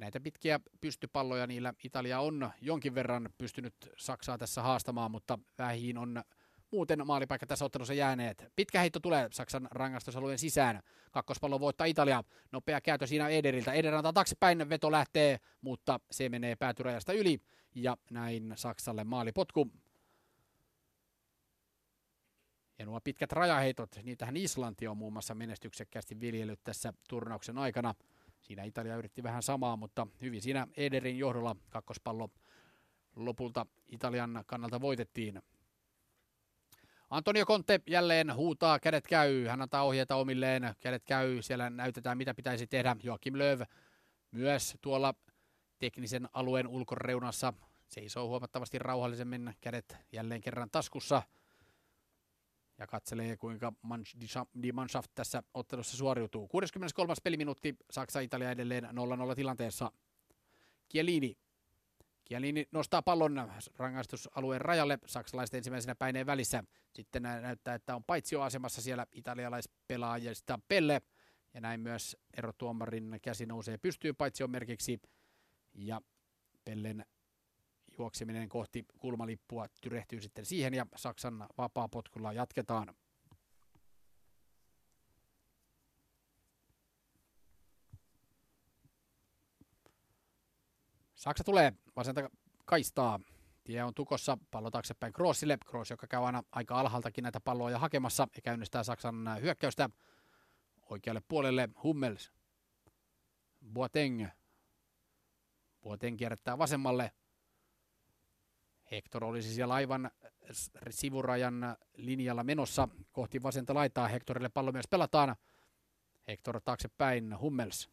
[SPEAKER 2] Näitä pitkiä pystypalloja niillä Italia on jonkin verran pystynyt Saksaa tässä haastamaan, mutta vähiin on muuten maalipaikka tässä ottelussa jääneet. Pitkä heitto tulee Saksan rangaistusalueen sisään. Kakkospallo voittaa Italia. Nopea käytö siinä Ederiltä. Eder antaa taaksepäin, veto lähtee, mutta se menee päätyrajasta yli. Ja näin Saksalle maalipotku. Ja nuo pitkät rajaheitot, niitähän Islanti on muun muassa menestyksekkäästi viljellyt tässä turnauksen aikana. Siinä Italia yritti vähän samaa, mutta hyvin siinä Ederin johdolla kakkospallo lopulta Italian kannalta voitettiin. Antonio Conte jälleen huutaa, kädet käy, hän antaa ohjeita omilleen, kädet käy, siellä näytetään mitä pitäisi tehdä. Joakim Löw myös tuolla teknisen alueen ulkoreunassa seisoo huomattavasti rauhallisemmin, kädet jälleen kerran taskussa ja katselee kuinka Die Mannschaft tässä ottelussa suoriutuu. 63. peliminuutti Saksa-Italia edelleen 0-0 tilanteessa. Kielini Kielini nostaa pallon rangaistusalueen rajalle, saksalaiset ensimmäisenä päineen välissä. Sitten näyttää, että on paitsioasemassa siellä italialaispelaajista Pelle. Ja näin myös erotuomarin käsi nousee pystyyn paitsion merkiksi. Ja Pellen juokseminen kohti kulmalippua tyrehtyy sitten siihen ja Saksan vapaa potkulla jatketaan. Saksa tulee vasenta kaistaa. Tie on tukossa, pallo taaksepäin Kroosille. Kroos, joka käy aina aika alhaaltakin näitä palloja hakemassa ja käynnistää Saksan hyökkäystä oikealle puolelle. Hummels. Boateng. Boateng kierrättää vasemmalle. Hector olisi siellä aivan sivurajan linjalla menossa kohti vasenta laitaa. Hectorille pallo myös pelataan. Hector taaksepäin. Hummels.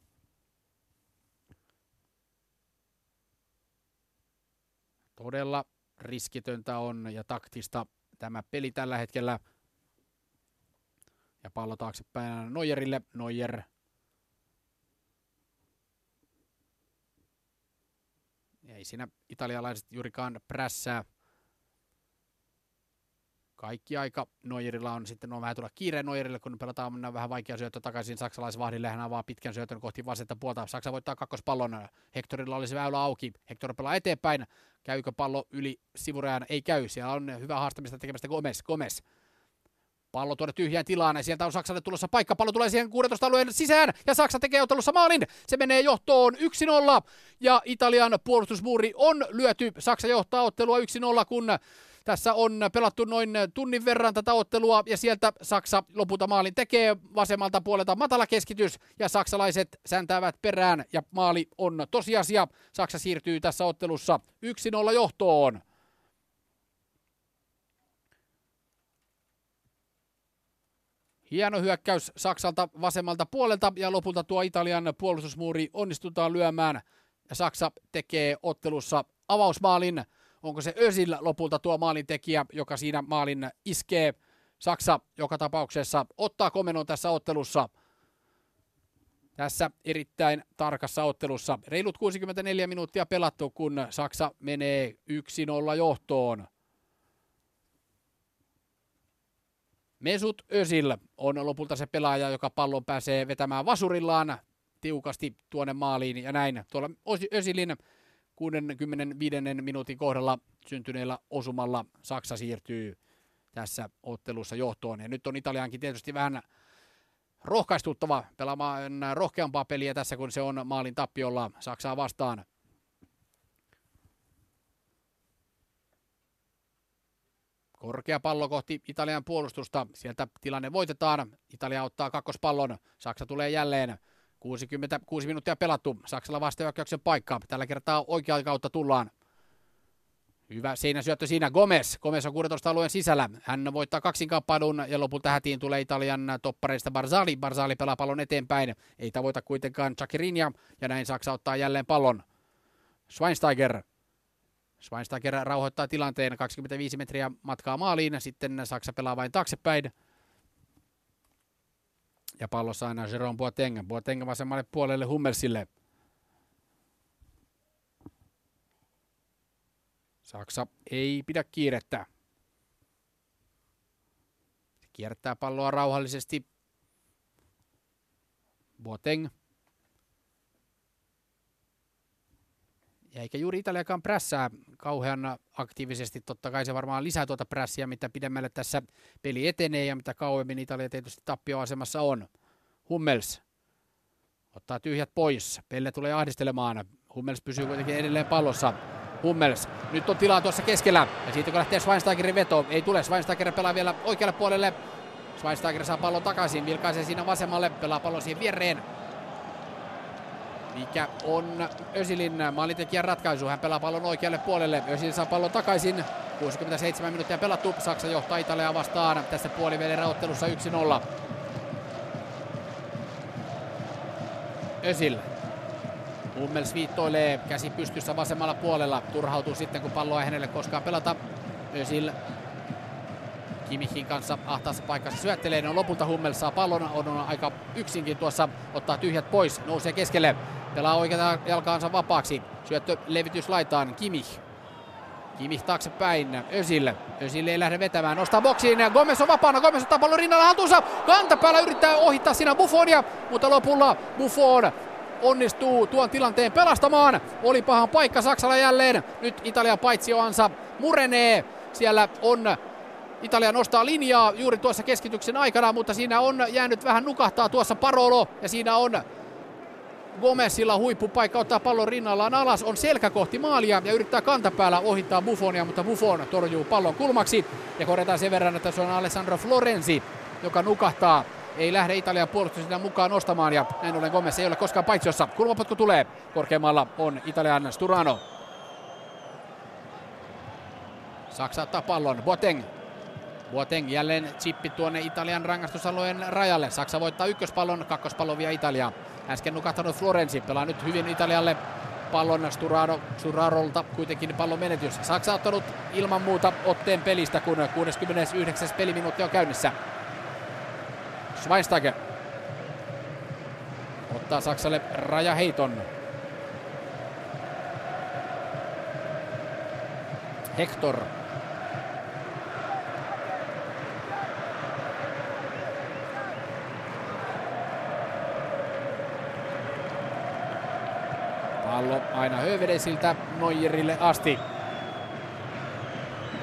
[SPEAKER 2] Todella riskitöntä on ja taktista tämä peli tällä hetkellä. Ja pallo taaksepäin Neuerille. Neuer ei siinä italialaiset juurikaan prässää kaikki aika. Neuerilla on sitten on vähän tulla kiire Neuerille, kun pelataan vähän vaikea syöttö takaisin saksalaisvahdille. Hän avaa pitkän syötön kohti vasenta puolta. Saksa voittaa kakkospallon. Hectorilla olisi väylä auki. Hector pelaa eteenpäin. Käykö pallo yli sivurajan? Ei käy. Siellä on hyvä haastamista tekemästä Gomez. Gomez Pallo tuonne tyhjään tilaan ja sieltä on Saksalle tulossa paikka. Pallo tulee siihen 16 alueen sisään ja Saksa tekee ottelussa maalin. Se menee johtoon 1-0 ja Italian puolustusmuuri on lyöty. Saksa johtaa ottelua 1-0 kun tässä on pelattu noin tunnin verran tätä ottelua ja sieltä Saksa lopulta maalin tekee vasemmalta puolelta matala keskitys ja saksalaiset säntäävät perään ja maali on tosiasia. Saksa siirtyy tässä ottelussa 1-0 johtoon. Hieno hyökkäys Saksalta vasemmalta puolelta ja lopulta tuo Italian puolustusmuuri onnistutaan lyömään ja Saksa tekee ottelussa avausmaalin. Onko se Özil lopulta tuo maalin tekijä, joka siinä maalin iskee? Saksa joka tapauksessa ottaa komennon tässä ottelussa. Tässä erittäin tarkassa ottelussa. Reilut 64 minuuttia pelattu, kun Saksa menee 1-0 johtoon. Mesut Özil on lopulta se pelaaja, joka pallon pääsee vetämään vasurillaan tiukasti tuonne maaliin ja näin. Tuolla Özilin 65. minuutin kohdalla syntyneellä osumalla Saksa siirtyy tässä ottelussa johtoon. Ja nyt on Italiankin tietysti vähän rohkaistuttava pelaamaan rohkeampaa peliä tässä, kun se on maalin tappiolla Saksaa vastaan. Korkea pallo kohti Italian puolustusta. Sieltä tilanne voitetaan. Italia ottaa kakkospallon. Saksa tulee jälleen. 66 minuuttia pelattu. Saksalla vastahyökkäyksen paikka. Tällä kertaa oikea kautta tullaan. Hyvä seinäsyöttö siinä. Gomez. Gomez on 16 alueen sisällä. Hän voittaa kaksinkamppailun ja lopulta hätiin tulee Italian toppareista Barzali. Barzali pelaa pallon eteenpäin. Ei tavoita kuitenkaan Chakirinia ja näin Saksa ottaa jälleen pallon. Schweinsteiger Schweinsteiger rauhoittaa tilanteen 25 metriä matkaa maaliin, sitten Saksa pelaa vain taaksepäin. Ja pallossa aina Jerome Boateng. Boateng vasemmalle puolelle Hummelsille. Saksa ei pidä kiirettä. Kiertää palloa rauhallisesti. Boateng eikä juuri Italiakaan prässää kauhean aktiivisesti. Totta kai se varmaan lisää tuota prässiä, mitä pidemmälle tässä peli etenee ja mitä kauemmin Italia tietysti tappioasemassa on. Hummels ottaa tyhjät pois. Pelle tulee ahdistelemaan. Hummels pysyy kuitenkin edelleen pallossa. Hummels. Nyt on tilaa tuossa keskellä. Ja siitä kun lähtee Schweinsteigerin veto, ei tule. Schweinsteiger pelaa vielä oikealle puolelle. Schweinsteiger saa pallon takaisin. Vilkaisee siinä vasemmalle. Pelaa pallon siihen viereen mikä on Ösilin maalintekijän ratkaisu. Hän pelaa pallon oikealle puolelle. Ösil saa pallon takaisin. 67 minuuttia pelattu. Saksa johtaa Italiaa vastaan tässä puolivälin ottelussa 1-0. Ösil. Hummels viittoilee käsi pystyssä vasemmalla puolella. Turhautuu sitten kun palloa ei hänelle koskaan pelata. Ösil Kimichin kanssa ahtaassa paikassa syöttelee. No lopulta Hummels saa pallon, on aika yksinkin tuossa, ottaa tyhjät pois, nousee keskelle. Pelaa oikeata jalkaansa vapaaksi. Syöttö levitys laitaan. Kimich. Kimich taaksepäin. Ösille. Ösille ei lähde vetämään. Nostaa boksiin. Gomez on vapaana. Gomez ottaa pallon rinnalla haltuunsa. Kantapäällä yrittää ohittaa siinä Buffonia. Mutta lopulla Buffon onnistuu tuon tilanteen pelastamaan. Oli pahan paikka Saksalla jälleen. Nyt Italia paitsioansa murenee. Siellä on Italia nostaa linjaa juuri tuossa keskityksen aikana, mutta siinä on jäänyt vähän nukahtaa tuossa Parolo ja siinä on Gomezilla huippupaikka ottaa pallon rinnallaan alas, on selkä kohti maalia ja yrittää kantapäällä ohittaa Buffonia, mutta Buffon torjuu pallon kulmaksi. Ja korjataan sen verran, että se on Alessandro Florenzi, joka nukahtaa. Ei lähde Italian puolustus sitä mukaan nostamaan ja näin ollen Gomez ei ole koskaan paitsiossa. Kulmapotku tulee. Korkeammalla on Italian Sturano. Saksa ottaa pallon. Boateng Boateng jälleen chippi tuonne Italian rangaistusalueen rajalle. Saksa voittaa ykköspallon, kakkospallon vie Italia. Äsken nukahtanut Florenzi pelaa nyt hyvin Italialle pallon Sturaro, Sturarolta kuitenkin pallon menetys. Saksa ottanut ilman muuta otteen pelistä, kun 69. peliminuutti on käynnissä. Schweinsteiger ottaa Saksalle rajaheiton. Hector Pallo aina Hövedesiltä Neuerille asti.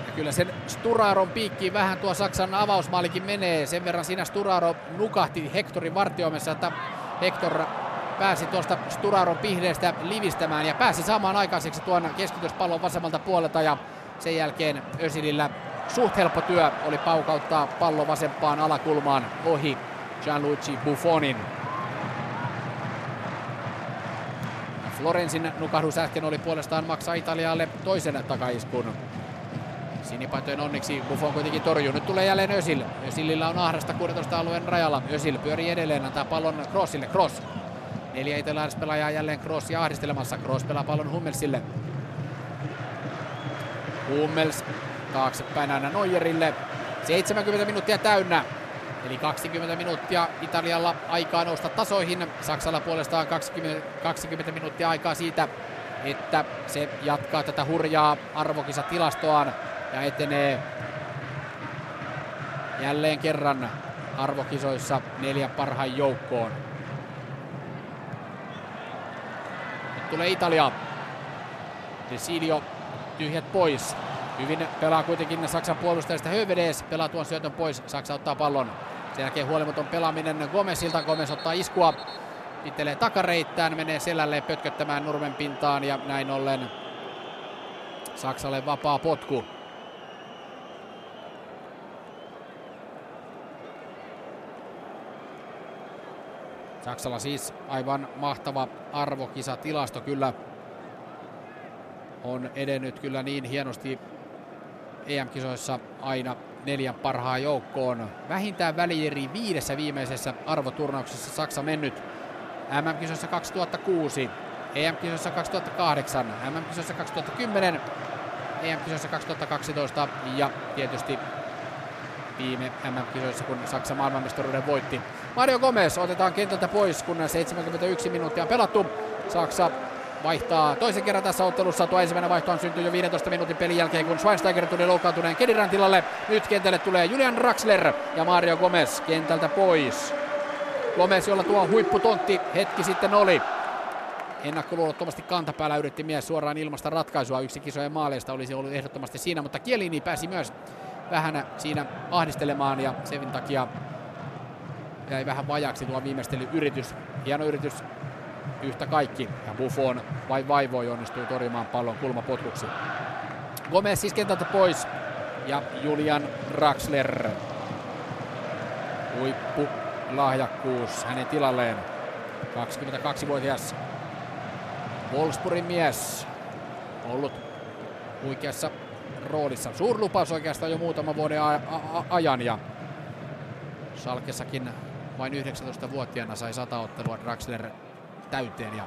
[SPEAKER 2] Ja kyllä sen Sturaron piikkiin vähän tuo Saksan avausmaalikin menee. Sen verran siinä Sturaro nukahti Hectorin vartioimessa, että Hector pääsi tuosta Sturaron pihdeestä livistämään ja pääsi saamaan aikaiseksi tuon keskityspallon vasemmalta puolelta ja sen jälkeen Ösilillä suht helppo työ oli paukauttaa pallo vasempaan alakulmaan ohi Gianluigi Buffonin. Florenzin nukahdus äsken oli puolestaan maksaa Italialle toisen takaiskun. Sinipaitojen onniksi Buffon kuitenkin torjuu. Nyt tulee jälleen Ösil. Ösilillä on ahdasta 16 alueen rajalla. Ösil pyörii edelleen, antaa pallon Crossille. Cross. Neljä pelaajaa jälleen Cross ja ahdistelemassa. Cross pelaa pallon Hummelsille. Hummels taaksepäin aina Neuerille. 70 minuuttia täynnä. Eli 20 minuuttia Italialla aikaa nousta tasoihin. Saksalla puolestaan 20, 20 minuuttia aikaa siitä, että se jatkaa tätä hurjaa arvokisatilastoaan ja etenee jälleen kerran arvokisoissa neljän parhaan joukkoon. Nyt tulee Italia. Desilio tyhjät pois. Hyvin pelaa kuitenkin Saksan puolustajista Hövedes. Pelaa tuon syötön pois. Saksa ottaa pallon. Sen jälkeen huolimaton pelaaminen Gomezilta. Gomez ottaa iskua. Pittelee takareittään, menee selälleen pötköttämään nurmen pintaan ja näin ollen Saksalle vapaa potku. Saksalla siis aivan mahtava arvokisatilasto kyllä on edennyt kyllä niin hienosti EM-kisoissa aina neljän parhaan joukkoon. Vähintään välieri viidessä viimeisessä arvoturnauksessa Saksa mennyt. MM-kisoissa 2006, EM-kisoissa 2008, MM-kisoissa 2010, EM-kisoissa 2012 ja tietysti viime MM-kisoissa, kun Saksa maailmanmestaruuden voitti. Mario Gomez otetaan kentältä pois, kun 71 minuuttia on pelattu. Saksa vaihtaa toisen kerran tässä ottelussa. Tuo ensimmäinen vaihto syntyi jo 15 minuutin pelin jälkeen, kun Schweinsteiger tuli loukkaantuneen Kediran tilalle. Nyt kentälle tulee Julian Draxler ja Mario Gomez kentältä pois. Gomez, jolla tuo huipputontti hetki sitten oli. Ennakkoluulottomasti kantapäällä yritti mies suoraan ilmasta ratkaisua. Yksi kisojen maaleista olisi ollut ehdottomasti siinä, mutta Kielini pääsi myös vähän siinä ahdistelemaan ja sen takia jäi vähän vajaksi tuo viimeistelyyritys. Hieno yritys yhtä kaikki. Ja Buffon vai vaivoi onnistuu torjumaan pallon kulmapotkuksi. Gomez siis kentältä pois ja Julian Draxler. Huippu lahjakkuus hänen tilalleen. 22-vuotias Wolfsburgin mies. Ollut huikeassa roolissa. Suurlupaus oikeastaan jo muutama vuoden a- a- ajan ja Salkessakin vain 19-vuotiaana sai sata ottelua Draxler täyteen ja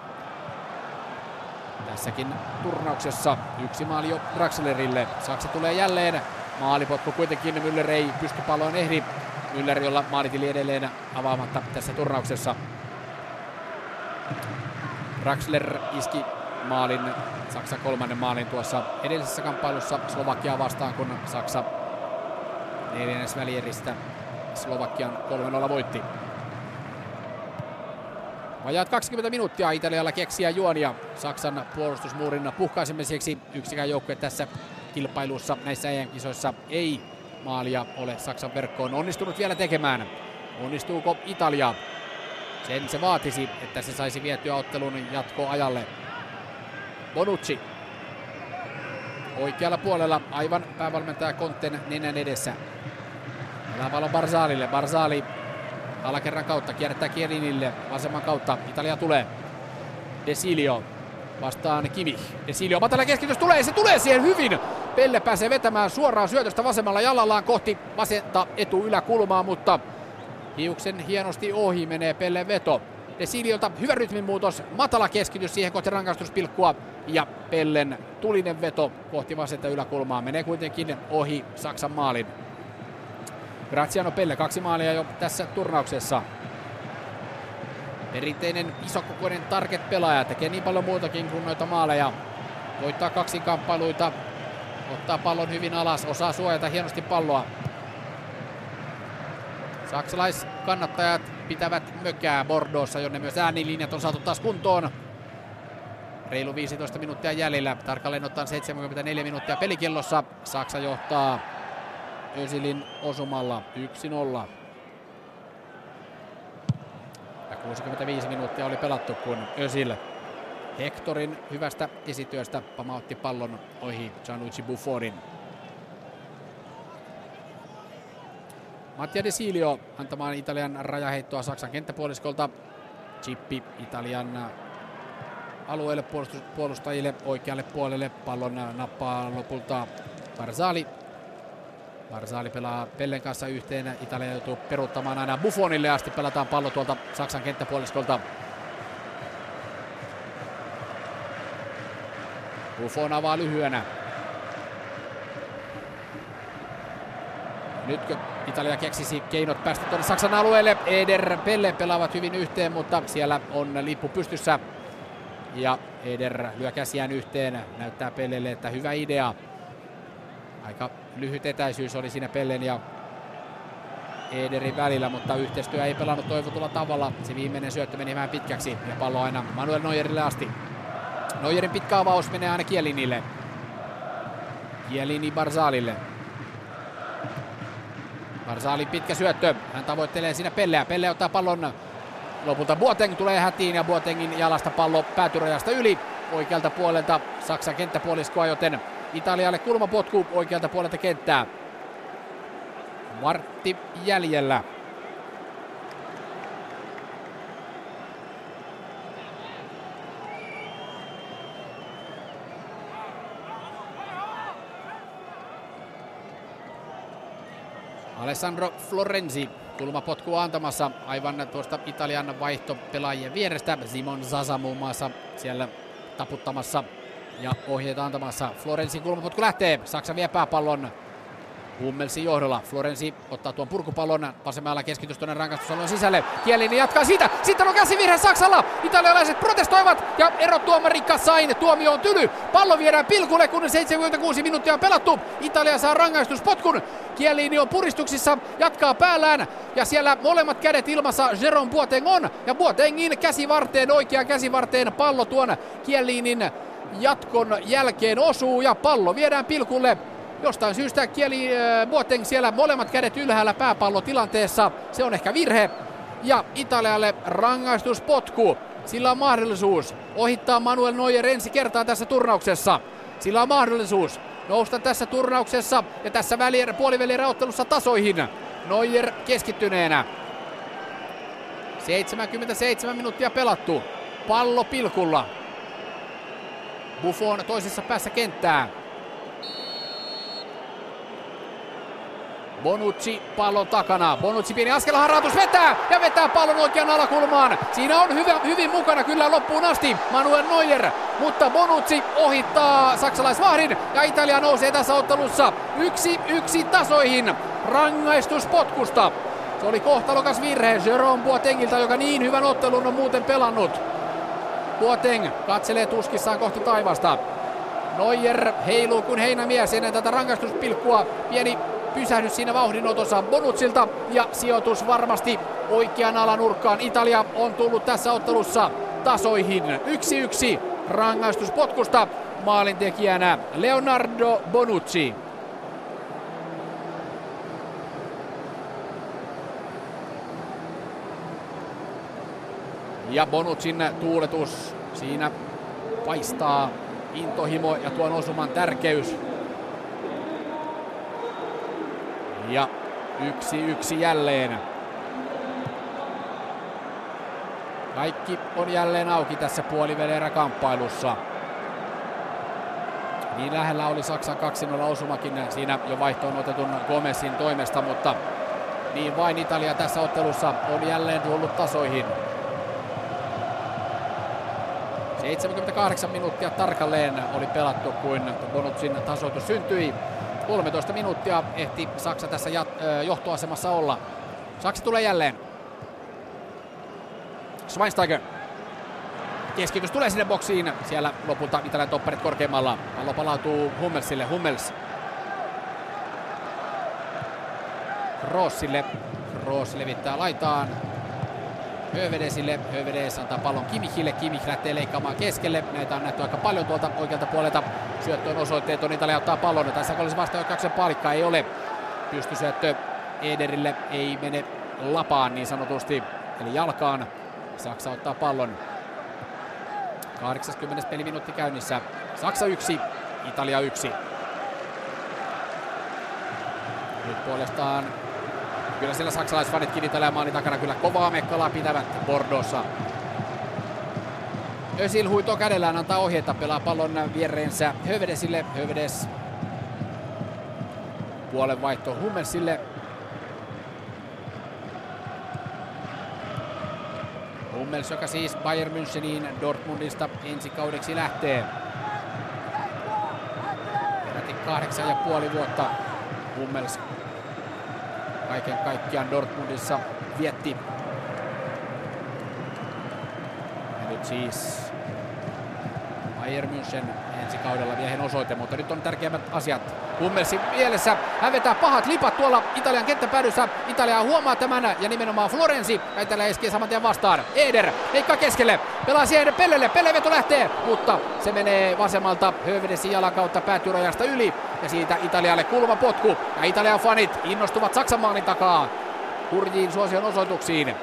[SPEAKER 2] tässäkin turnauksessa yksi maali jo Draxlerille. Saksa tulee jälleen. Maalipotku kuitenkin Müller ei pysty palloon ehdi. Müller, jolla maalitili edelleen avaamatta tässä turnauksessa. Draxler iski maalin, Saksa kolmannen maalin tuossa edellisessä kamppailussa Slovakia vastaan, kun Saksa neljännes välieristä Slovakian 3-0 voitti. Vajaat 20 minuuttia Italialla keksiä juonia Saksan puolustusmuurin puhkaisemiseksi. Yksikään joukkue tässä kilpailussa näissä EM-kisoissa ei maalia ole Saksan verkkoon onnistunut vielä tekemään. Onnistuuko Italia? Sen se vaatisi, että se saisi vietyä ottelun jatkoajalle. Bonucci. Oikealla puolella aivan päävalmentaja Konten nenän edessä. Pelaa pallon Barzalille. Barzali alakerran kautta kierrättää Kielinille vasemman kautta. Italia tulee. Desilio vastaan Kimi. Desilio matala keskitys tulee, se tulee siihen hyvin. Pelle pääsee vetämään suoraan syötöstä vasemmalla jalallaan kohti vasenta etu yläkulmaa, mutta hiuksen hienosti ohi menee Pelle veto. Desiliolta hyvä rytminmuutos, matala keskitys siihen kohti rangaistuspilkkua ja Pellen tulinen veto kohti vasenta yläkulmaa menee kuitenkin ohi Saksan maalin. Graziano Pelle, kaksi maalia jo tässä turnauksessa. Perinteinen isokokoinen target-pelaaja, tekee niin paljon muutakin kuin noita maaleja. Voittaa kaksinkamppailuita, ottaa pallon hyvin alas, osaa suojata hienosti palloa. Saksalaiskannattajat pitävät mökää Bordeauxssa, jonne myös äänilinjat on saatu taas kuntoon. Reilu 15 minuuttia jäljellä, tarkalleen ottaen 74 minuuttia pelikellossa. Saksa johtaa Ösilin osumalla 1-0. Ja 65 minuuttia oli pelattu, kun Ösil Hectorin hyvästä esityöstä pamautti pallon ohi Gianluigi Buffonin. Mattia Desilio antamaan Italian rajaheittoa Saksan kenttäpuoliskolta. Chippi Italian alueelle puolustajille oikealle puolelle. Pallon nappaa lopulta Barzali Barzali pelaa Pellen kanssa yhteen. Italia joutuu peruuttamaan aina Buffonille asti. Pelataan pallo tuolta Saksan kenttäpuoliskolta. Buffon avaa lyhyenä. Nytkö Italia keksisi keinot päästä tuonne Saksan alueelle. Eder Pelle pelaavat hyvin yhteen, mutta siellä on lippu pystyssä. Ja Eder lyö käsiään yhteen. Näyttää Pellelle, että hyvä idea. Aika lyhyt etäisyys oli siinä Pellen ja Ederin välillä, mutta yhteistyö ei pelannut toivotulla tavalla. Se viimeinen syöttö meni vähän pitkäksi ja pallo aina Manuel Neuerille asti. Neuerin pitkä avaus menee aina Kielinille. Kielini Barzalille. Barzali pitkä syöttö. Hän tavoittelee siinä Pelleä. Pelle ottaa pallon. Lopulta Boateng tulee hätiin ja Boatengin jalasta pallo päätyrajasta yli oikealta puolelta Saksan kenttäpuoliskoa, joten Italialle kulmapotku oikealta puolelta kenttää. Vartti jäljellä. Alessandro Florenzi kulmapotku antamassa aivan tuosta Italian vaihtopelaajien vierestä. Simon Zaza muun muassa siellä taputtamassa ja ohjeita antamassa. Florensin kulmapotku lähtee. Saksa vie pääpallon Hummelsin johdolla. Florensi ottaa tuon purkupallon vasemmalla keskitys tuonne rangaistusalueen sisälle. Kielini jatkaa siitä. Sitten on käsivirhe Saksalla. Italialaiset protestoivat ja erotuomari Kassain. Tuomio on tyly. Pallo viedään pilkulle, kun 76 minuuttia on pelattu. Italia saa rangaistuspotkun. Kielini on puristuksissa, jatkaa päällään ja siellä molemmat kädet ilmassa Jerome Boateng on. Ja Boatengin käsivarteen, oikea käsivarteen pallo tuon Kielinin jatkon jälkeen osuu ja pallo viedään pilkulle. Jostain syystä kieli äh, Boateng siellä molemmat kädet ylhäällä pääpallotilanteessa. Se on ehkä virhe. Ja Italialle rangaistuspotku. Sillä on mahdollisuus ohittaa Manuel Neuer ensi kertaa tässä turnauksessa. Sillä on mahdollisuus nousta tässä turnauksessa ja tässä välier, puolivälierä tasoihin. Neuer keskittyneenä. 77 minuuttia pelattu. Pallo pilkulla. Buffon toisessa päässä kenttää. Bonucci pallon takana. Bonucci pieni askelharautus vetää ja vetää pallon oikean alakulmaan. Siinä on hyvä, hyvin mukana kyllä loppuun asti Manuel Neuer, mutta Bonucci ohittaa saksalaisvahdin ja Italia nousee tässä ottelussa yksi yksi tasoihin rangaistuspotkusta. Se oli kohtalokas virhe Jerome Boatengilta, joka niin hyvän ottelun on muuten pelannut. Boateng katselee tuskissaan kohti taivasta. Neuer heiluu kuin heinämies ennen tätä rangaistuspilkkua. Pieni pysähdys siinä vauhdinotossa Bonutsilta ja sijoitus varmasti oikean alanurkkaan. Italia on tullut tässä ottelussa tasoihin 1-1 rangaistuspotkusta maalintekijänä Leonardo Bonucci. Ja Bonucin tuuletus siinä paistaa intohimo ja tuon osuman tärkeys. Ja yksi yksi jälleen. Kaikki on jälleen auki tässä puolivelerä kamppailussa. Niin lähellä oli Saksan 2-0 osumakin siinä jo vaihtoon otetun Gomezin toimesta, mutta niin vain Italia tässä ottelussa on jälleen tullut tasoihin. 78 minuuttia tarkalleen oli pelattu, kuin Bonucin tasoitus syntyi. 13 minuuttia ehti Saksa tässä jat- johtoasemassa olla. Saksa tulee jälleen. Schweinsteiger. Keskitys tulee sinne boksiin. Siellä lopulta Italian topparit korkeammalla. Pallo palautuu Hummelsille. Hummels. Rossille. Ross levittää laitaan. Hövedesille. Hövedes antaa pallon Kimichille. Kimich lähtee leikkaamaan keskelle. Näitä on nähty aika paljon tuolta oikealta puolelta. Syöttöön osoitteet on Italia ottaa pallon. Tässä olisi vastahyökkäyksen palikka. Ei ole. Pystysyöttö Ederille ei mene lapaan niin sanotusti. Eli jalkaan. Saksa ottaa pallon. 80. peliminuutti käynnissä. Saksa 1, Italia 1. Nyt puolestaan Kyllä siellä saksalaisfanitkin Italian maalin takana kyllä kovaa mekkalaa pitävät Bordossa. Ösil huito kädellään antaa ohjeita, pelaa pallon viereensä Hövedesille. Hövedes puolen vaihto Hummelsille. Hummels, joka siis Bayern Müncheniin Dortmundista ensi kaudeksi lähtee. Peräti kahdeksan ja puoli vuotta Hummels kaiken kaikkiaan Dortmundissa vietti. Ja nyt siis Bayern München ensi kaudella miehen osoite, mutta nyt on tärkeimmät asiat. Hummelsin mielessä hän vetää pahat lipat tuolla Italian kenttäpäädyssä. Italia huomaa tämän ja nimenomaan Florensi. Italia iskee saman tien vastaan. Eder leikkaa keskelle. Pelaa siihen Pellelle. Pelle lähtee, mutta se menee vasemmalta Hövedesin jalan kautta päätyrajasta yli. Ja siitä Italialle kulmapotku. Ja Italian fanit innostuvat Saksan maalin takaa hurjiin suosion osoituksiin.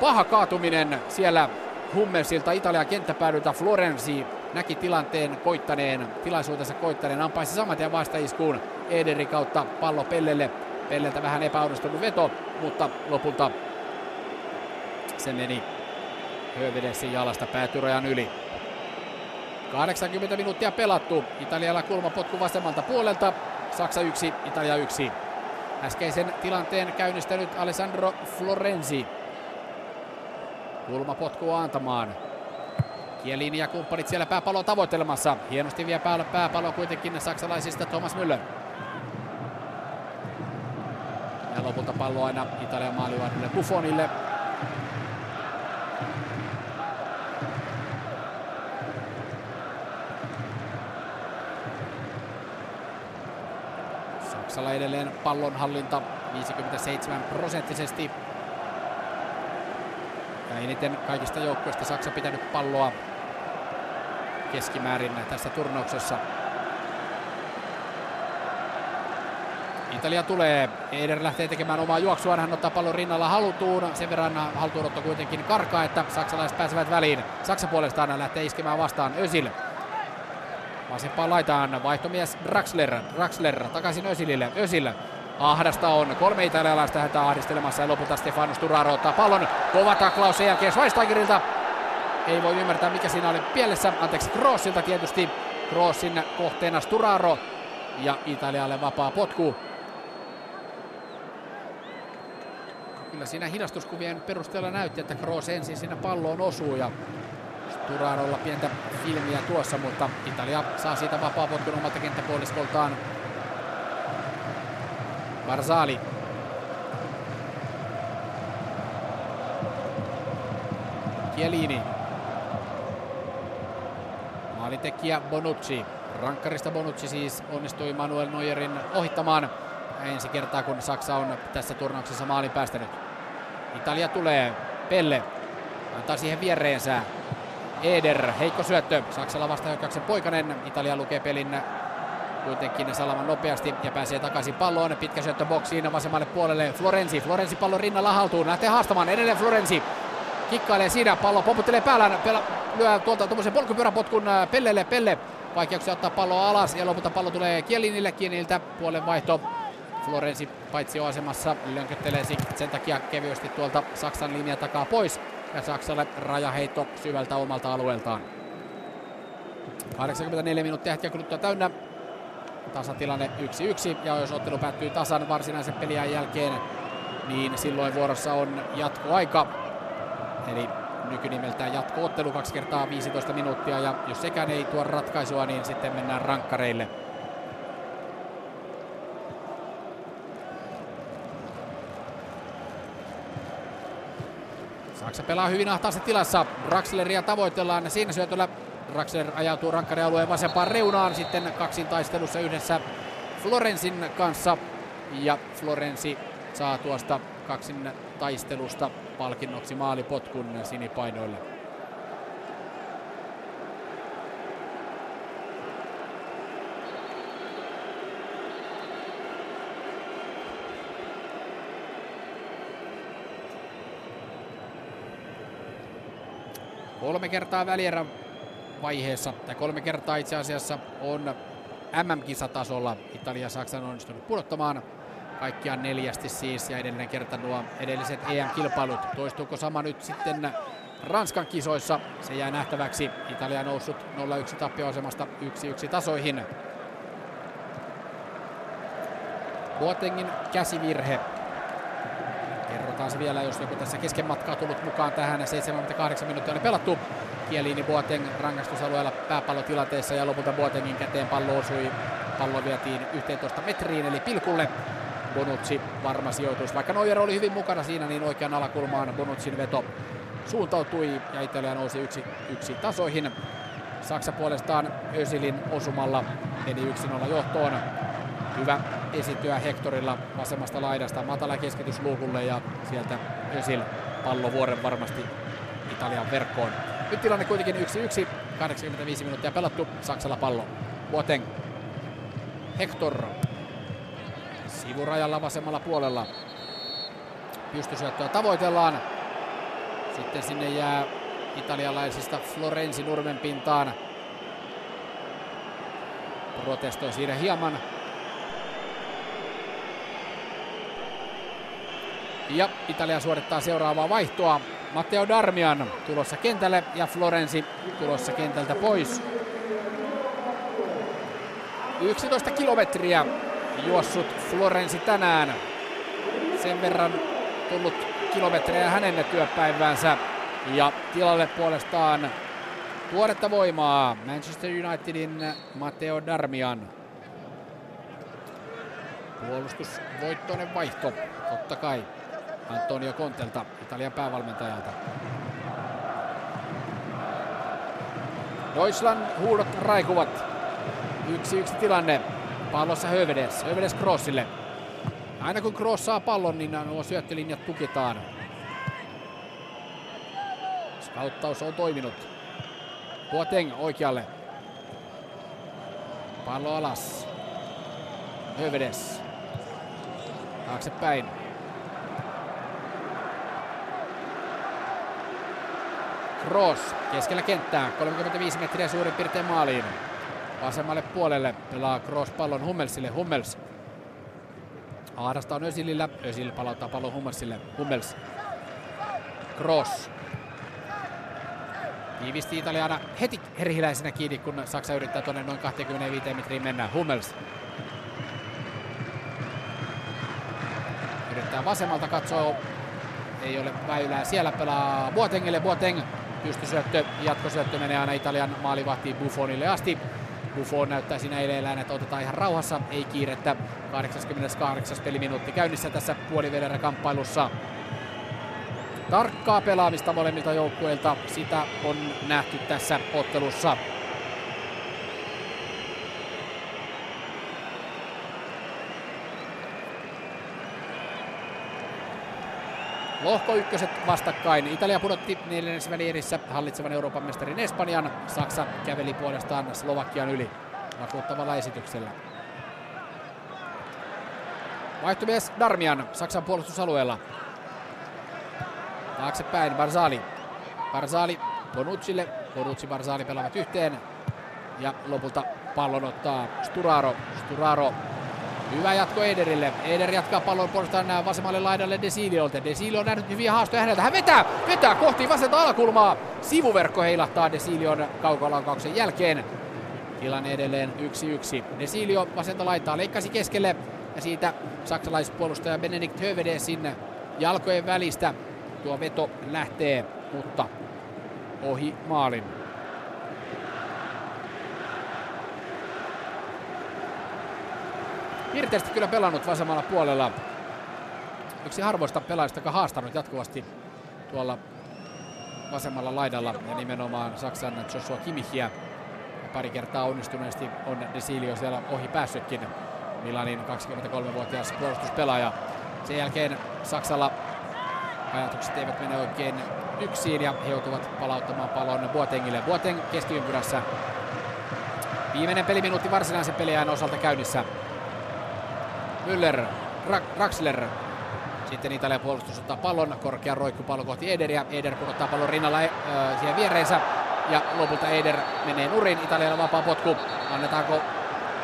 [SPEAKER 2] Paha kaatuminen siellä Hummelsilta Italian kenttäpäädyltä Florensi näki tilanteen koittaneen, tilaisuutensa koittaneen, ampaisi saman tien vastaiskuun Ederi kautta pallo Pellelle. Pelleltä vähän epäonnistunut veto, mutta lopulta se meni Hövedesin jalasta päätyrajan yli. 80 minuuttia pelattu. Italialla kulmapotku vasemmalta puolelta. Saksa 1, Italia 1. Äskeisen tilanteen käynnistänyt Alessandro Florenzi Kulmapotkua antamaan. Kielini ja kumppanit siellä pääpalloa tavoittelemassa. Hienosti vie päällä pääpallo kuitenkin saksalaisista Thomas Müller. Ja lopulta pallo aina Italian maalivahdille Buffonille. Saksalla edelleen pallonhallinta 57 prosenttisesti ja eniten kaikista joukkueista Saksa pitänyt palloa keskimäärin tässä turnauksessa. Italia tulee. Eder lähtee tekemään omaa juoksua. Hän ottaa pallon rinnalla halutuun. Sen verran haltuunotto kuitenkin karkaa, että saksalaiset pääsevät väliin. Saksa puolestaan lähtee iskemään vastaan Özil. Vasempaan laitaan vaihtomies Draxler. Draxler takaisin Özilille. Özil Ahdasta on kolme italialaista häntä ahdistelemassa ja lopulta Stefano Sturaro ottaa pallon. Kova taklaus sen jälkeen Schweinsteigerilta. Ei voi ymmärtää mikä siinä oli pielessä. Anteeksi Crossilta tietysti. Crossin kohteena Sturaro ja Italialle vapaa potku. Kyllä siinä hidastuskuvien perusteella näytti, että Kroos ensin siinä palloon osuu ja Sturarolla pientä filmiä tuossa, mutta Italia saa siitä vapaa potkun omalta kenttäpuoliskoltaan. Barzali. Chiellini. Maalitekijä Bonucci. Rankkarista Bonucci siis onnistui Manuel Neuerin ohittamaan ensi kertaa, kun Saksa on tässä turnauksessa maalin päästänyt. Italia tulee. Pelle antaa siihen viereensä. Eder, heikko syöttö. Saksalla vastahyökkäyksen poikanen. Italia lukee pelin kuitenkin Salaman nopeasti ja pääsee takaisin palloon. Pitkä syöttö boksiin vasemmalle puolelle Florenzi. Florenzi pallon rinnalla haltuun. Lähtee haastamaan edelleen Florenzi. Kikkailee siinä, pallo poputtelee päällä, pela, lyö tuolta tuommoisen polkupyöräpotkun äh, Pellelle, Pelle vaikeuksia ottaa palloa alas ja lopulta pallo tulee Kielinille, Kieniltä puolen vaihto. Florenzi paitsi asemassa lönköttelee sen takia kevyesti tuolta Saksan linja takaa pois ja Saksalle rajaheitto syvältä omalta alueeltaan. 84 minuuttia hetken kuluttua täynnä tasatilanne 1-1 ja jos ottelu päättyy tasan varsinaisen peliän jälkeen, niin silloin vuorossa on jatkoaika. Eli nykynimeltään jatkoottelu kaksi kertaa 15 minuuttia ja jos sekään ei tuo ratkaisua, niin sitten mennään rankkareille. Saksa pelaa hyvin ahtaassa tilassa. Draxleria tavoitellaan siinä syötöllä Draxler ajautuu rankkarialueen vasempaan reunaan sitten kaksin taistelussa yhdessä Florensin kanssa. Ja Florensi saa tuosta kaksin taistelusta palkinnoksi maalipotkun sinipainoille. Kolme kertaa välierä vaiheessa, tai kolme kertaa itse asiassa on MM-kisatasolla Italia Saksan onnistunut pudottamaan kaikkiaan neljästi siis ja edellinen kerta nuo edelliset EM-kilpailut. Toistuuko sama nyt sitten Ranskan kisoissa? Se jää nähtäväksi. Italia noussut 0-1 tappioasemasta 1-1 tasoihin. Boatengin käsivirhe. Se vielä, jos joku tässä kesken matkaa tullut mukaan tähän. 78 minuuttia on pelattu. Kieliini Boateng rangaistusalueella pääpallotilanteessa ja lopulta Boatengin käteen pallo osui. Pallo vietiin 11 metriin eli pilkulle. Bonucci varma sijoitus. Vaikka Neuer oli hyvin mukana siinä, niin oikean alakulmaan Bonuccin veto suuntautui ja Italia nousi yksi, yksi tasoihin. Saksa puolestaan Ösilin osumalla meni 1-0 johtoon. Hyvä esityä Hektorilla vasemmasta laidasta matala keskitys luukulle ja sieltä Ösil pallo vuoren varmasti Italian verkkoon. Nyt tilanne kuitenkin 1-1, 85 minuuttia pelattu, Saksalla pallo. Boateng. Hector. Sivurajalla vasemmalla puolella. Pystysyöttöä tavoitellaan. Sitten sinne jää italialaisista Florenzi nurmen pintaan. Protestoi siinä hieman. Ja Italia suorittaa seuraavaa vaihtoa. Matteo Darmian tulossa kentälle ja Florenzi tulossa kentältä pois. 11 kilometriä juossut Florenzi tänään. Sen verran tullut kilometrejä hänen työpäiväänsä. Ja tilalle puolestaan tuoretta voimaa Manchester Unitedin Matteo Darmian. Puolustusvoittoinen vaihto, totta kai. Antonio Contelta, Italian päävalmentajalta. Deutschland huudot raikuvat. Yksi yksi tilanne. Pallossa Hövedes. Hövedes Crossille. Aina kun Cross saa pallon, niin nuo syöttölinjat tukitaan. Skauttaus on toiminut. Boateng oikealle. Pallo alas. Hövedes. Taaksepäin. Kroos keskellä kenttää, 35 metriä suurin piirtein maaliin. Vasemmalle puolelle pelaa Kroos pallon Hummelsille. Hummels Ahdasta on Ösilillä. Ösil palauttaa pallon Hummelsille. Hummels. Kroos. Tiivisti Italiana heti herhiläisenä kiinni, kun Saksa yrittää tuonne noin 25 metriin mennä. Hummels. Yrittää vasemmalta katsoa. Ei ole väylää. Siellä pelaa Boatengille. Boateng pystysyöttö, jatkosyöttö menee aina Italian maalivahtiin Buffonille asti. Buffon näyttää siinä eileillään, että otetaan ihan rauhassa, ei kiirettä. 88. peliminuutti käynnissä tässä puolivelerä kamppailussa. Tarkkaa pelaamista molemmilta joukkueilta, sitä on nähty tässä ottelussa. Lohko ykköset vastakkain. Italia pudotti neljännessä välierissä hallitsevan Euroopan mestarin Espanjan. Saksa käveli puolestaan Slovakian yli vakuuttavalla esityksellä. Vaihtomies Darmian Saksan puolustusalueella. Taaksepäin Barzali. Barzali Bonuccille. Bonucci Barzali pelaavat yhteen. Ja lopulta pallon ottaa Sturaro. Sturaro Hyvä jatko Ederille. Eder jatkaa pallon puolestaan vasemmalle laidalle Desiliolta. Desilio on nähnyt hyviä haastoja häneltä. Hän vetää, vetää kohti vasenta alakulmaa. Sivuverkko heilahtaa Desilion kaukolaukauksen jälkeen. Tilanne edelleen 1-1. Desilio vasenta laittaa, leikkasi keskelle. Ja siitä saksalaispuolustaja Benedikt Hövedesin jalkojen välistä tuo veto lähtee, mutta ohi maalin. Pirteästi kyllä pelannut vasemmalla puolella. Yksi harvoista pelaajista, joka haastanut jatkuvasti tuolla vasemmalla laidalla ja nimenomaan Saksan Joshua Kimmichiä. Pari kertaa onnistuneesti on Desilio siellä ohi päässytkin. Milanin 23-vuotias puolustuspelaaja. Sen jälkeen Saksalla ajatukset eivät mene oikein yksin ja he joutuvat palauttamaan pallon Boatengille. Boateng keskiympyrässä. Viimeinen peliminuutti varsinaisen peliajan osalta käynnissä. Müller, Draxler. Sitten Italian puolustus ottaa pallon, korkea roikkupallo kohti Ederia. Eder pudottaa pallon rinnalla äh, siihen viereensä. Ja lopulta Eder menee nurin. Italialla vapaa potku. Annetaanko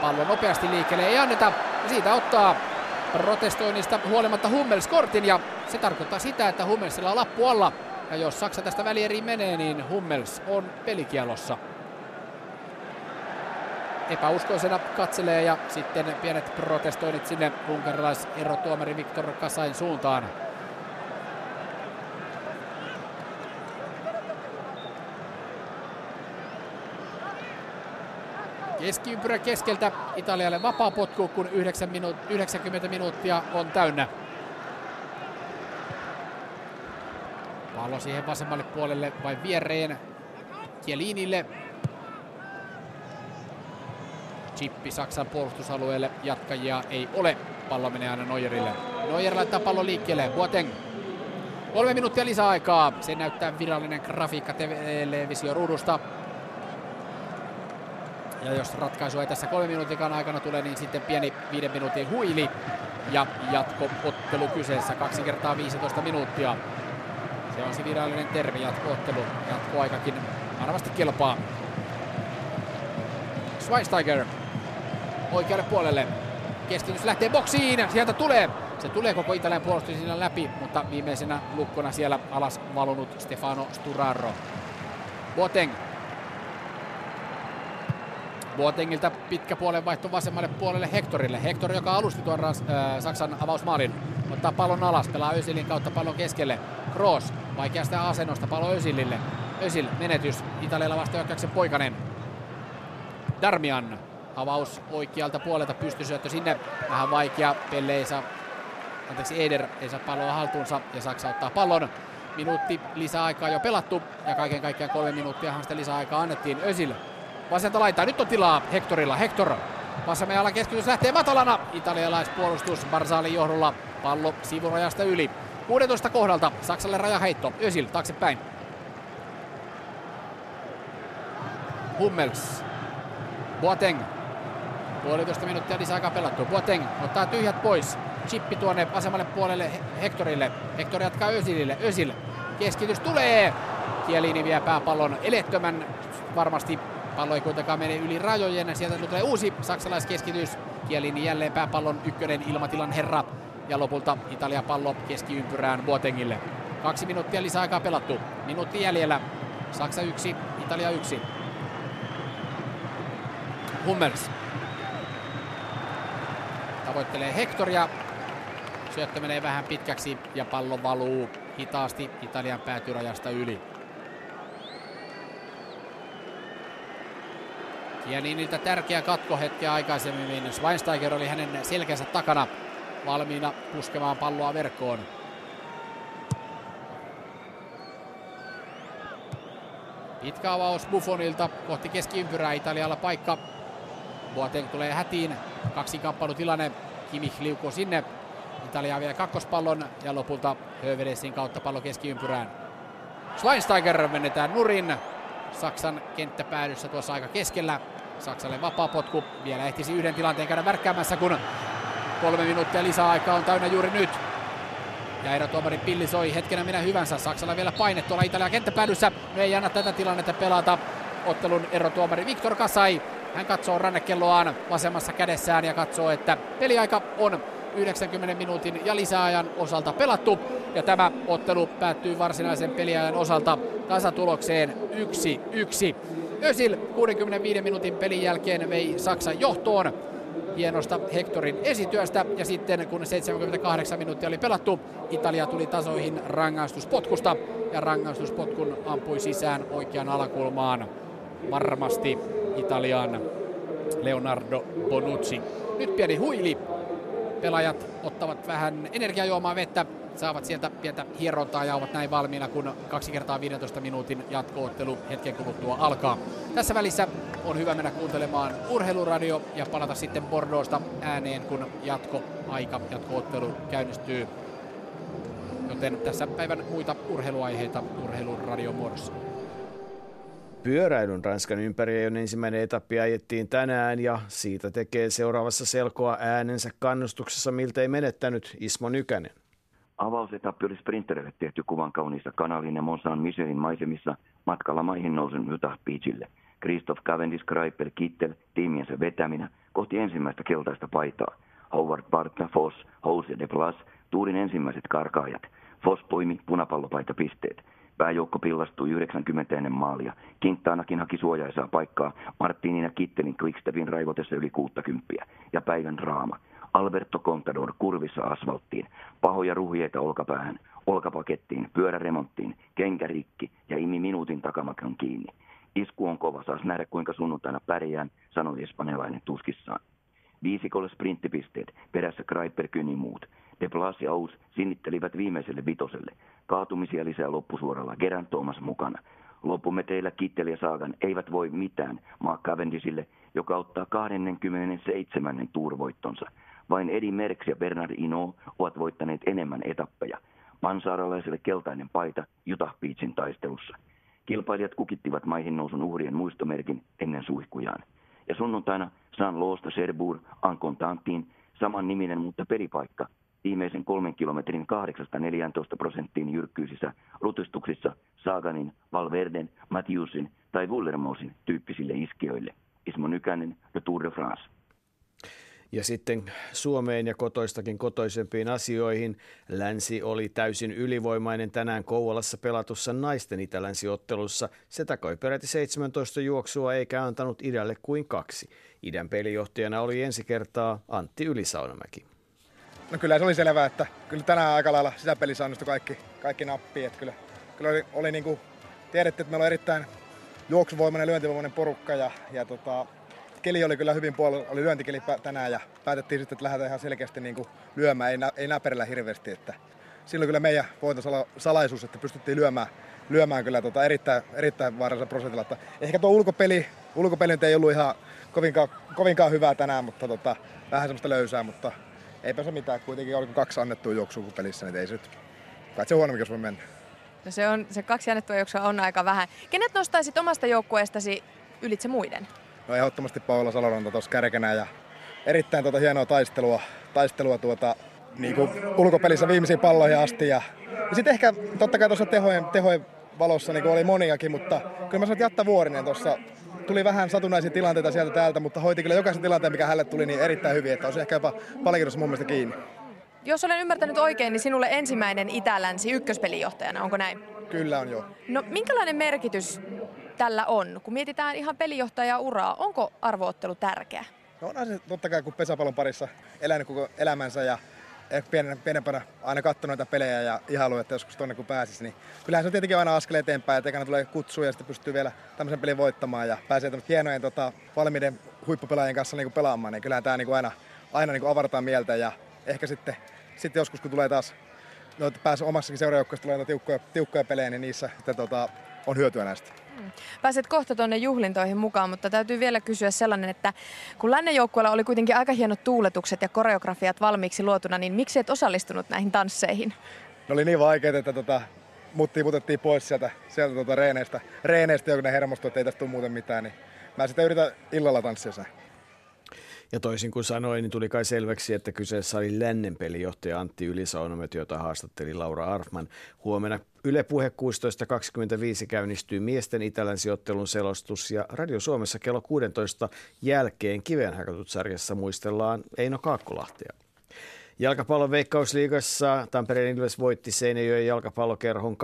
[SPEAKER 2] pallo nopeasti liikkeelle? Ei anneta. Siitä ottaa protestoinnista huolimatta Hummels kortin. Ja se tarkoittaa sitä, että Hummelsilla on lappu alla. Ja jos Saksa tästä välieriin menee, niin Hummels on pelikielossa. Epäuskoisena katselee ja sitten pienet protestoinnit sinne unkarilaiserotuomari Viktor Kasain suuntaan. Keskiympyrä keskeltä Italialle vapaa potku, kun 9 minuut- 90 minuuttia on täynnä. Pallo siihen vasemmalle puolelle vai viereen Kielinille. Chippi Saksan puolustusalueelle. Jatkajia ei ole. Pallo menee aina Neuerille. Neuer laittaa pallon liikkeelle. Boateng. Kolme minuuttia lisäaikaa. Se näyttää virallinen grafiikka televisioruudusta. Ja jos ratkaisu ei tässä kolme minuutin aikana tule, niin sitten pieni viiden minuutin huili. Ja jatkoottelu kyseessä kaksi kertaa 15 minuuttia. Se on se virallinen termi, jatkoottelu. Jatkoaikakin varmasti kelpaa. Schweinsteiger oikealle puolelle. Keskitys lähtee boksiin. Sieltä tulee. Se tulee koko Italian puolustus siinä läpi, mutta viimeisenä lukkona siellä alas valunut Stefano Sturaro. Boateng. Boatengilta pitkä puolen vaihto vasemmalle puolelle Hectorille. Hector, joka alusti tuon äh, Saksan avausmaalin, ottaa pallon alas, pelaa Özilin kautta pallon keskelle. Kroos, vaikeasta asennosta pallo Özilille. Özil, menetys, Italialla vastahyökkäyksen poikanen. Darmian, avaus oikealta puolelta, pystysyöttö sinne, vähän vaikea, Pelle ei saa, anteeksi Eder ei saa palloa haltuunsa ja Saksa ottaa pallon. Minuutti lisäaikaa jo pelattu ja kaiken kaikkiaan kolme minuuttia sitä lisäaikaa annettiin Özil. Vasenta laitaa, nyt on tilaa Hectorilla, Hector Vasemman jalan keskitys lähtee matalana. Italialaispuolustus Barzalin johdolla. Pallo sivurajasta yli. 16 kohdalta Saksalle rajaheitto. Özil taaksepäin. Hummels. Boateng. Puolitoista minuuttia lisäaikaa pelattu. Boateng ottaa tyhjät pois. Chippi tuonne vasemmalle puolelle Hectorille. Hector jatkaa Özilille. Özil. Keskitys tulee. Kielini vie pääpallon elettömän varmasti Pallo ei kuitenkaan mene yli rajojen. Sieltä tulee uusi saksalaiskeskitys. Kielini jälleen pääpallon ykkönen ilmatilan herra. Ja lopulta Italia pallo keskiympyrään Boatengille. Kaksi minuuttia lisäaikaa pelattu. Minuutti jäljellä. Saksa yksi, Italia yksi. Hummels. Tavoittelee Hectoria. Syöttö menee vähän pitkäksi ja pallo valuu hitaasti Italian päätyrajasta yli. Kieliniltä tärkeä katkohetki aikaisemmin. Schweinsteiger oli hänen selkänsä takana valmiina puskemaan palloa verkkoon. Pitkä avaus Buffonilta kohti keskiympyrää Italialla paikka. Boateng tulee hätiin. Kaksi kamppailutilanne. Kimmich liukuu sinne. Italia vie kakkospallon ja lopulta Hövedesin kautta pallo keskiympyrään. Schweinsteiger menetään nurin. Saksan kenttäpäädyssä tuossa aika keskellä. Saksalle vapaa potku. Vielä ehtisi yhden tilanteen käydä värkkäämässä, kun kolme minuuttia lisäaikaa on täynnä juuri nyt. Ja erotuomari pilli soi hetkenä minä hyvänsä. Saksalla vielä paine tuolla Italian kenttäpäädyssä. Me ei anna tätä tilannetta pelata. Ottelun erotuomari Viktor Kasai. Hän katsoo rannekelloaan vasemmassa kädessään ja katsoo, että peliaika on 90 minuutin ja lisäajan osalta pelattu. Ja tämä ottelu päättyy varsinaisen peliajan osalta tasatulokseen 1-1. Özil 65 minuutin pelin jälkeen vei Saksan johtoon hienosta Hectorin esityöstä ja sitten kun 78 minuuttia oli pelattu, Italia tuli tasoihin rangaistuspotkusta ja rangaistuspotkun ampui sisään oikean alakulmaan varmasti Italian Leonardo Bonucci. Nyt pieni huili. Pelaajat ottavat vähän energiajuomaa vettä saavat sieltä pientä hierontaa ja ovat näin valmiina, kun kaksi kertaa 15 minuutin jatkoottelu hetken kuluttua alkaa. Tässä välissä on hyvä mennä kuuntelemaan urheiluradio ja palata sitten Bordeauxsta ääneen, kun jatkoaika, jatkoottelu käynnistyy. Joten tässä päivän muita urheiluaiheita urheiluradion muodossa.
[SPEAKER 10] Pyöräilyn Ranskan ympäriajon ensimmäinen etappi ajettiin tänään ja siitä tekee seuraavassa selkoa äänensä kannustuksessa miltei menettänyt Ismo Nykänen.
[SPEAKER 9] Avausetappi oli sprintereille tehty kuvan kauniissa kanalin ja Monsan Michelin maisemissa matkalla maihin nousun Utah Beachille. Christoph Cavendish Greipel Kittel tiimiensä vetäminä kohti ensimmäistä keltaista paitaa. Howard Barta, Foss, House ja De Plas, tuurin ensimmäiset karkaajat. Foss poimi punapallopaita pisteet. Pääjoukko pillastui 90 ennen maalia. Kinttaanakin haki suojaisaa paikkaa Martinin ja Kittelin Quickstepin raivotessa yli 60 ja päivän raama. Alberto Contador kurvissa asfalttiin, pahoja ruhjeita olkapäähän, olkapakettiin, pyöräremonttiin, kenkärikki ja imi minuutin takamakon kiinni. Isku on kova, saas nähdä kuinka sunnuntaina pärjään, sanoi espanjalainen tuskissaan. Viisikolle sprinttipisteet, perässä Kreiper kyni muut. De Blas ja Ous sinnittelivät viimeiselle vitoselle. Kaatumisia lisää loppusuoralla, Geran Thomas mukana. teillä Kittel ja Saagan eivät voi mitään Mark Cavendishille, joka ottaa 27. tuurvoittonsa. Vain Edi Merckx ja Bernard Ino ovat voittaneet enemmän etappeja. Mansaaralaiselle keltainen paita Utah Beachin taistelussa. Kilpailijat kukittivat maihin nousun uhrien muistomerkin ennen suihkujaan. Ja sunnuntaina San Loosta Serbur Ankon Tantiin saman niminen, mutta peripaikka viimeisen kolmen kilometrin 8-14 prosenttiin jyrkkyisissä rutistuksissa Saaganin, Valverden, Matthewsin tai Wullermosin tyyppisille iskiöille. Ismo Nykänen ja Tour de France.
[SPEAKER 10] Ja sitten Suomeen ja kotoistakin kotoisempiin asioihin. Länsi oli täysin ylivoimainen tänään Kouvolassa pelatussa naisten itälänsiottelussa. Se takoi peräti 17 juoksua eikä antanut idälle kuin kaksi. Idän pelijohtajana oli ensi kertaa Antti Ylisaunamäki.
[SPEAKER 11] No kyllä se oli selvää, että kyllä tänään aika lailla sisäpelissä onnistui kaikki, kaikki nappi. Että kyllä, kyllä oli, oli niin kuin, tiedettiin, että meillä on erittäin juoksuvoimainen, lyöntivoimainen porukka ja, ja tota, keli oli kyllä hyvin puolella, oli lyöntikeli tänään ja päätettiin sitten, että lähdetään ihan selkeästi niin kuin lyömään, ei, nä, ei näperillä hirveästi. Että silloin kyllä meidän voiton salaisuus, että pystyttiin lyömään, lyömään kyllä tota erittäin, erittäin vaarallisella prosentilla. Että ehkä tuo ulkopeli, ulkopeli ei ollut ihan kovinkaan, kovinkaan hyvää tänään, mutta tota, vähän semmoista löysää, mutta eipä se mitään. Kuitenkin oliko kaksi annettua juoksua pelissä, niin ei se nyt, kai se huonommin, jos voi mennä.
[SPEAKER 12] No se, on, se kaksi annettua juoksua on aika vähän. Kenet nostaisit omasta joukkueestasi ylitse muiden?
[SPEAKER 11] No ehdottomasti Paula Saloranta tuossa kärkenä ja erittäin tuota hienoa taistelua, taistelua tuota, niin kuin ulkopelissä viimeisiin palloihin asti. Ja, ja sitten ehkä totta kai tuossa tehojen, tehojen valossa niin oli moniakin, mutta kyllä mä sanoin, että Jatta Vuorinen tuossa tuli vähän satunnaisia tilanteita sieltä täältä, mutta hoiti kyllä jokaisen tilanteen, mikä hänelle tuli, niin erittäin hyvin, että olisi ehkä jopa palkinnossa mun mielestä kiinni.
[SPEAKER 12] Jos olen ymmärtänyt oikein, niin sinulle ensimmäinen Itä-Länsi ykköspelijohtajana, onko näin?
[SPEAKER 11] Kyllä on jo.
[SPEAKER 12] No minkälainen merkitys tällä on? Kun mietitään ihan pelijohtaja uraa, onko arvoottelu tärkeä?
[SPEAKER 11] No onhan se totta kai, kun pesäpallon parissa elänyt koko elämänsä ja pienen, pienempänä aina katsonut noita pelejä ja ihailu, että joskus tonne kun pääsisi, niin kyllähän se on tietenkin aina askel eteenpäin, että ekana tulee kutsuja ja sitten pystyy vielä tämmöisen pelin voittamaan ja pääsee hienojen tota, valmiiden huippupelaajien kanssa niin kuin pelaamaan, niin kyllähän tämä niin kuin aina, aina niin kuin avartaa mieltä ja ehkä sitten, sitten joskus kun tulee taas no, pääsee omassakin seuraajoukkoissa tulee tiukkoja, tiukkoja pelejä, niin niissä sitten, tota, on hyötyä näistä.
[SPEAKER 12] Mm. Pääset kohta tuonne juhlintoihin mukaan, mutta täytyy vielä kysyä sellainen, että kun lännen joukkueella oli kuitenkin aika hienot tuuletukset ja koreografiat valmiiksi luotuna, niin miksi et osallistunut näihin tansseihin?
[SPEAKER 11] Ne oli niin vaikeita, että tota, mut tiputettiin pois sieltä, sieltä tota reeneistä, reeneistä, joku ne hermostui, että ei tästä tule muuten mitään. Niin mä sitten yritän illalla tanssia sen.
[SPEAKER 10] Ja toisin kuin sanoin, niin tuli kai selväksi, että kyseessä oli lännen pelijohtaja Antti Ylisaunomet, jota haastatteli Laura Arfman. Huomenna Yle Puhe 16.25 käynnistyy miesten itälänsiottelun selostus ja Radio Suomessa kello 16 jälkeen kiveen hakatut sarjassa muistellaan Eino Kaakkolahtia. Jalkapallon veikkausliigassa Tampereen Ilves voitti Seinäjoen jalkapallokerhon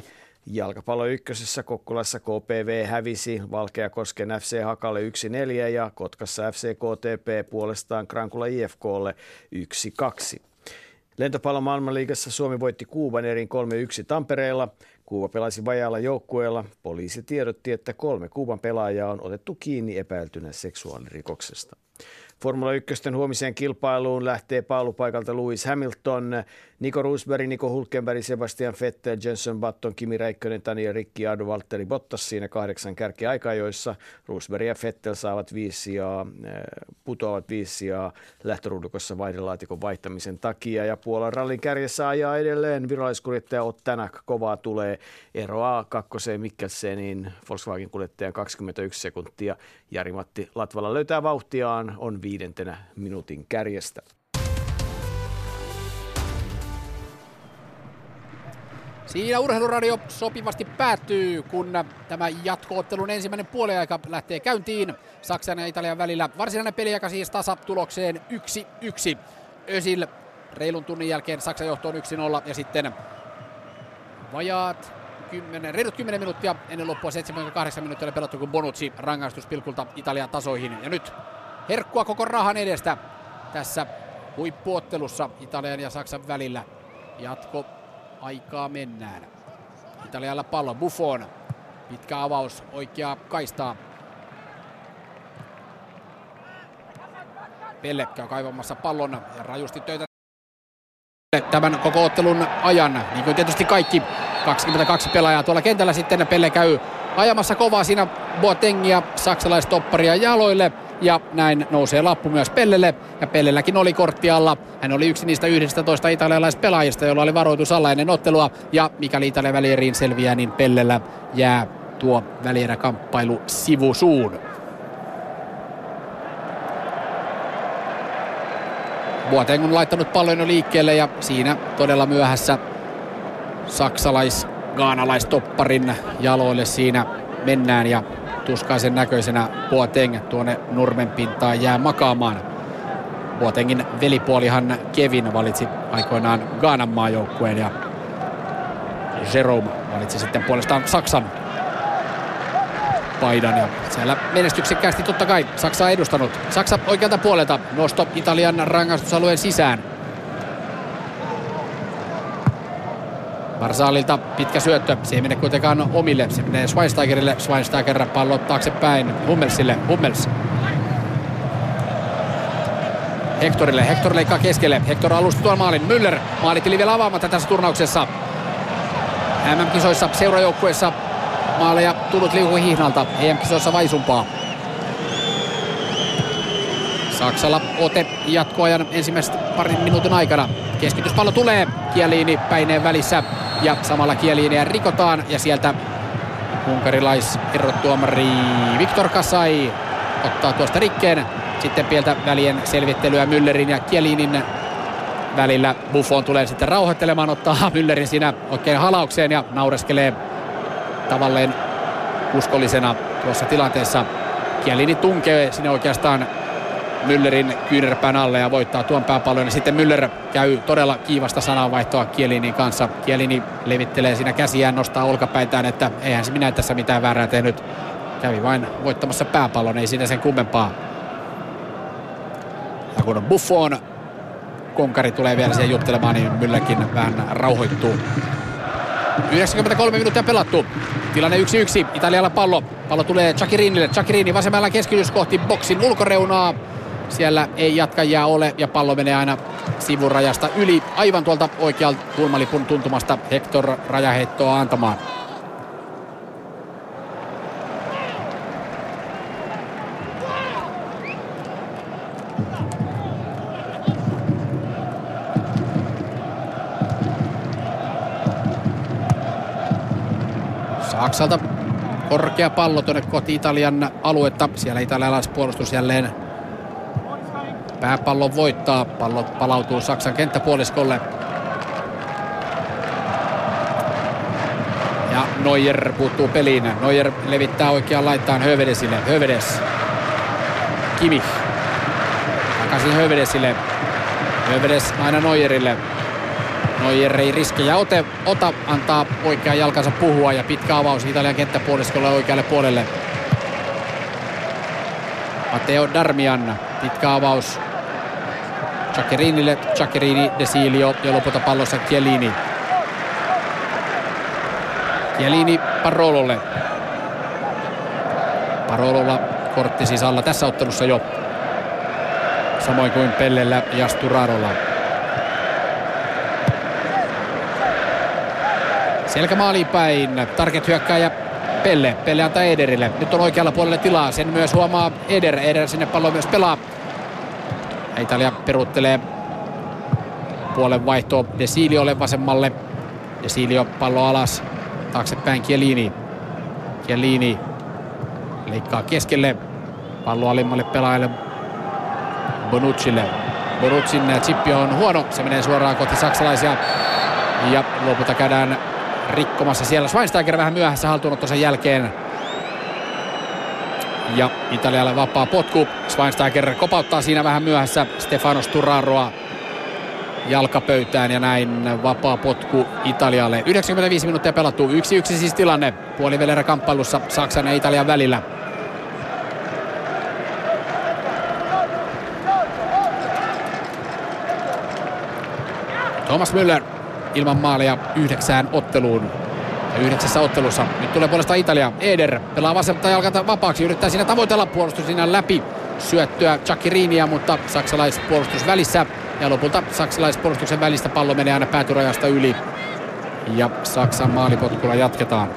[SPEAKER 10] 2-1. Jalkapallo ykkösessä Kokkolassa KPV hävisi Valkeakosken FC Hakalle 1-4 ja Kotkassa FC KTP puolestaan Krankula IFKlle 1-2. Lentopallon maailmanliigassa Suomi voitti Kuuban erin 3-1 Tampereella. Kuuba pelasi vajaalla joukkueella. Poliisi tiedotti, että kolme Kuuban pelaajaa on otettu kiinni epäiltynä seksuaalirikoksesta. Formula 1 huomiseen kilpailuun lähtee paalupaikalta Lewis Hamilton, Nico Rosberg, Nico Hulkenberg, Sebastian Vettel, Jenson Button, Kimi Räikkönen, Tania Ricciardo, Valtteri Bottas siinä kahdeksan kärkiaikajoissa. Rosberg ja Vettel saavat viisi ja eh, putoavat viisi ja lähtöruudukossa vaihdelaatikon vaihtamisen takia. Ja Puolan rallin kärjessä ajaa edelleen viralliskuljettaja Ottanak. Kovaa tulee eroa kakkoseen Mikkelseniin Volkswagen kuljettajan 21 sekuntia. Jari-Matti Latvala löytää vauhtiaan, on viidentenä minuutin kärjestä.
[SPEAKER 2] Siinä urheiluradio sopivasti päättyy, kun tämä jatkoottelun ensimmäinen puoliaika lähtee käyntiin. Saksan ja Italian välillä varsinainen peliaika siis tasatulokseen 1-1. Ösil reilun tunnin jälkeen Saksan johtoon 1-0 ja sitten vajaat 10, reilut 10 minuuttia ennen loppua 78 minuuttia oli pelattu, kun Bonucci rangaistuspilkulta Italian tasoihin. Ja nyt herkkua koko rahan edestä tässä huippuottelussa Italian ja Saksan välillä. Jatko aikaa mennään. Italialla pallo, Buffon. Pitkä avaus, oikea kaistaa. Pelle käy kaivamassa pallon ja rajusti töitä tämän koko ottelun ajan, niin kuin tietysti kaikki 22 pelaajaa tuolla kentällä sitten Pelle käy ajamassa kovaa siinä Boatengia, saksalaistopparia jaloille ja näin nousee lappu myös Pellelle ja Pellelläkin oli kortti alla. Hän oli yksi niistä 11 italialaispelaajista, jolla oli varoitus alla ennen ottelua ja mikäli Italian välieriin selviää, niin Pellellä jää tuo välieräkamppailu sivusuun. Boateng on laittanut pallon jo liikkeelle ja siinä todella myöhässä saksalais gaanalaistopparin jaloille siinä mennään ja tuskaisen näköisenä Boateng tuonne nurmen pintaan jää makaamaan. Boatengin velipuolihan Kevin valitsi aikoinaan Gaanan maajoukkueen ja Jerome valitsi sitten puolestaan Saksan paidan ja siellä menestyksekkäästi totta kai Saksa edustanut. Saksa oikealta puolelta nosto Italian rangaistusalueen sisään. Marsalilta pitkä syöttö. Se ei mene kuitenkaan omille. Se menee Schweinsteigerille. Schweinsteiger pallo taaksepäin Hummelsille. Hummels. Hectorille. Hector leikkaa keskelle. Hector alusti tuon maalin. Müller maalitili vielä avaamatta tässä turnauksessa. MM-kisoissa seurajoukkueessa maaleja tullut liuku hihnalta. EM-kisoissa vaisumpaa. Saksalla ote jatkoajan ensimmäisen parin minuutin aikana. Keskityspallo tulee. Kieliini päineen välissä ja samalla Kieliiniä rikotaan ja sieltä unkarilais erottuomari Viktor Kasai ottaa tuosta rikkeen. Sitten pieltä välien selvittelyä Müllerin ja Kielinin välillä. Buffon tulee sitten rauhoittelemaan, ottaa Müllerin siinä oikein halaukseen ja naureskelee tavalleen uskollisena tuossa tilanteessa. Kielini tunkee sinne oikeastaan Müllerin kyynärpään alle ja voittaa tuon pääpallon. Ja sitten Müller käy todella kiivasta sananvaihtoa Kielinin kanssa. Kielini levittelee siinä käsiään, nostaa olkapäitään, että eihän se minä tässä mitään väärää tehnyt. Kävi vain voittamassa pääpallon, ei siinä sen kummempaa. Ja kun Buffon konkari tulee vielä siihen juttelemaan, niin Müllerkin vähän rauhoittuu. 93 minuuttia pelattu. Tilanne 1-1. Italialla pallo. Pallo tulee Chakirinille. Chakirini vasemmalla keskitys kohti boksin ulkoreunaa. Siellä ei jatkajia ole ja pallo menee aina sivurajasta yli. Aivan tuolta oikealta kulmalipun tuntumasta Hector rajaheittoa antamaan. Saksalta korkea pallo tuonne kohti Italian aluetta. Siellä italialaispuolustus jälleen pääpallon voittaa. Pallo palautuu Saksan kenttäpuoliskolle. Ja Neuer puuttuu peliin. Neuer levittää oikeaan laitaan Hövedesille. Hövedes. Kimi. Takaisin Hövedesille. Hövedes aina Neuerille. Neuer ei riskejä ote, ota, antaa oikean jalkansa puhua ja pitkä avaus Italian kenttäpuoliskolle oikealle puolelle. Matteo Darmian, pitkä avaus Giaccherinille, Giaccherini, Desilio ja lopulta pallossa Chiellini. Chiellini Parololle. Parololla kortti siis alla tässä ottelussa jo. Samoin kuin Pellellä ja Sturarolla. Selkä maaliin päin. Target hyökkääjä Pelle. Pelle antaa Ederille. Nyt on oikealla puolella tilaa. Sen myös huomaa Eder. Eder sinne pallo myös pelaa. Italia peruttelee puolen vaihtoa Desiliolle vasemmalle. Desilio pallo alas. Taaksepäin Chiellini. Chiellini leikkaa keskelle. Pallo alimmalle pelaajalle Bonuccille. Bonuccin chippi on huono. Se menee suoraan kohti saksalaisia. Ja lopulta käydään rikkomassa siellä. Schweinsteiger vähän myöhässä haltuunottonsa jälkeen. Ja Italialle vapaa potku. Schweinsteiger kopauttaa siinä vähän myöhässä Stefano Sturraroa. jalkapöytään ja näin vapaa potku Italialle. 95 minuuttia pelattu, 1-1 siis tilanne puolivälerä kamppailussa Saksan ja Italian välillä. Thomas Müller ilman maalia yhdeksään otteluun. Ja yhdeksässä ottelussa. Nyt tulee puolesta Italia. Eder pelaa vasenta jalkata vapaaksi. Yrittää siinä tavoitella puolustus siinä läpi syöttöä Chakirinia, mutta saksalaispuolustus välissä. Ja lopulta saksalaispuolustuksen välistä pallo menee aina päätyrajasta yli. Ja Saksan maalipotkulla jatketaan.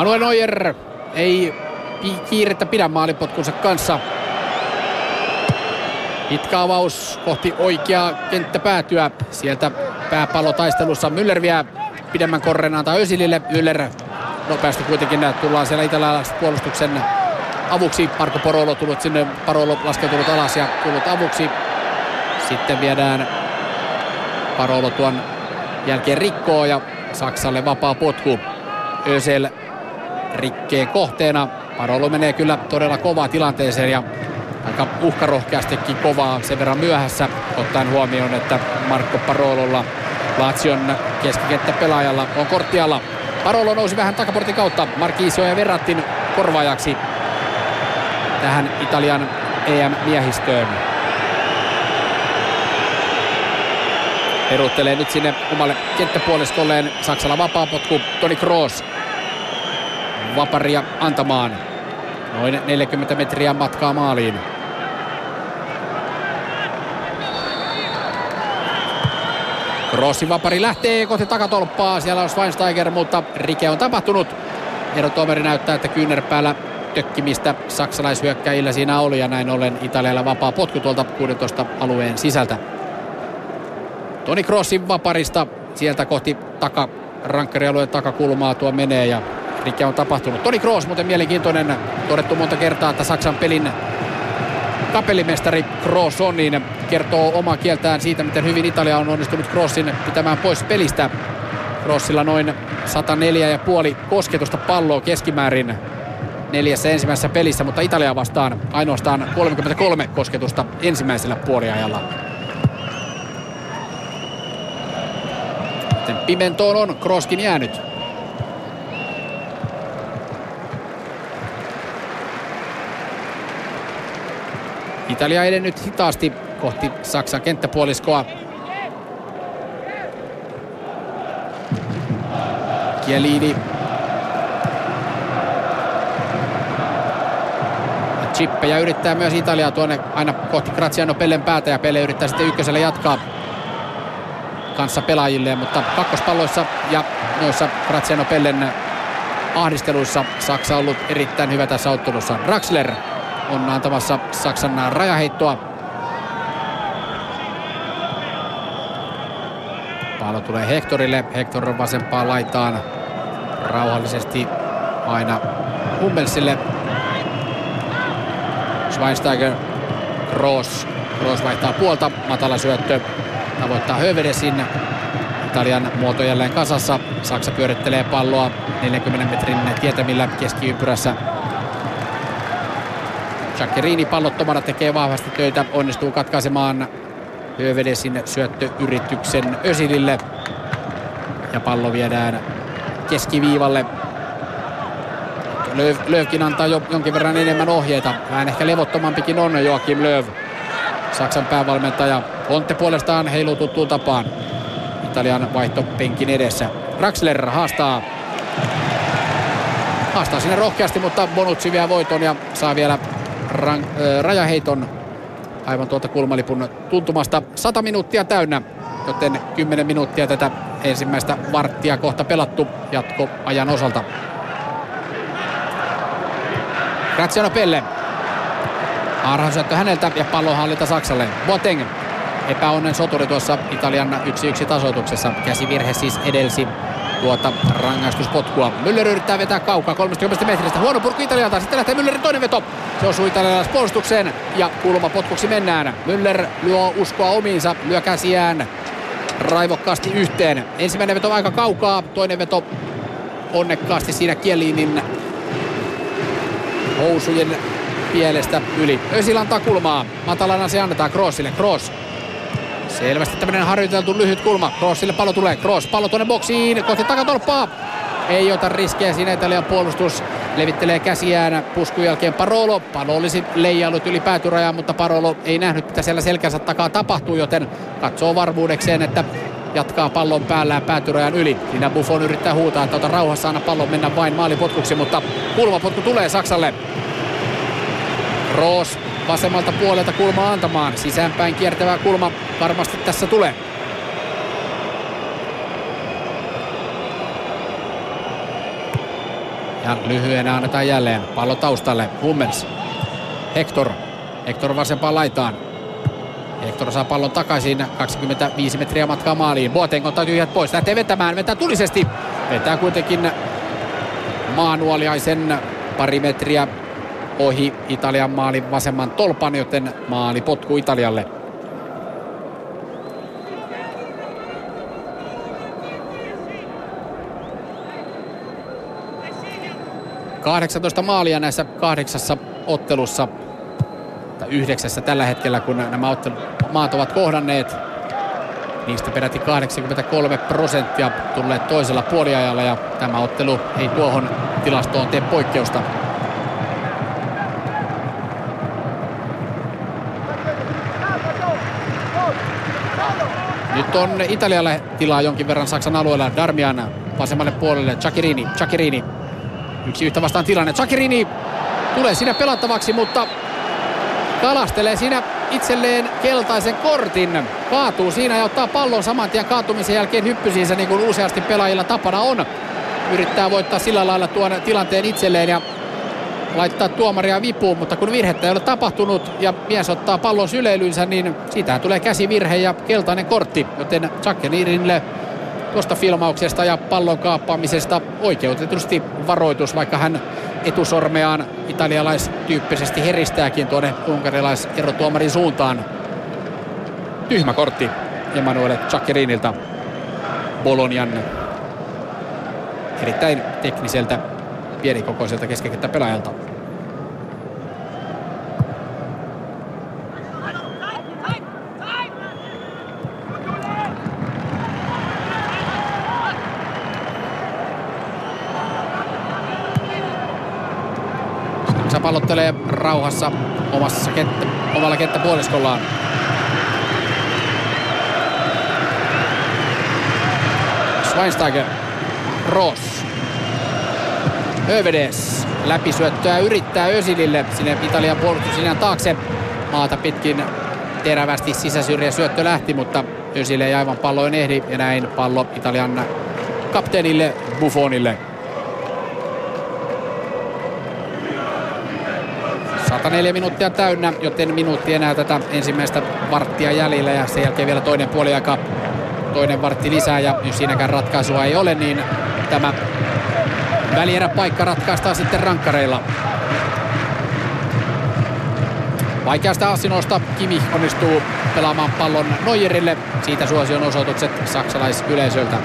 [SPEAKER 2] Manuel Neuer ei kiirettä pidä maalipotkunsa kanssa. Pitkä avaus kohti oikeaa kenttäpäätyä. Sieltä pääpallotaistelussa Müller vie pidemmän korren antaa Ösilille. Müller nopeasti kuitenkin tullaan siellä italialaisen puolustuksen avuksi. Marko Porolo tullut sinne, Parolo laskeutunut alas ja tullut avuksi. Sitten viedään Parolo tuon jälkeen rikkoo ja Saksalle vapaa potku. Ösel rikkeen kohteena. Parolo menee kyllä todella kovaa tilanteeseen ja aika uhkarohkeastikin kovaa sen verran myöhässä, ottaen huomioon, että Marco Parololla Lazion keskikenttäpelaajalla on korttialla. Parolo nousi vähän takaportin kautta Marquisio ja Verrattin korvaajaksi tähän Italian EM-miehistöön. Peruttelee nyt sinne omalle kenttäpuoliskolleen Saksalla vapaapotku Toni Kroos vaparia antamaan. Noin 40 metriä matkaa maaliin. Rossi vapari lähtee kohti takatolppaa. Siellä on Schweinsteiger, mutta rike on tapahtunut. Erotomeri näyttää, että kyynärpäällä tökkimistä saksalaishyökkäjillä siinä oli ja näin ollen Italialla vapaa potku tuolta 16 alueen sisältä. Toni Crossin vaparista sieltä kohti taka, rankkarialueen takakulmaa tuo menee ja mikä on tapahtunut. Toni Kroos muuten mielenkiintoinen, todettu monta kertaa, että Saksan pelin kapellimestari Kroos on, niin kertoo omaa kieltään siitä, miten hyvin Italia on onnistunut Kroosin pitämään pois pelistä. Kroosilla noin 104,5 kosketusta palloa keskimäärin neljässä ensimmäisessä pelissä, mutta Italia vastaan ainoastaan 33 kosketusta ensimmäisellä puoliajalla. Pimentoon on Krooskin jäänyt. Italia edennyt hitaasti kohti Saksan kenttäpuoliskoa. Chiellini. Chippejä yrittää myös Italia tuonne aina kohti Graziano Pellen päätä ja Pelle yrittää sitten ykkösellä jatkaa kanssa pelaajille, mutta kakkospalloissa ja noissa Graziano Pellen ahdisteluissa Saksa on ollut erittäin hyvä tässä ottelussa. Draxler on antamassa Saksan rajaheittoa. Pallo tulee Hectorille. Hector vasempaan laitaan rauhallisesti aina Hummelsille. Schweinsteiger, Kroos. Kroos vaihtaa puolta. Matala syöttö. Tavoittaa Hövedesin. Italian muoto jälleen kasassa. Saksa pyörittelee palloa 40 metrin tietämillä keskiympyrässä Jackerini pallottomana tekee vahvasti töitä, onnistuu katkaisemaan Hövedesin syöttöyrityksen Ösilille. Ja pallo viedään keskiviivalle. Löv, Lövkin antaa jo jonkin verran enemmän ohjeita. Vähän ehkä levottomampikin on Joakim Löv. Saksan päävalmentaja. Onte puolestaan heiluu tuttuun tapaan. Italian vaihto penkin edessä. Raxler haastaa. Haastaa sinne rohkeasti, mutta Bonucci vie voiton ja saa vielä ran, äh, rajaheiton aivan tuolta kulmalipun tuntumasta. 100 minuuttia täynnä, joten 10 minuuttia tätä ensimmäistä varttia kohta pelattu jatkoajan osalta. Graziano Pelle. Arhan syöttö häneltä ja pallonhallinta Saksalle. Boateng. Epäonnen soturi tuossa Italian 1-1 tasoituksessa. Käsivirhe siis edelsi tuota rangaistuspotkua. Müller yrittää vetää kaukaa 30 metristä. Huono purku Italialta. Sitten lähtee Müllerin toinen veto. Se osuu italialaispuolustukseen ja kulmapotkuksi mennään. Müller lyö uskoa omiinsa, lyö käsiään raivokkaasti yhteen. Ensimmäinen veto aika kaukaa, toinen veto onnekkaasti siinä Kielinin housujen pielestä yli. Ösil antaa kulmaa. Matalana se annetaan Kroosille. Kroos Selvästi tämmöinen harjoiteltu lyhyt kulma. Kroosille pallo tulee. Kroos pallo tuonne boksiin kohti takatolppaa. Ei ota riskejä siinä Italian puolustus. Levittelee käsiään puskun jälkeen Parolo. Palo olisi leijailut yli päätyrajaa, mutta Parolo ei nähnyt mitä siellä selkänsä takaa tapahtuu, joten katsoo varmuudekseen, että jatkaa pallon päällään päätyrajan yli. Siinä Buffon yrittää huutaa, että ota rauhassa aina pallon mennä vain maalipotkuksi, mutta kulmapotku tulee Saksalle. Roos vasemmalta puolelta kulmaa antamaan. Sisäänpäin kiertävä kulma varmasti tässä tulee. Ja lyhyenä annetaan jälleen pallo taustalle. Hummels. Hector. Hector vasempaan laitaan. Hector saa pallon takaisin. 25 metriä matkaa maaliin. Boateng ottaa tyhjät pois. Lähtee vetämään. Vetää tulisesti. Vetää kuitenkin maanuoliaisen pari metriä ohi Italian maalin vasemman tolpan, joten maali potku Italialle. Kahdeksantoista maalia näissä kahdeksassa ottelussa, tai yhdeksässä tällä hetkellä, kun nämä maat ovat kohdanneet. Niistä peräti 83 prosenttia tulleet toisella puoliajalla ja tämä ottelu ei tuohon tilastoon tee poikkeusta. Nyt on Italialle tilaa jonkin verran Saksan alueella. Darmian vasemmalle puolelle. Chakirini. Chakirini. Yksi yhtä vastaan tilanne. Chakirini tulee siinä pelattavaksi, mutta kalastelee siinä itselleen keltaisen kortin. Kaatuu siinä ja ottaa pallon saman tien kaatumisen jälkeen hyppysiinsä niin kuin useasti pelaajilla tapana on. Yrittää voittaa sillä lailla tuon tilanteen itselleen ja laittaa tuomaria vipuun, mutta kun virhettä ei ole tapahtunut ja mies ottaa pallon syleilynsä, niin siitähän tulee käsivirhe ja keltainen kortti, joten Chakelinille tuosta filmauksesta ja pallon kaappaamisesta oikeutetusti varoitus, vaikka hän etusormeaan italialaistyyppisesti heristääkin tuonne unkarilaiserotuomarin suuntaan. Tyhmä kortti Emanuele Chakelinilta Bolonian erittäin tekniseltä pienikokoiselta pelaajalta. Se pallottelee rauhassa omassa kenttä, omalla kenttäpuoliskollaan. Schweinsteiger. Ross. Hövedes läpisyöttöä yrittää Ösilille sinne Italian puolustuslinjan taakse. Maata pitkin terävästi sisäsyrjä syöttö lähti, mutta Ösille ei aivan palloin ehdi ja näin pallo Italian kapteenille Buffonille. 104 minuuttia täynnä, joten minuutti enää tätä ensimmäistä varttia jäljellä ja sen jälkeen vielä toinen puoliaika, toinen vartti lisää ja jos siinäkään ratkaisua ei ole, niin tämä paikka ratkaistaan sitten rankkareilla. Vaikeasta asinosta Kimi onnistuu pelaamaan pallon Neuerille. Siitä suosion osoitukset saksalaisyleisöltä.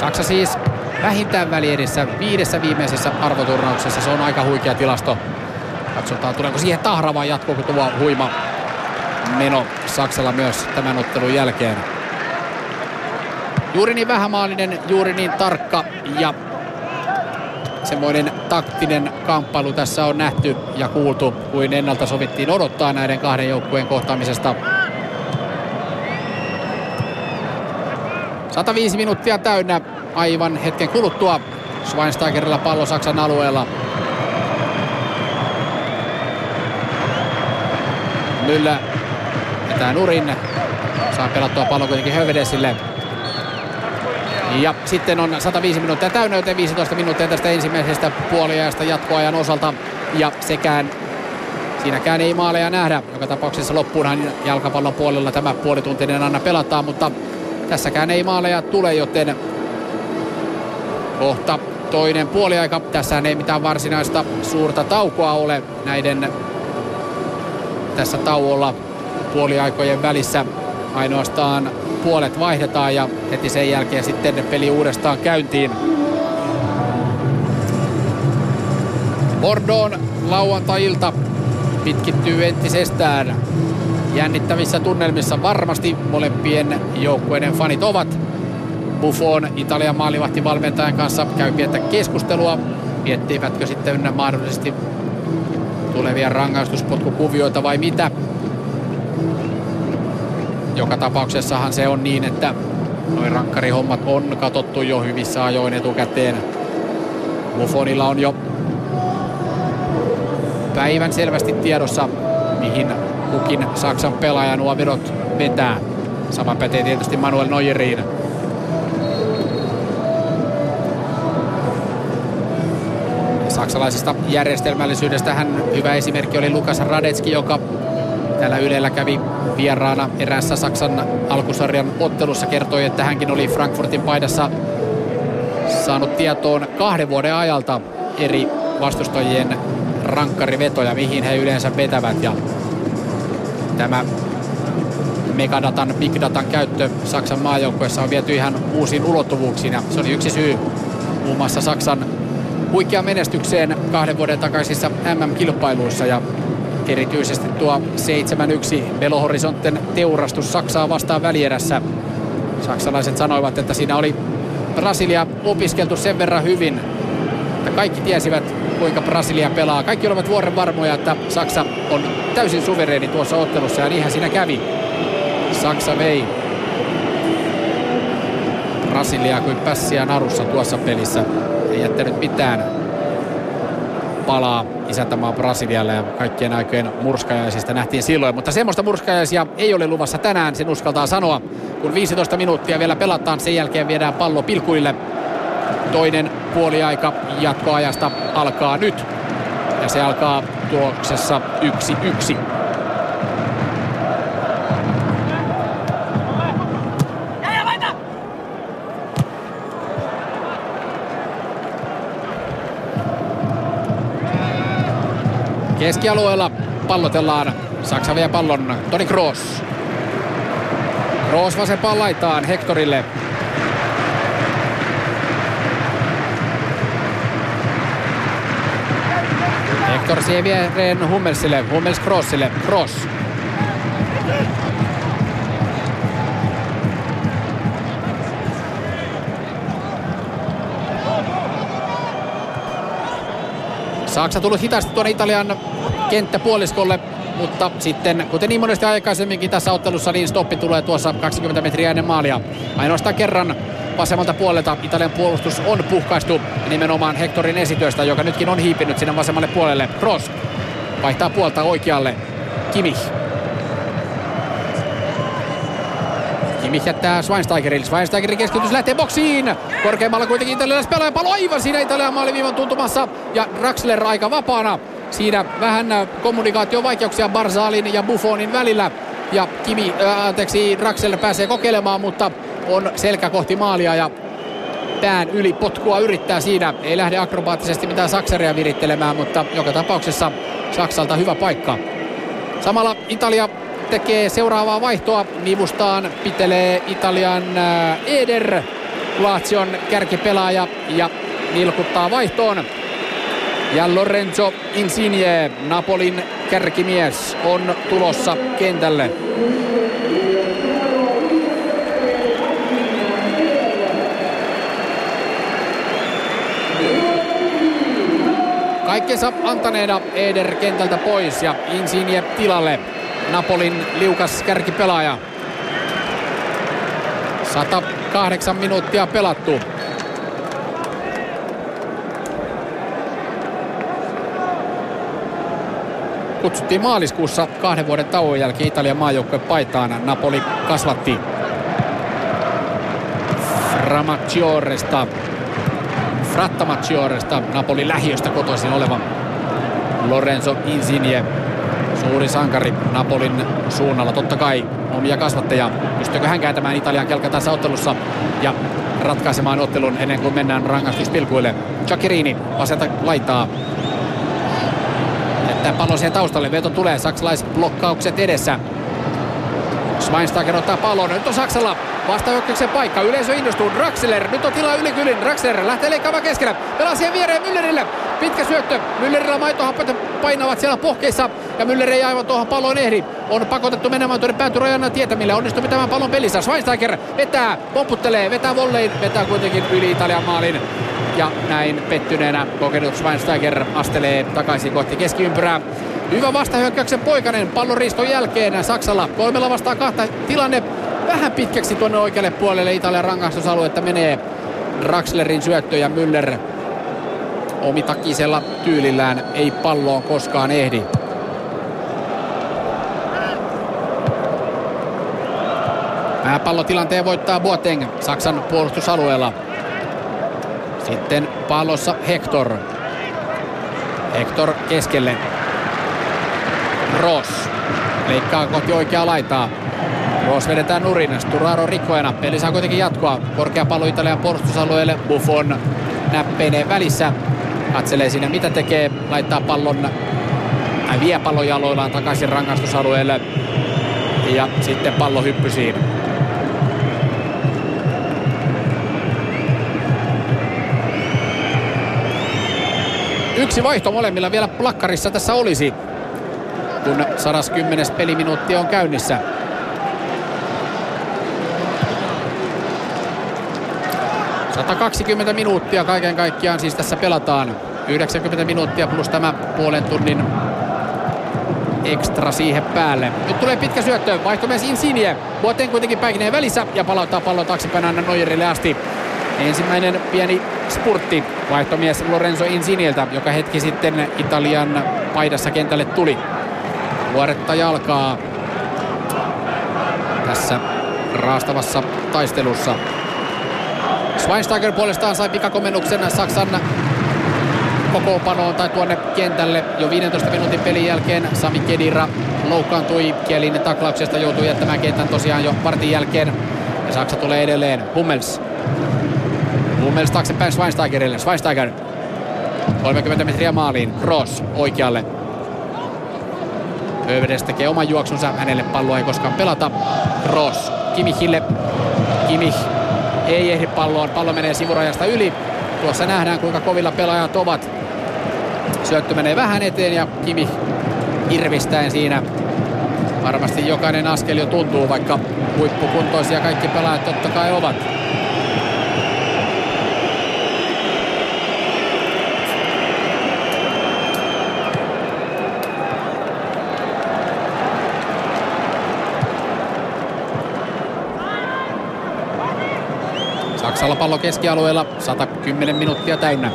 [SPEAKER 2] Saksa siis vähintään välierissä viidessä viimeisessä arvoturnauksessa. Se on aika huikea tilasto Katsotaan tuleeko siihen tahra vai jatkuuko tuo huima meno Saksalla myös tämän ottelun jälkeen. Juuri niin vähämaalinen, juuri niin tarkka ja semmoinen taktinen kamppailu tässä on nähty ja kuultu kuin ennalta sovittiin odottaa näiden kahden joukkueen kohtaamisesta. 105 minuuttia täynnä aivan hetken kuluttua. Schweinsteigerilla pallo Saksan alueella. Myllä vetää nurin. Saa pelattua pallon kuitenkin Hövedesille. Ja sitten on 105 minuuttia täynnä, joten 15 minuuttia tästä ensimmäisestä puoliajasta jatkoajan osalta ja sekään siinäkään ei maaleja nähdä. Joka tapauksessa loppuunhan jalkapallon puolella tämä puolituntinen aina pelataan, mutta tässäkään ei maaleja tule, joten kohta toinen puoliaika. Tässä ei mitään varsinaista suurta taukoa ole näiden tässä tauolla puoliaikojen välissä. Ainoastaan puolet vaihdetaan ja heti sen jälkeen sitten peli uudestaan käyntiin. Bordeaux lauantai-ilta pitkittyy entisestään. Jännittävissä tunnelmissa varmasti molempien joukkueiden fanit ovat. Buffon Italian maalivahtivalmentajan kanssa käy pientä keskustelua. Miettivätkö sitten mahdollisesti tulevia rangaistuspotkukuvioita vai mitä. Joka tapauksessahan se on niin, että noin rankkarihommat on katottu jo hyvissä ajoin etukäteen. Buffonilla on jo päivän selvästi tiedossa, mihin kukin Saksan pelaaja nuo vedot vetää. Sama pätee tietysti Manuel Neueriin. Saksalaisesta järjestelmällisyydestä hän hyvä esimerkki oli Lukas Radetski, joka täällä Ylellä kävi vieraana eräässä Saksan alkusarjan ottelussa. Kertoi, että hänkin oli Frankfurtin paidassa saanut tietoon kahden vuoden ajalta eri vastustajien rankkarivetoja, mihin he yleensä vetävät. Ja tämä megadatan, big datan käyttö Saksan maajoukkueessa on viety ihan uusiin ulottuvuuksiin. Ja se oli yksi syy muun muassa Saksan huikea menestykseen kahden vuoden takaisissa MM-kilpailuissa. Ja erityisesti tuo 7-1 Belo Horizonten teurastus Saksaa vastaan välierässä. Saksalaiset sanoivat, että siinä oli Brasilia opiskeltu sen verran hyvin, että kaikki tiesivät, kuinka Brasilia pelaa. Kaikki olivat vuoren varmoja, että Saksa on täysin suvereeni tuossa ottelussa ja niinhän siinä kävi. Saksa vei Brasilia kuin pässiä narussa tuossa pelissä. Ei jättänyt mitään palaa isäntämaa Brasilialle ja kaikkien aikojen murskajaisista nähtiin silloin. Mutta semmoista murskajaisia ei ole luvassa tänään, sen uskaltaa sanoa. Kun 15 minuuttia vielä pelataan, sen jälkeen viedään pallo pilkuille. Toinen puoliaika jatkoajasta alkaa nyt. Ja se alkaa tuoksessa 1-1. Keskialueella pallotellaan. Saksa vie pallon. Toni Kroos. Kroos vasempaan laitaan Hectorille. Hector siihen viereen Hummelsille. Hummels Kroosille. Kroos. Saksa tullut hitaasti tuonne Italian kenttäpuoliskolle, mutta sitten, kuten niin monesti aikaisemminkin tässä ottelussa, niin stoppi tulee tuossa 20 metriä ennen maalia. Ainoastaan kerran vasemmalta puolelta Italian puolustus on puhkaistu nimenomaan Hectorin esityöstä, joka nytkin on hiipinyt sinne vasemmalle puolelle. Cross vaihtaa puolta oikealle. Kimmich. Kimmich jättää Schweinsteigerille. Schweinsteigerin keskitys lähtee boksiin. Korkeammalla kuitenkin italialais pelaaja palo aivan siinä Italian maaliviivan tuntumassa. Ja Draxler aika vapaana. Siinä vähän kommunikaatiovaikeuksia Barzalin ja Buffonin välillä. Ja Kimi, äh, anteeksi, Draxler pääsee kokeilemaan, mutta on selkä kohti maalia ja pään yli potkua yrittää siinä. Ei lähde akrobaattisesti mitään saksaria virittelemään, mutta joka tapauksessa Saksalta hyvä paikka. Samalla Italia tekee seuraavaa vaihtoa. Nivustaan pitelee Italian Eder, Lazion kärkipelaaja ja nilkuttaa vaihtoon. Ja Lorenzo Insigne, Napolin kärkimies, on tulossa kentälle. Kaikkensa antaneena Eder kentältä pois ja Insigne tilalle. Napolin liukas kärkipelaaja. 108 minuuttia pelattu. Kutsuttiin maaliskuussa kahden vuoden tauon jälkeen Italian maajoukkojen paitaan. Napoli kasvatti Framaccioresta Frattamaccioresta Napoli lähiöstä kotoisin oleva Lorenzo Insigne. Suuri sankari Napolin suunnalla. Totta kai omia kasvatteja. Pystyykö hän kääntämään Italian kelka tässä ottelussa ja ratkaisemaan ottelun ennen kuin mennään rangaistuspilkuille. Chakirini vasenta laitaa. Jättää pallon siihen taustalle. Veto tulee. Saksalaisblokkaukset edessä. Schweinsteiger ottaa pallon. Nyt on Saksalla vastahyökkäyksen paikka. Yleisö innostuu. Draxler. Nyt on tilaa yli kylin. Draxler lähtee leikkaamaan keskellä. Pelaa siihen viereen Müllerille. Pitkä syöttö. Müllerillä maitohappat painavat siellä pohkeissa. Ja Müller ei aivan tuohon palloon ehdi. On pakotettu menemään tuonne päätyrajan tietämille. Onnistuu pitämään pallon pelissä. Schweinsteiger vetää, pomputtelee, vetää vollein. Vetää kuitenkin yli Italian maalin. Ja näin pettyneenä kokenut Schweinsteiger astelee takaisin kohti keskiympyrää. Hyvä vastahyökkäyksen poikainen pallon riiston jälkeen Saksalla kolmella vastaan kahta tilanne vähän pitkäksi tuonne oikealle puolelle Italian rangaistusaluetta menee Draxlerin syöttö ja Müller omitakisella tyylillään ei palloon koskaan ehdi. Pääpallotilanteen voittaa Boateng Saksan puolustusalueella. Sitten pallossa Hector. Hector keskelle. Ross leikkaa kohti oikeaa laitaa. Ross vedetään nurin. Sturaro rikkoajana. Peli saa kuitenkin jatkoa. Korkea pallo Italian puolustusalueelle. Buffon näppeineen välissä. Katselee siinä mitä tekee. Laittaa pallon. Hän vie pallon jaloillaan takaisin rangaistusalueelle. Ja sitten pallo hyppysiin. Yksi vaihto molemmilla vielä plakkarissa tässä olisi, kun 110. peliminuutti on käynnissä. ...120 minuuttia kaiken kaikkiaan siis tässä pelataan. 90 minuuttia plus tämä puolen tunnin ekstra siihen päälle. Nyt tulee pitkä syöttö, vaihtomies Insigne. Boateng kuitenkin päikineen välissä ja palauttaa pallon taaksepäin aina Neuerille asti. Ensimmäinen pieni spurtti vaihtomies Lorenzo Insigneltä, joka hetki sitten Italian paidassa kentälle tuli. Vuoretta jalkaa tässä raastavassa taistelussa. Schweinsteiger puolestaan sai pikakomennuksen Saksan kokoonpanoon tai tuonne kentälle jo 15 minuutin pelin jälkeen. Sami Kedira loukkaantui Kielin taklauksesta, joutui jättämään kentän tosiaan jo partin jälkeen. Ja Saksa tulee edelleen. Hummels. Hummels taaksepäin Schweinsteigerille. Schweinsteiger 30 metriä maaliin. Cross oikealle. Övedes tekee oman juoksunsa. Hänelle palloa ei koskaan pelata. Cross Kimihille. Kimih ei ehdi palloon. Pallo menee sivurajasta yli. Tuossa nähdään kuinka kovilla pelaajat ovat. Syöttö menee vähän eteen ja Kimi irvistäen siinä. Varmasti jokainen askel jo tuntuu, vaikka huippukuntoisia kaikki pelaajat totta kai ovat. Saksalla pallo keskialueella, 110 minuuttia täynnä.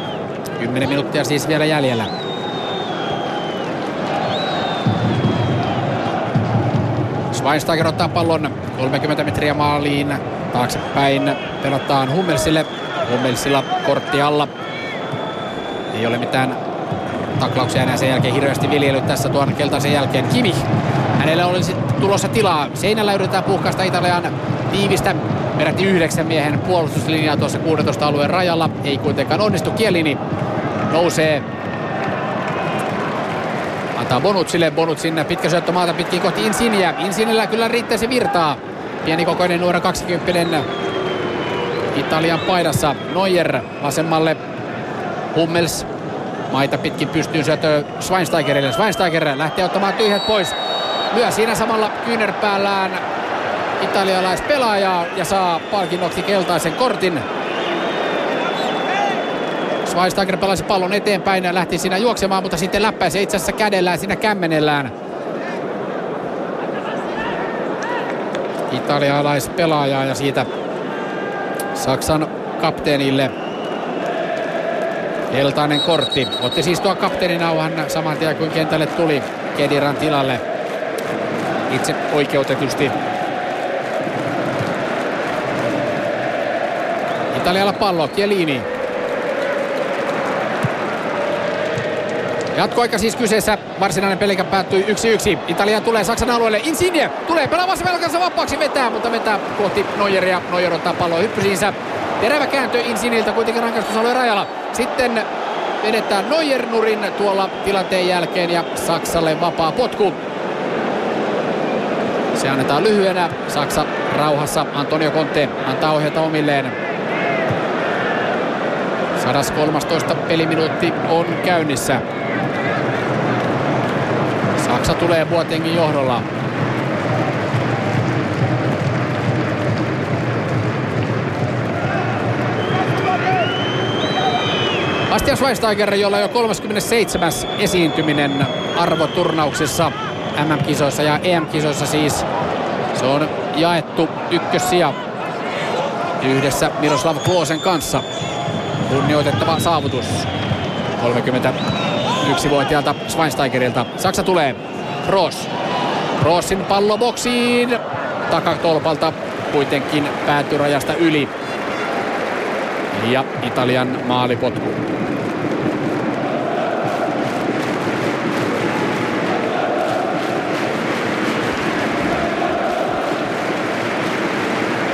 [SPEAKER 2] 10 minuuttia siis vielä jäljellä. Schweinsteiger ottaa pallon 30 metriä maaliin. Taaksepäin pelataan Hummelsille. Hummelsilla kortti alla. Ei ole mitään taklauksia enää sen jälkeen hirveästi viljelyt tässä tuon keltaisen jälkeen. Kimi. Hänellä olisi tulossa tilaa. Seinällä yritetään puhkaista Italian tiivistä peräti yhdeksän miehen puolustuslinjaa tuossa 16 alueen rajalla. Ei kuitenkaan onnistu. Kielini nousee. Antaa Bonutsille. Bonutsin pitkä syöttö maata pitkin kohti Insinia. Insinillä kyllä riittää se virtaa. Pieni kokoinen nuora 20 Italian paidassa. Neuer vasemmalle. Hummels maita pitkin pystyy syöttö Schweinsteigerille. Schweinsteiger lähtee ottamaan tyhjät pois. Lyö siinä samalla kyynärpäällään italialaispelaajaa ja saa palkinnoksi keltaisen kortin. Schweinsteiger pelasi pallon eteenpäin ja lähti siinä juoksemaan, mutta sitten läppäisi itse asiassa kädellään siinä kämmenellään. Italialaispelaajaa ja siitä Saksan kapteenille keltainen kortti. Otti siis tuon kapteeninauhan saman tien kuin kentälle tuli Kediran tilalle. Itse oikeutetusti Italialla pallo, Chiellini. Jatkoaika siis kyseessä. Varsinainen pelikä päättyi 1-1. Italia tulee Saksan alueelle. Insigne tulee pelaamassa velkansa vapaaksi vetää, mutta vetää kohti Neueria. Neuer ottaa palloa hyppysiinsä. Terävä kääntö Insigniltä kuitenkin rankaistusalueen rajalla. Sitten vedetään Neuer nurin tuolla tilanteen jälkeen ja Saksalle vapaa potku. Se annetaan lyhyenä. Saksa rauhassa. Antonio Conte antaa ohjata omilleen. 113 peliminuutti on käynnissä. Saksa tulee Boatengin johdolla. Bastian Schweinsteiger, jolla jo 37. esiintyminen arvoturnauksessa MM-kisoissa ja EM-kisoissa siis. Se on jaettu ykkössija yhdessä Miroslav Kloosen kanssa. Kunnioitettava saavutus 31-vuotiaalta Schweinsteigerilta. Saksa tulee. Roos. Roosin pallo boksiin. Takatolpalta kuitenkin päätyrajasta yli. Ja Italian maalipotku.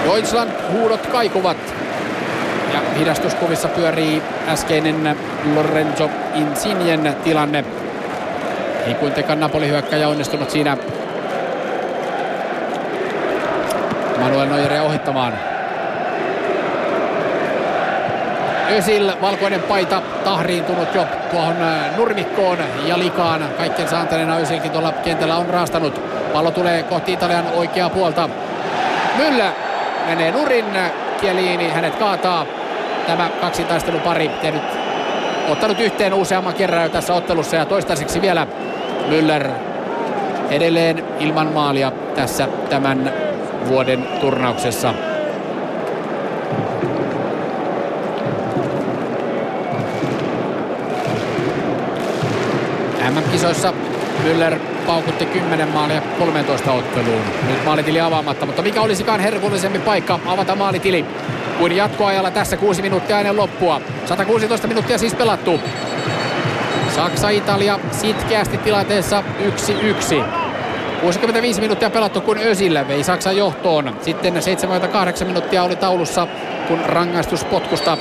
[SPEAKER 2] Deutschland huudot kaikuvat. Hidastuskuvissa pyörii äskeinen Lorenzo Insignen tilanne. Ei kuitenkaan Napoli hyökkäjä onnistunut siinä Manuel Neueria ohittamaan. Ösil, valkoinen paita, tahriintunut jo tuohon nurmikkoon ja likaan. Kaikkien saantaneena Ösilkin tuolla kentällä on raastanut. Pallo tulee kohti Italian oikeaa puolta. Myllä menee nurin. Chiellini hänet kaataa. Tämä kaksitaistelupari tehnyt, ottanut yhteen useamman kerran jo tässä ottelussa ja toistaiseksi vielä Müller edelleen ilman maalia tässä tämän vuoden turnauksessa. MM-kisoissa Müller paukutti 10 maalia 13 otteluun. Nyt maalitili avaamatta, mutta mikä olisikaan herkullisempi paikka avata maalitili kuin jatkoajalla tässä 6 minuuttia ennen loppua. 116 minuuttia siis pelattu. Saksa-Italia sitkeästi tilanteessa 1-1. 65 minuuttia pelattu, kun Ösillä vei Saksan johtoon. Sitten 78 minuuttia oli taulussa, kun rangaistuspotkusta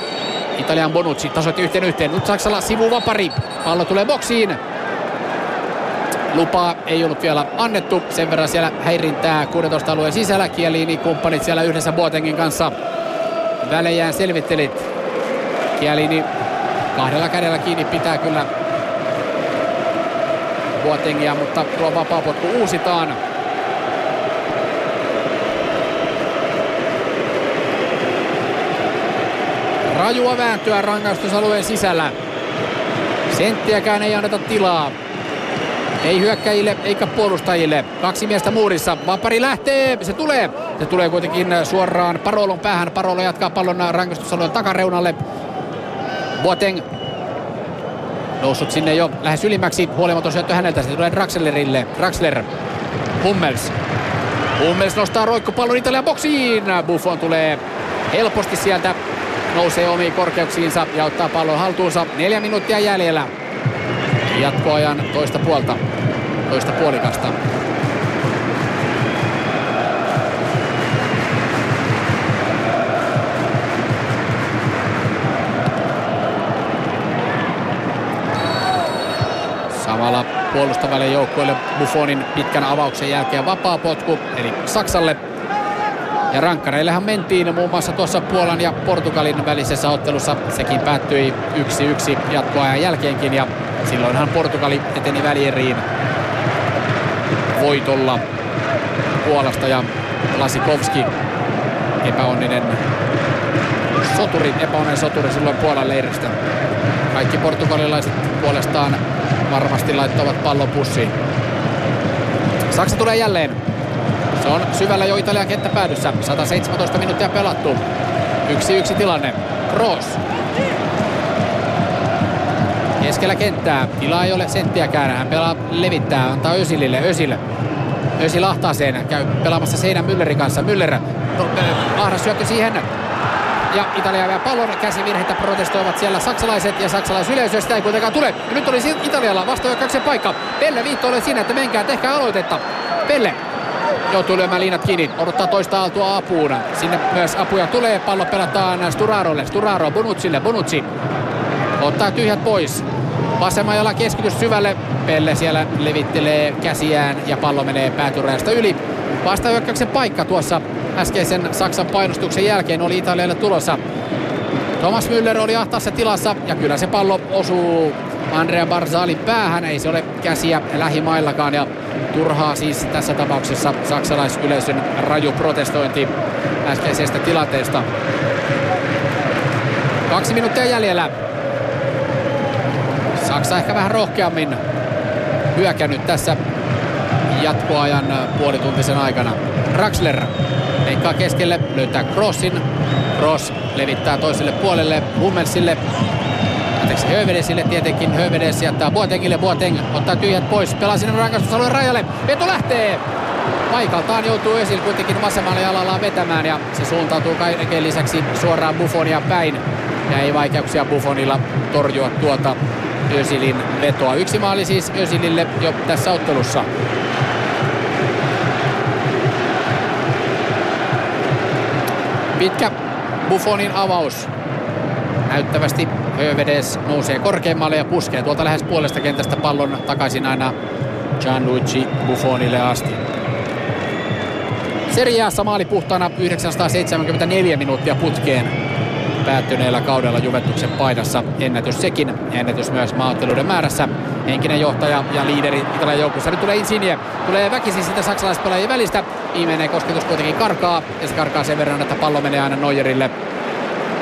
[SPEAKER 2] Italian Bonucci tasoitti yhteen yhteen. Nyt Saksalla sivuvapari. Pallo tulee boksiin. Lupaa ei ollut vielä annettu. Sen verran siellä häirintää 16 alueen sisällä. Kielini kumppanit siellä yhdessä Boatengin kanssa välejään selvittelit. Kielini kahdella kädellä kiinni pitää kyllä Boatengia, mutta tuo vapaapotku uusitaan. Rajua vääntyä rangaistusalueen sisällä. Senttiäkään ei anneta tilaa. Ei hyökkäjille eikä puolustajille. Kaksi miestä muurissa. Vapari lähtee. Se tulee. Se tulee kuitenkin suoraan Parolon päähän. Parolo jatkaa pallon rangaistusalueen takareunalle. Boateng noussut sinne jo lähes ylimmäksi. Huolimaton syöttö häneltä. Se tulee Draxlerille. Draxler. Hummels. Hummels nostaa roikkupallon Italian boksiin. Buffon tulee helposti sieltä. Nousee omiin korkeuksiinsa ja ottaa pallon haltuunsa. Neljä minuuttia jäljellä. Jatkoajan toista puolta. Toista puolikasta. Samalla puolustavalle joukkueelle Buffonin pitkän avauksen jälkeen vapaa potku, eli Saksalle. Ja rankkareillehan mentiin muun muassa tuossa Puolan ja Portugalin välisessä ottelussa. Sekin päättyi 1-1 jatkoajan jälkeenkin ja silloinhan Portugali eteni välieriin voitolla Puolasta ja Lasikovski epäonninen soturi, epäonninen soturi silloin Puolan leiristä. Kaikki portugalilaiset puolestaan varmasti laittavat pallon pussiin. Saksa tulee jälleen. Se on syvällä jo Italian kenttäpäädyssä. 117 minuuttia pelattu. Yksi yksi tilanne. Kroos. Keskellä kenttää. Tilaa ei ole senttiäkään. Hän pelaa levittää. Antaa Ösilille. Ösil ahtaa sen. Käy pelaamassa seinän Müllerin kanssa. Müller. Ahdas syöttö siihen. Ja Italia vielä pallon. Käsivirheitä protestoivat siellä saksalaiset ja saksalaisyleisö. Sitä ei kuitenkaan tule. Ja nyt oli Italialla vastahyökkäyksen paikka. Pelle viittoille siinä, että menkää, tehkää aloitetta. Pelle joutuu lyömään liinat kiinni, odottaa toista aaltoa apuun. Sinne myös apuja tulee, pallo pelataan Sturarolle, Sturaro Bonucille, Bonucci ottaa tyhjät pois. Vasemmalla keskitys syvälle, Pelle siellä levittelee käsiään ja pallo menee päätyrajasta yli. Vastahyökkäyksen paikka tuossa äskeisen Saksan painostuksen jälkeen oli Italialle tulossa. Thomas Müller oli ahtaassa tilassa ja kyllä se pallo osuu Andrea Barzalin päähän. Ei se ole käsiä lähimaillakaan ja turhaa siis tässä tapauksessa saksalaisyleisön raju protestointi äskeisestä tilanteesta. Kaksi minuuttia jäljellä. Saksa ehkä vähän rohkeammin hyökännyt tässä jatkoajan puolituntisen aikana. Draxler leikkaa keskelle, löytää Crossin. Cross levittää toiselle puolelle Hummelsille. Anteeksi, Hövedesille tietenkin. Hövedes jättää Boatengille. Boateng ottaa tyhjät pois. Pelaa sinne rangaistusalueen rajalle. Veto lähtee! Paikaltaan joutuu Özil kuitenkin vasemmalla jalallaan vetämään ja se suuntautuu kaiken lisäksi suoraan Buffonia päin. Ja ei vaikeuksia Buffonilla torjua tuota Özilin vetoa. Yksi maali siis Özilille jo tässä ottelussa. Pitkä Buffonin avaus. Näyttävästi Hövedes nousee korkeammalle ja puskee tuolta lähes puolesta kentästä pallon takaisin aina Gianluigi Buffonille asti. Seriaassa maali puhtaana 974 minuuttia putkeen päättyneellä kaudella Juventuksen paidassa. Ennätys sekin, ennätys myös maaotteluiden määrässä. Henkinen johtaja ja liideri Italian joukossa. Nyt tulee Insigne, tulee väkisin sitä saksalaispelaajien välistä. Viimeinen kosketus kuitenkin karkaa ja se karkaa sen verran, että pallo menee aina Neuerille.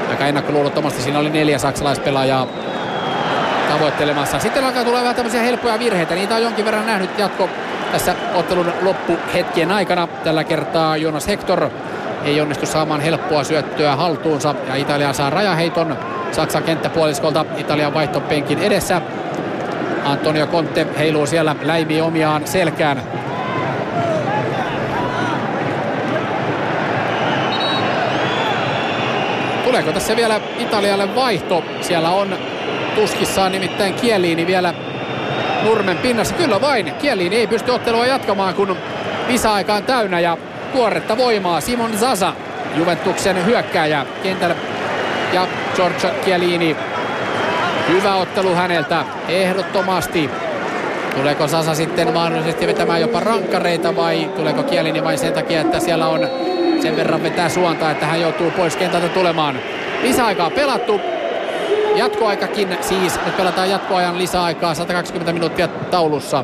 [SPEAKER 2] Aika ennakkoluulottomasti siinä oli neljä saksalaispelaajaa tavoittelemassa. Sitten alkaa tulla vähän tämmöisiä helppoja virheitä. Niitä on jonkin verran nähnyt jatko tässä ottelun loppuhetkien aikana. Tällä kertaa Jonas Hector ei onnistu saamaan helppoa syöttöä haltuunsa ja Italia saa rajaheiton Saksan kenttäpuoliskolta Italian vaihtopenkin edessä. Antonio Conte heiluu siellä läimi omiaan selkään. Tuleeko tässä vielä Italialle vaihto? Siellä on tuskissaan nimittäin Kieliini vielä nurmen pinnassa. Kyllä vain, Kieliini ei pysty ottelua jatkamaan, kun lisäaika on täynnä ja tuoretta voimaa. Simon Zaza, Juventuksen hyökkääjä kentällä ja Giorgio Chiellini. Hyvä ottelu häneltä, ehdottomasti. Tuleeko Sasa sitten mahdollisesti vetämään jopa rankkareita vai tuleeko Chiellini vain sen takia, että siellä on sen verran vetää suonta, että hän joutuu pois kentältä tulemaan. Lisäaikaa pelattu. Jatkoaikakin siis. Nyt pelataan jatkoajan lisäaikaa 120 minuuttia taulussa.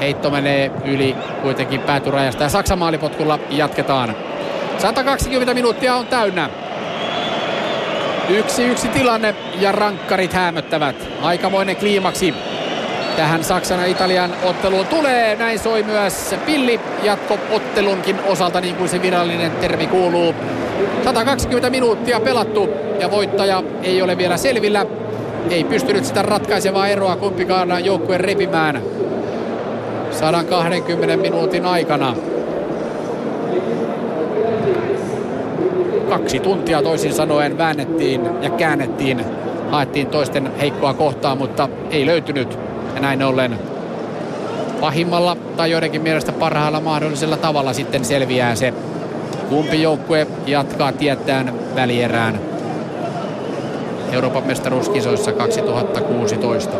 [SPEAKER 2] Heitto menee yli kuitenkin päätyrajasta ja Saksan maalipotkulla jatketaan. 120 minuuttia on täynnä. Yksi yksi tilanne ja rankkarit hämöttävät. Aikamoinen kliimaksi tähän Saksan ja Italian otteluun tulee. Näin soi myös pilli jatko-ottelunkin osalta niin kuin se virallinen termi kuuluu. 120 minuuttia pelattu ja voittaja ei ole vielä selvillä. Ei pystynyt sitä ratkaisevaa eroa kumpikaan joukkueen repimään 120 minuutin aikana. Kaksi tuntia toisin sanoen väännettiin ja käännettiin. Haettiin toisten heikkoa kohtaa, mutta ei löytynyt. Ja näin ollen pahimmalla tai joidenkin mielestä parhaalla mahdollisella tavalla sitten selviää se, kumpi joukkue jatkaa tietään välierään Euroopan mestaruuskisoissa 2016.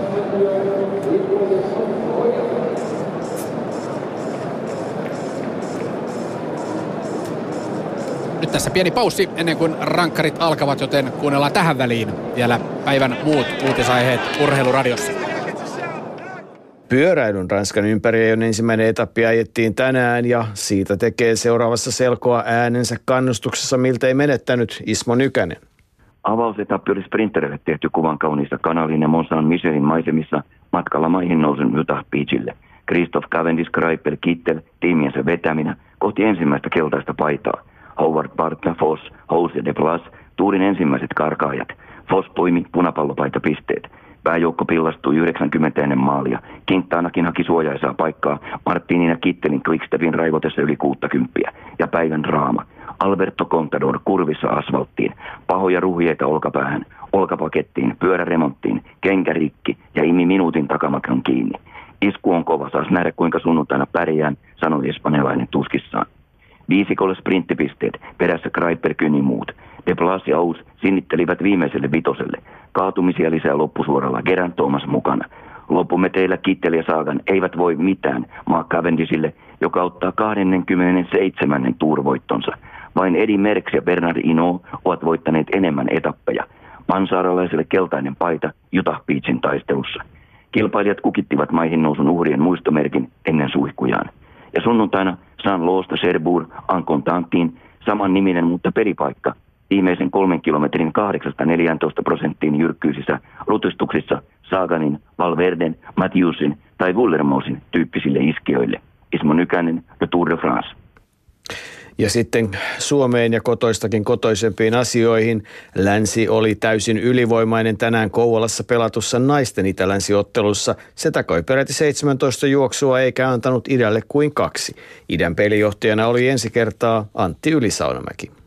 [SPEAKER 2] Nyt tässä pieni paussi ennen kuin rankkarit alkavat, joten kuunnellaan tähän väliin vielä päivän muut uutisaiheet Urheiluradiossa.
[SPEAKER 10] Pyöräilyn Ranskan ympäri ensimmäinen etappi ajettiin tänään ja siitä tekee seuraavassa selkoa äänensä kannustuksessa miltei menettänyt Ismo Nykänen.
[SPEAKER 9] Avausetappi oli sprintereille tehty kuvan kauniissa kanalin ja Monsan Michelin maisemissa matkalla maihin nousun Utah Beachille. Christoph Cavendish Greipel Kittel tiimiensä vetäminä kohti ensimmäistä keltaista paitaa. Howard Bartla, Foss, House ja De Plas, tuurin ensimmäiset karkaajat. Foss poimi punapallopaita pisteet. Pääjoukko pillastui 90 ennen maalia. Kinttaanakin haki suojaisaa paikkaa Martinin ja Kittelin Quickstepin raivotessa yli 60 ja päivän draama. Alberto Contador kurvissa asfalttiin, pahoja ruhjeita olkapäähän, olkapakettiin, pyöräremonttiin, kenkärikki ja imi minuutin takamakon kiinni. Isku on kova, saas nähdä kuinka sunnuntaina pärjään, sanoi espanjalainen tuskissaan. Viisikolle sprinttipisteet, perässä Kreiper muut. De Blas ja Ous sinnittelivät viimeiselle vitoselle. Kaatumisia lisää loppusuoralla, Geran Thomas mukana. Lopumme teillä Kittel ja Saagan eivät voi mitään Mark Cavendishille, joka ottaa 27. tuurvoittonsa. Vain Edi Merckx ja Bernard Ino ovat voittaneet enemmän etappeja. Mansaaralaiselle keltainen paita Utah Beachin taistelussa. Kilpailijat kukittivat maihin nousun uhrien muistomerkin ennen suihkujaan. Ja sunnuntaina San Loosta Serbur Ankon Tantiin saman niminen, mutta peripaikka viimeisen kolmen kilometrin 8-14 prosenttiin jyrkkyisissä rutistuksissa Saaganin, Valverden, Matthewsin tai Wullermosin tyyppisille iskiöille. Ismo Nykänen ja Tour de France.
[SPEAKER 10] Ja sitten Suomeen ja kotoistakin kotoisempiin asioihin. Länsi oli täysin ylivoimainen tänään Kouvolassa pelatussa naisten itälänsiottelussa. Se takoi peräti 17 juoksua eikä antanut idälle kuin kaksi. Idän pelijohtajana oli ensi kertaa Antti Ylisaunamäki.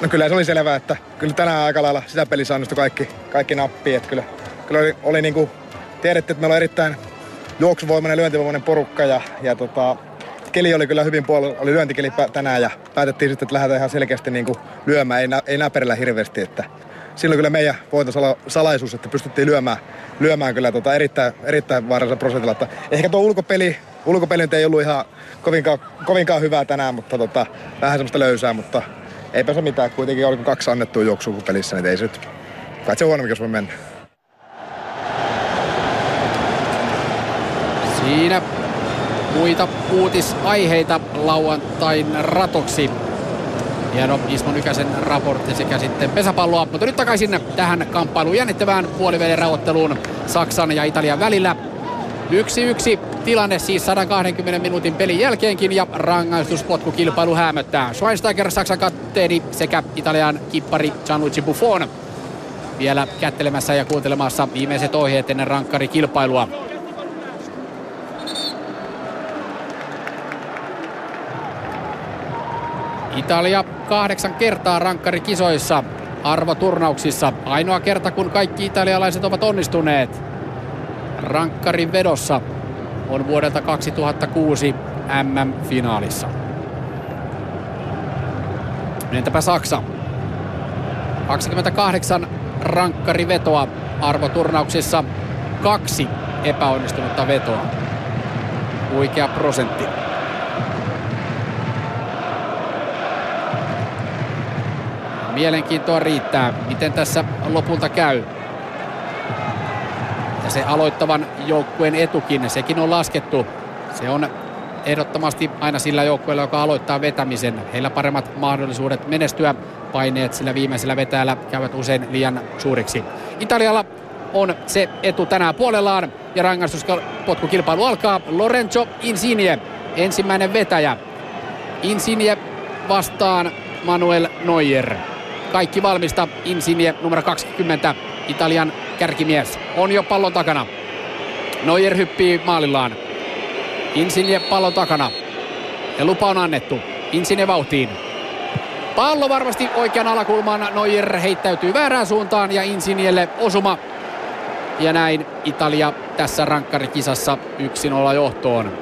[SPEAKER 11] No kyllä se oli selvää, että kyllä tänään aika lailla sisäpelissä onnistui kaikki, kaikki nappi. Että kyllä, kyllä oli, oli niin kuin, tiedettiin, että meillä on erittäin juoksuvoimainen, lyöntivoimainen porukka ja, ja tota, keli oli kyllä hyvin puolella, oli lyöntikeli tänään ja päätettiin sitten, että lähdetään ihan selkeästi niin kuin lyömään, ei, nä, ei näperillä hirveästi, että silloin kyllä meidän voiton salaisuus, että pystyttiin lyömään, lyömään kyllä tota erittäin, erittäin vaarallisella prosentilla. Että ehkä tuo ulkopeli, ulkopeli ei ollut ihan kovinkaan, kovinkaan hyvää tänään, mutta tota, vähän semmoista löysää, mutta eipä se mitään. Kuitenkin oliko kaksi annettua juoksua pelissä, niin ei se nyt, kai se huonommin, jos voi mennä.
[SPEAKER 2] Siinä muita uutisaiheita lauantain ratoksi. Hieno Ismo Nykäsen raportti sekä sitten pesäpalloa. Mutta nyt takaisin tähän kamppailuun jännittävään puolivälin rauhoitteluun Saksan ja Italian välillä. Yksi yksi tilanne siis 120 minuutin pelin jälkeenkin ja rangaistuspotkukilpailu hämöttää. Schweinsteiger, Saksan kapteeni sekä Italian kippari Gianluigi Buffon vielä kättelemässä ja kuuntelemassa viimeiset ohjeet ennen rankkarikilpailua. Italia kahdeksan kertaa rankkarikisoissa arvoturnauksissa. Ainoa kerta, kun kaikki italialaiset ovat onnistuneet rankkarin vedossa on vuodelta 2006 MM-finaalissa. Entäpä Saksa? 28 rankkarivetoa arvoturnauksissa, kaksi epäonnistunutta vetoa. Huikea prosentti. Mielenkiintoa riittää, miten tässä lopulta käy. Se aloittavan joukkueen etukin, sekin on laskettu. Se on ehdottomasti aina sillä joukkueella, joka aloittaa vetämisen. Heillä paremmat mahdollisuudet menestyä. Paineet sillä viimeisellä vetäjällä käyvät usein liian suuriksi. Italialla on se etu tänään puolellaan ja rangaistuspotkukilpailu alkaa. Lorenzo Insigne, ensimmäinen vetäjä. Insigne vastaan Manuel Neuer. Kaikki valmista. Insigne numero 20, Italian kärkimies, on jo pallon takana. Neuer hyppii maalillaan. Insigne pallon takana. Ja lupa on annettu. Insigne vauhtiin. Pallo varmasti oikean alakulmaan. Neuer heittäytyy väärään suuntaan ja Insignelle osuma. Ja näin Italia tässä rankkarikisassa 1-0 johtoon.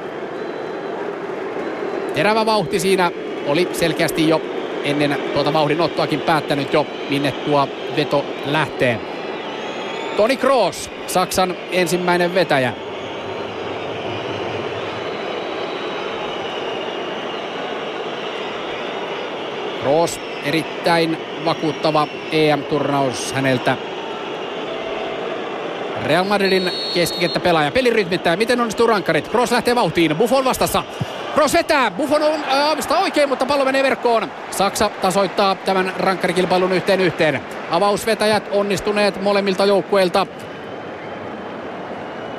[SPEAKER 2] Terävä vauhti siinä oli selkeästi jo ennen tuota vauhdinottoakin päättänyt jo, minne tuo veto lähtee. Toni Kroos, Saksan ensimmäinen vetäjä. Kroos erittäin vakuuttava EM-turnaus häneltä. Real Madridin keskikenttäpelaaja. Peli rytmittää. Miten onnistuu rankkarit? Kroos lähtee vauhtiin. Buffon vastassa. Kroos vetää. Buffon on aavista oikein, mutta pallo menee verkkoon. Saksa tasoittaa tämän rankkarikilpailun yhteen yhteen. Avausvetäjät onnistuneet molemmilta joukkueilta.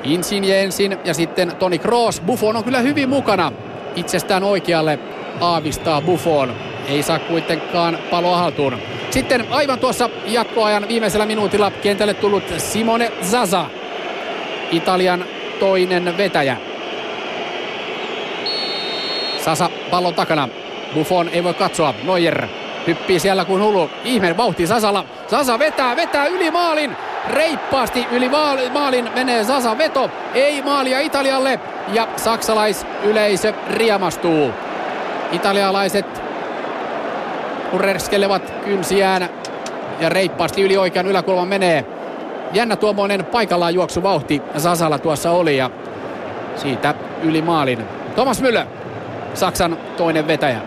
[SPEAKER 2] Insigne ensin ja sitten Toni Kroos. Buffon on kyllä hyvin mukana. Itsestään oikealle aavistaa Buffon. Ei saa kuitenkaan paloa haltuun. Sitten aivan tuossa jatkoajan viimeisellä minuutilla kentälle tullut Simone Zaza, Italian toinen vetäjä. Sasa pallon takana. Buffon ei voi katsoa. Neuer hyppii siellä kuin hullu. Ihme vauhti Sasalla. Sasa vetää, vetää yli maalin. Reippaasti yli maalin menee Sasa veto. Ei maalia Italialle. Ja saksalaisyleisö riamastuu. Italialaiset purerskelevat kynsiään ja reippaasti yli oikean yläkulman menee. Jännä tuommoinen paikallaan juoksuvauhti Sasalla tuossa oli ja siitä yli maalin. Thomas Müller, Saksan toinen vetäjä.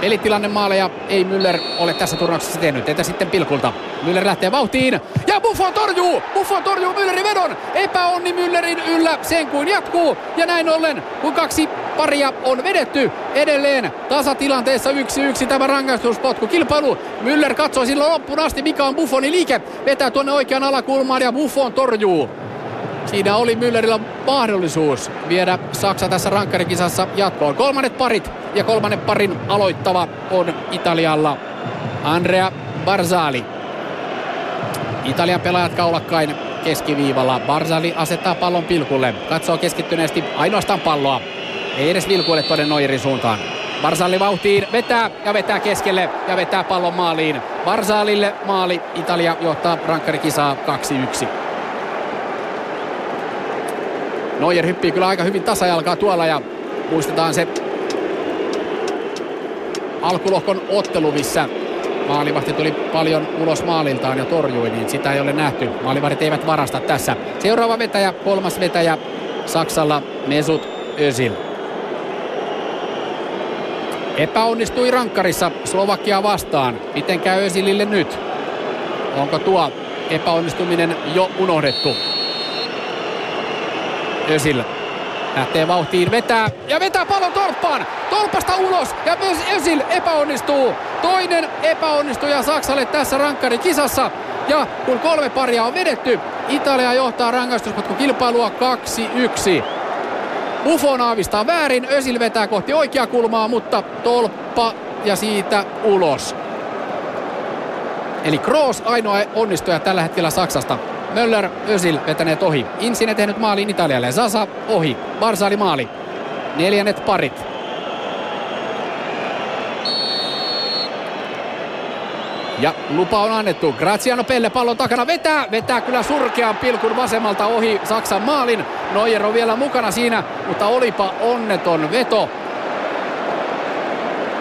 [SPEAKER 2] Pelitilanne maaleja ei Müller ole tässä turnauksessa tehnyt. Entä sitten pilkulta? Müller lähtee vauhtiin ja Buffon torjuu! Buffon torjuu Müllerin vedon! Epäonni Müllerin yllä sen kuin jatkuu. Ja näin ollen, kun kaksi paria on vedetty edelleen tasatilanteessa 1-1 tämä rangaistuspotku kilpailu. Müller katsoo silloin loppuun asti mikä on Buffonin liike. Vetää tuonne oikean alakulmaan ja Buffon torjuu. Siinä oli Müllerillä mahdollisuus viedä Saksa tässä rankkarikisassa jatkoon. Kolmannet parit ja kolmannen parin aloittava on Italialla Andrea Barzali. Italian pelaajat kaulakkain keskiviivalla. Barzali asettaa pallon pilkulle. Katsoo keskittyneesti ainoastaan palloa. Ei edes vilkuille toden Noirin suuntaan. Barzali vauhtiin, vetää ja vetää keskelle ja vetää pallon maaliin. Barzalille maali. Italia johtaa rankkarikisaa 2-1. Neuer hyppii kyllä aika hyvin tasajalkaa tuolla ja muistetaan se alkulohkon ottelu, missä maalivahti tuli paljon ulos maaliltaan ja torjui, niin sitä ei ole nähty. Maalivahdit eivät varasta tässä. Seuraava vetäjä, kolmas vetäjä Saksalla Mesut Özil. Epäonnistui rankkarissa Slovakia vastaan. Miten käy Özilille nyt? Onko tuo epäonnistuminen jo unohdettu? Özil lähtee vauhtiin, vetää ja vetää pallon torppaan. Tolpasta ulos ja myös Özil epäonnistuu. Toinen epäonnistuja Saksalle tässä rankkarikisassa. Ja kun kolme paria on vedetty, Italia johtaa kilpailua 2-1. Buffon aavistaa väärin, Özil vetää kohti oikeaa kulmaa, mutta tolppa ja siitä ulos. Eli Kroos ainoa onnistuja tällä hetkellä Saksasta. Möller, Özil vetäneet ohi. Insine tehnyt maaliin Italialle. Sasa ohi. Barsali maali. Neljännet parit. Ja lupa on annettu. Graziano Pelle pallon takana vetää. Vetää kyllä surkean pilkun vasemmalta ohi Saksan maalin. Neuer on vielä mukana siinä, mutta olipa onneton veto.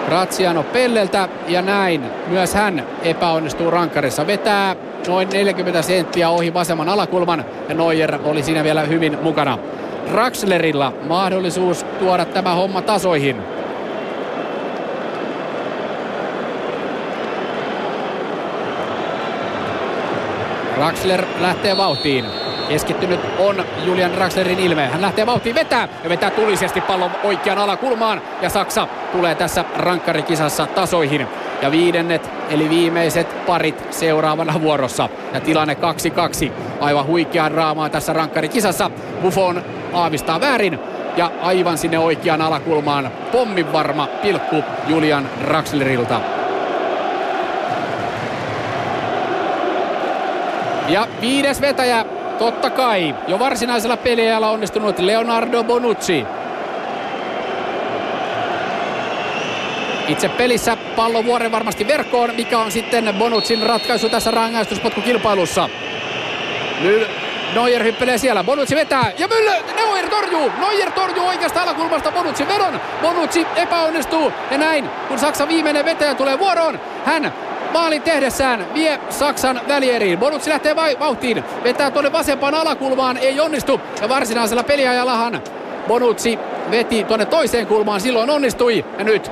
[SPEAKER 2] Graziano Pelleltä ja näin myös hän epäonnistuu rankkarissa. Vetää noin 40 senttiä ohi vasemman alakulman ja Neuer oli siinä vielä hyvin mukana. Draxlerilla mahdollisuus tuoda tämä homma tasoihin. Draxler lähtee vauhtiin. Keskittynyt on Julian Draxlerin ilme. Hän lähtee vauhtiin vetää ja vetää tulisesti pallon oikean alakulmaan. Ja Saksa tulee tässä rankkarikisassa tasoihin. Ja viidennet eli viimeiset parit seuraavana vuorossa. Ja tilanne 2-2. Aivan huikeaa draamaa tässä rankkarikisassa. Buffon aavistaa väärin ja aivan sinne oikeaan alakulmaan pommin varma pilkku Julian Draxlerilta. Ja viides vetäjä, totta kai, jo varsinaisella peliajalla onnistunut Leonardo Bonucci. Itse pelissä pallo vuoren varmasti verkkoon, mikä on sitten Bonucin ratkaisu tässä rangaistuspotkukilpailussa. Nyt Neuer hyppelee siellä, Bonucci vetää ja Müller, Neuer torjuu, Neuer torjuu oikeasta alakulmasta Bonucci vedon, Bonucci epäonnistuu ja näin, kun Saksan viimeinen vetäjä tulee vuoroon, hän maalin tehdessään vie Saksan välieriin. Bonucci lähtee vauhtiin, vetää tuonne vasempaan alakulmaan, ei onnistu. Ja varsinaisella peliajallahan Bonucci veti tuonne toiseen kulmaan, silloin onnistui. Ja nyt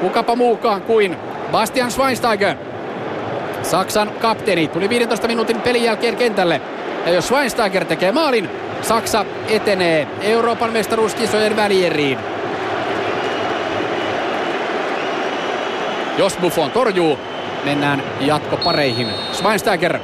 [SPEAKER 2] kukapa muukaan kuin Bastian Schweinsteiger. Saksan kapteeni tuli 15 minuutin pelin jälkeen kentälle. Ja jos Schweinsteiger tekee maalin, Saksa etenee Euroopan mestaruuskisojen välieriin. Jos Buffon torjuu, mennään jatkopareihin. Schweinsteiger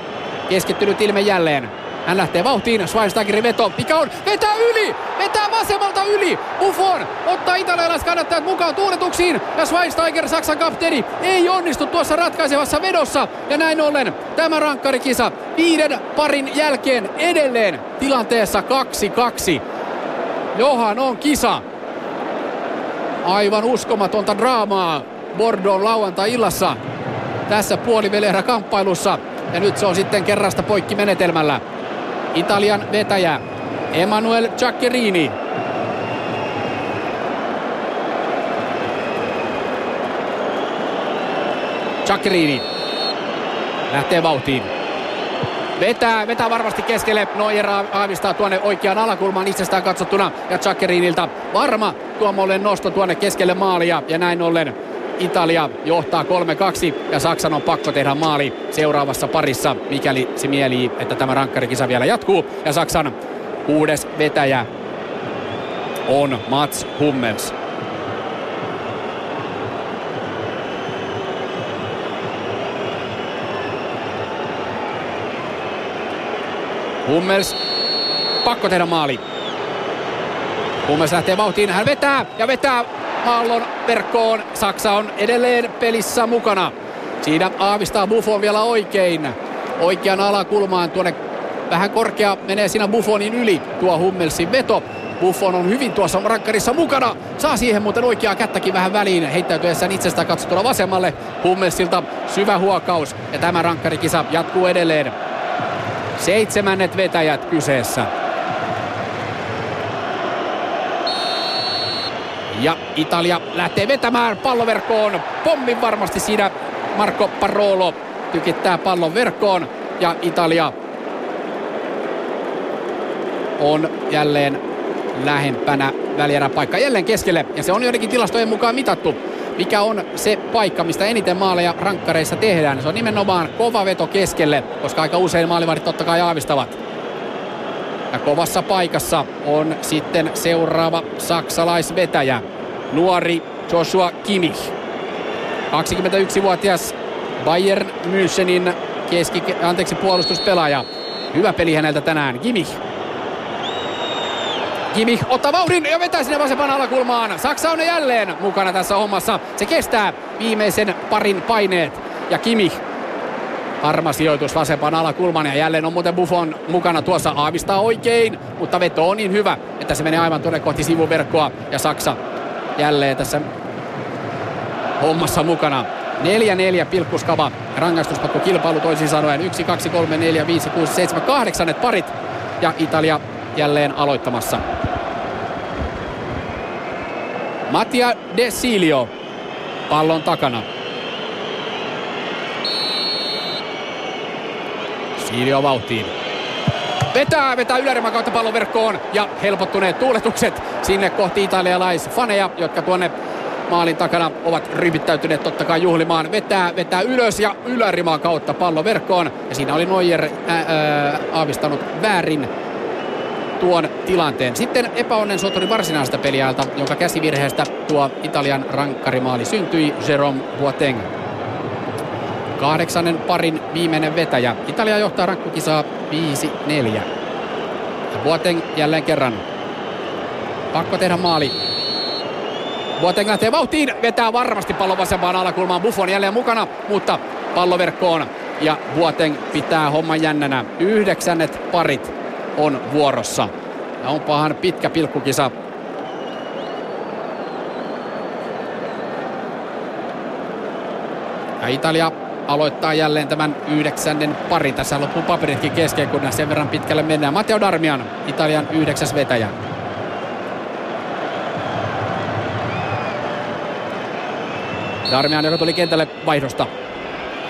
[SPEAKER 2] keskittynyt ilme jälleen. Hän lähtee vauhtiin, Schweinsteigerin veto, mikä on, vetää yli, vetää vasemmalta yli, Buffon ottaa italialaiskannattajat mukaan tuuletuksiin ja Schweinsteiger, Saksan kapteeni, ei onnistu tuossa ratkaisevassa vedossa ja näin ollen tämä rankkarikisa viiden parin jälkeen edelleen tilanteessa 2-2. Johan on kisa. Aivan uskomatonta draamaa Bordeaux lauantai-illassa tässä puolivelehdä kamppailussa. Ja nyt se on sitten kerrasta poikki menetelmällä. Italian vetäjä Emanuel Giaccherini. Giaccherini lähtee vauhtiin. Vetää, vetää varmasti keskelle. Neuer aavistaa tuonne oikeaan alakulmaan itsestään katsottuna. Ja Giaccerinilta varma tuomolle nosto tuonne keskelle maalia. Ja näin ollen Italia johtaa 3-2 ja Saksan on pakko tehdä maali seuraavassa parissa, mikäli se mieli, että tämä rankkarikisa vielä jatkuu. Ja Saksan kuudes vetäjä on Mats Hummels. Hummels, pakko tehdä maali. Hummels lähtee vauhtiin, hän vetää ja vetää maallon verkkoon. Saksa on edelleen pelissä mukana. Siinä aavistaa Buffon vielä oikein. Oikean alakulmaan tuonne vähän korkea menee siinä Buffonin yli tuo Hummelsin veto. Buffon on hyvin tuossa rankkarissa mukana. Saa siihen muuten oikeaa kättäkin vähän väliin heittäytyessään itsestään katsottuna vasemmalle. Hummelsilta syvä huokaus ja tämä rankkarikisa jatkuu edelleen. Seitsemännet vetäjät kyseessä. Ja Italia lähtee vetämään palloverkkoon. Pommin varmasti siinä Marco Parolo tykittää pallon verkkoon. Ja Italia on jälleen lähempänä välieräpaikka jälleen keskelle. Ja se on joidenkin tilastojen mukaan mitattu. Mikä on se paikka, mistä eniten maaleja rankkareissa tehdään? Se on nimenomaan kova veto keskelle, koska aika usein maalivahdit totta kai aavistavat. Ja kovassa paikassa on sitten seuraava saksalaisvetäjä, nuori Joshua Kimmich. 21-vuotias Bayern Münchenin keski, anteeksi, puolustuspelaaja. Hyvä peli häneltä tänään. Kimmich Kimi ottaa vauhdin ja vetää sinne vasemman alakulmaan. Saksa on jälleen mukana tässä hommassa. Se kestää viimeisen parin paineet. Ja Kimi Harma sijoitus vasempaan alakulman ja jälleen on muuten Buffon mukana tuossa aavistaa oikein, mutta veto on niin hyvä, että se menee aivan tuonne kohti sivuverkkoa ja Saksa jälleen tässä hommassa mukana. 4-4 pilkkuskava rangaistuspakko kilpailu toisin sanoen 1, 2, 3, 4, 5, 6, 7, 8 parit ja Italia jälleen aloittamassa. Mattia De Silio pallon takana. Silio vauhtiin. Vetää, vetää ylärimman kautta pallon verkkoon ja helpottuneet tuuletukset sinne kohti italialaisfaneja, jotka tuonne maalin takana ovat ryhmittäytyneet totta kai juhlimaan. Vetää, vetää ylös ja ylärimaa kautta pallon verkkoon. Ja siinä oli Neuer ää, ää, aavistanut väärin tuon tilanteen. Sitten epäonnen soturi varsinaisesta peliajalta, jonka käsivirheestä tuo Italian rankkarimaali syntyi Jerome Boateng. Kahdeksannen parin viimeinen vetäjä. Italia johtaa rankkukisaa 5-4. Ja Boateng jälleen kerran. Pakko tehdä maali. Boateng lähtee vauhtiin, vetää varmasti pallon vasempaan alakulmaan. Buffon jälleen mukana, mutta palloverkkoon. Ja Boateng pitää homman jännänä. Yhdeksännet parit on vuorossa. Ja onpahan pitkä pilkkukisa. Ja Italia aloittaa jälleen tämän yhdeksännen parin. Tässä loppuu paperitkin kesken, kun sen verran pitkälle mennään. Matteo Darmian, Italian yhdeksäs vetäjä. Darmian, joka tuli kentälle vaihdosta.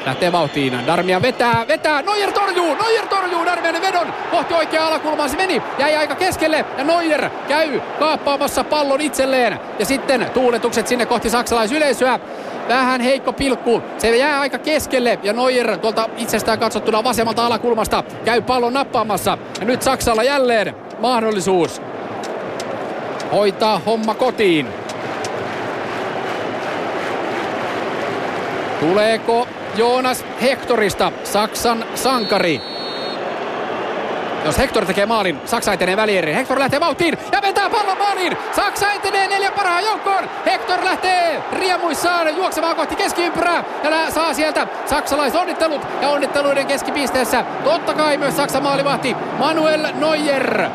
[SPEAKER 2] Lähtee vauhtiin. Darmian vetää, vetää. Neuer torjuu, Neuer torjuu Darmianin vedon. Kohti oikeaa alakulmaa se meni. Jäi aika keskelle ja Neuer käy kaappaamassa pallon itselleen. Ja sitten tuuletukset sinne kohti saksalaisyleisöä. Vähän heikko pilkku. Se jää aika keskelle ja Neuer tuolta itsestään katsottuna vasemmalta alakulmasta käy pallon nappaamassa. Ja nyt Saksalla jälleen mahdollisuus hoitaa homma kotiin. Tuleeko Joonas Hektorista, Saksan sankari. Jos Hector tekee maalin, Saksa etenee välieriin. Hector lähtee vauhtiin ja vetää pallon maaliin. Saksa etenee neljän parhaan joukkoon. Hector lähtee riemuissaan juoksemaan kohti keskiympyrää ja saa sieltä saksalaiset onnittelut ja onnitteluiden keskipisteessä. Totta kai myös Saksan maalivahti Manuel Neuer.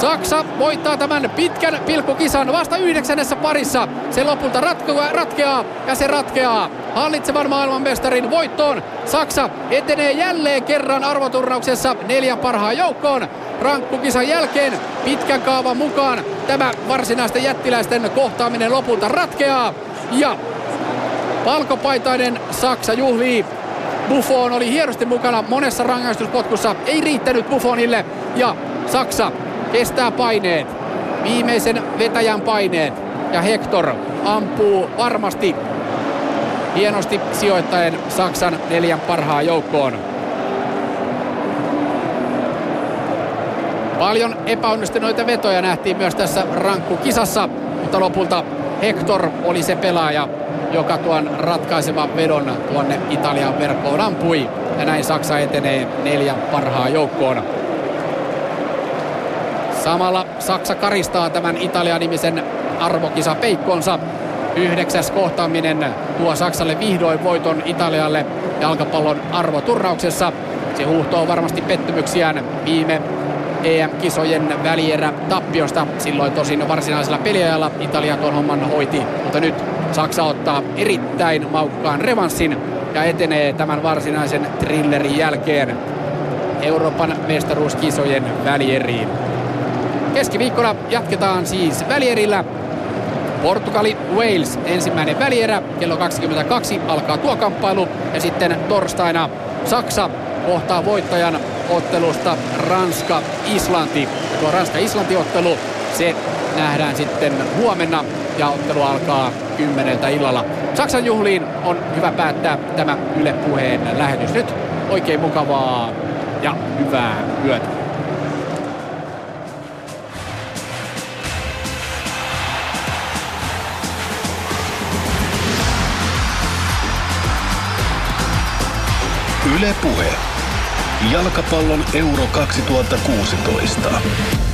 [SPEAKER 2] Saksa voittaa tämän pitkän pilkkukisan vasta yhdeksännessä parissa. Se lopulta ratkeaa, ratkeaa ja se ratkeaa hallitsevan maailmanmestarin voittoon. Saksa etenee jälleen kerran arvoturnauksessa neljän parhaan joukkoon. Rankkukisan jälkeen pitkän kaavan mukaan tämä varsinaisten jättiläisten kohtaaminen lopulta ratkeaa. Ja valkopaitainen Saksa juhlii Buffon oli hienosti mukana monessa rangaistuspotkussa. Ei riittänyt Buffonille ja Saksa kestää paineet. Viimeisen vetäjän paineet. Ja Hector ampuu varmasti hienosti sijoittaen Saksan neljän parhaan joukkoon. Paljon epäonnistuneita vetoja nähtiin myös tässä rankkukisassa, mutta lopulta Hector oli se pelaaja, joka tuon ratkaisevan vedon tuonne Italian verkkoon ampui. Ja näin Saksa etenee neljän parhaan joukkoon. Samalla Saksa karistaa tämän Italia-nimisen arvokisa peikkonsa. Yhdeksäs kohtaaminen tuo Saksalle vihdoin voiton Italialle jalkapallon arvoturnauksessa. Se huuhtoo varmasti pettymyksiään viime EM-kisojen välierä tappiosta. Silloin tosin varsinaisella peliajalla Italia tuon homman hoiti, mutta nyt Saksa ottaa erittäin maukkaan revanssin ja etenee tämän varsinaisen thrillerin jälkeen Euroopan mestaruuskisojen välieriin. Keskiviikkona jatketaan siis välierillä. Portugali, Wales, ensimmäinen välierä. Kello 22 alkaa tuo kamppailu. Ja sitten torstaina Saksa kohtaa voittajan ottelusta Ranska, Islanti. Ja tuo Ranska-Islanti-ottelu, se nähdään sitten huomenna ja ottelu alkaa kymmeneltä illalla. Saksan juhliin on hyvä päättää tämä Yle Puheen lähetys nyt. Oikein mukavaa ja hyvää yötä.
[SPEAKER 1] Yle Puhe. Jalkapallon Euro 2016.